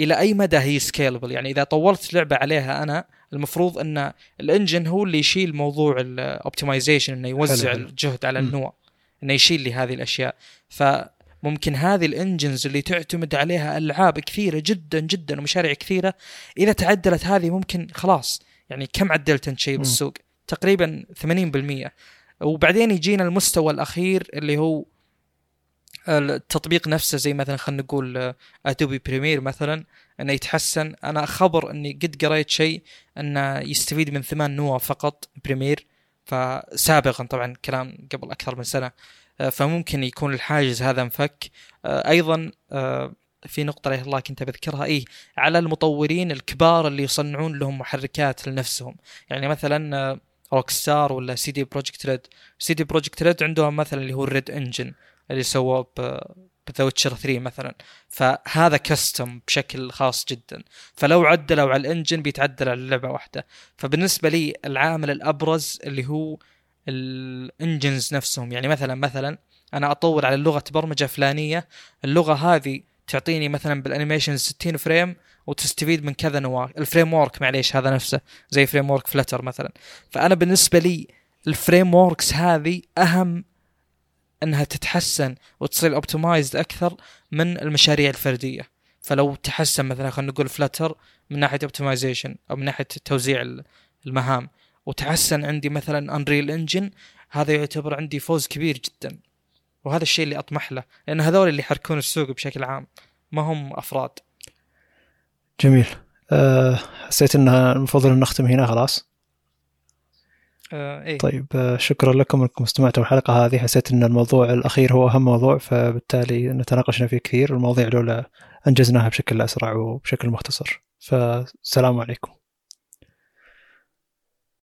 إلى أي مدى هي scalable يعني إذا طورت لعبة عليها أنا المفروض أن ال engine هو اللي يشيل موضوع ال optimization إنه يوزع حلو،. الجهد على. النوى إنه يشيل لي هذه الأشياء فممكن هذه ال engines اللي تعتمد عليها ألعاب كثيرة جدا جدا ومشاريع كثيرة إذا تعدلت هذه ممكن خلاص يعني كم عدلت أنت شيء. بالسوق تقريبا 80% وبعدين يجينا المستوى الأخير اللي هو التطبيق نفسه زي مثلا خلينا نقول Adobe Premiere مثلا إنه يتحسن. أنا خبر إني قد قريت شيء إنه يستفيد من ثمان نوى فقط Premiere فسابقا طبعا كلام قبل أكثر من سنة. آه، فممكن يكون الحاجز هذا انفك. آه، أيضا آه، في نقطة رأي الله كنت بذكرها إيه على المطورين الكبار اللي يصنعون لهم محركات لنفسهم. يعني مثلا Rockstar ولا CD Projekt Red CD Projekt Red عندهم مثلا اللي هو ال Red Engine اللي سووه ب The Witcher 3 مثلا. فهذا custom بشكل خاص جدا. فلو عدلوا على ال engine بيتعدل على اللعبه واحدة. فبالنسبة لي العامل الأبرز اللي هو ال engines نفسهم. يعني مثلا مثلا أنا اطور على لغه برمجة فلانية. اللغة هذه تعطيني مثلا بال animation 60 frame وتستفيد من كذا نواة. ال framework معليش هذا نفسه. زي framework Flutter مثلا. فأنا بالنسبة لي ال frameworks هذه أهم أنها تتحسن وتصير optimized أكثر من المشاريع الفردية. فلو تحسن مثلا خلينا نقول Flutter من ناحية optimization أو من ناحية توزيع المهام. وتحسن عندي مثلا Unreal Engine هذا يعتبر عندي فوز كبير جدا. وهذا الشيء اللي أطمح له لأن هذول اللي يحركون السوق بشكل عام ما هم أفراد. جميل. أه حسيت إنها المفروض إن نختم هنا خلاص. آه إيه؟ طيب أه شكرا لكم أنكم استمعتوا الحلقة هذه. حسيت أن الموضوع الأخير هو أهم موضوع فبالتالي نتناقشنا فيه كثير. المواضيع الاولى أنجزناها بشكل أسرع وبشكل مختصر. فالسلام عليكم.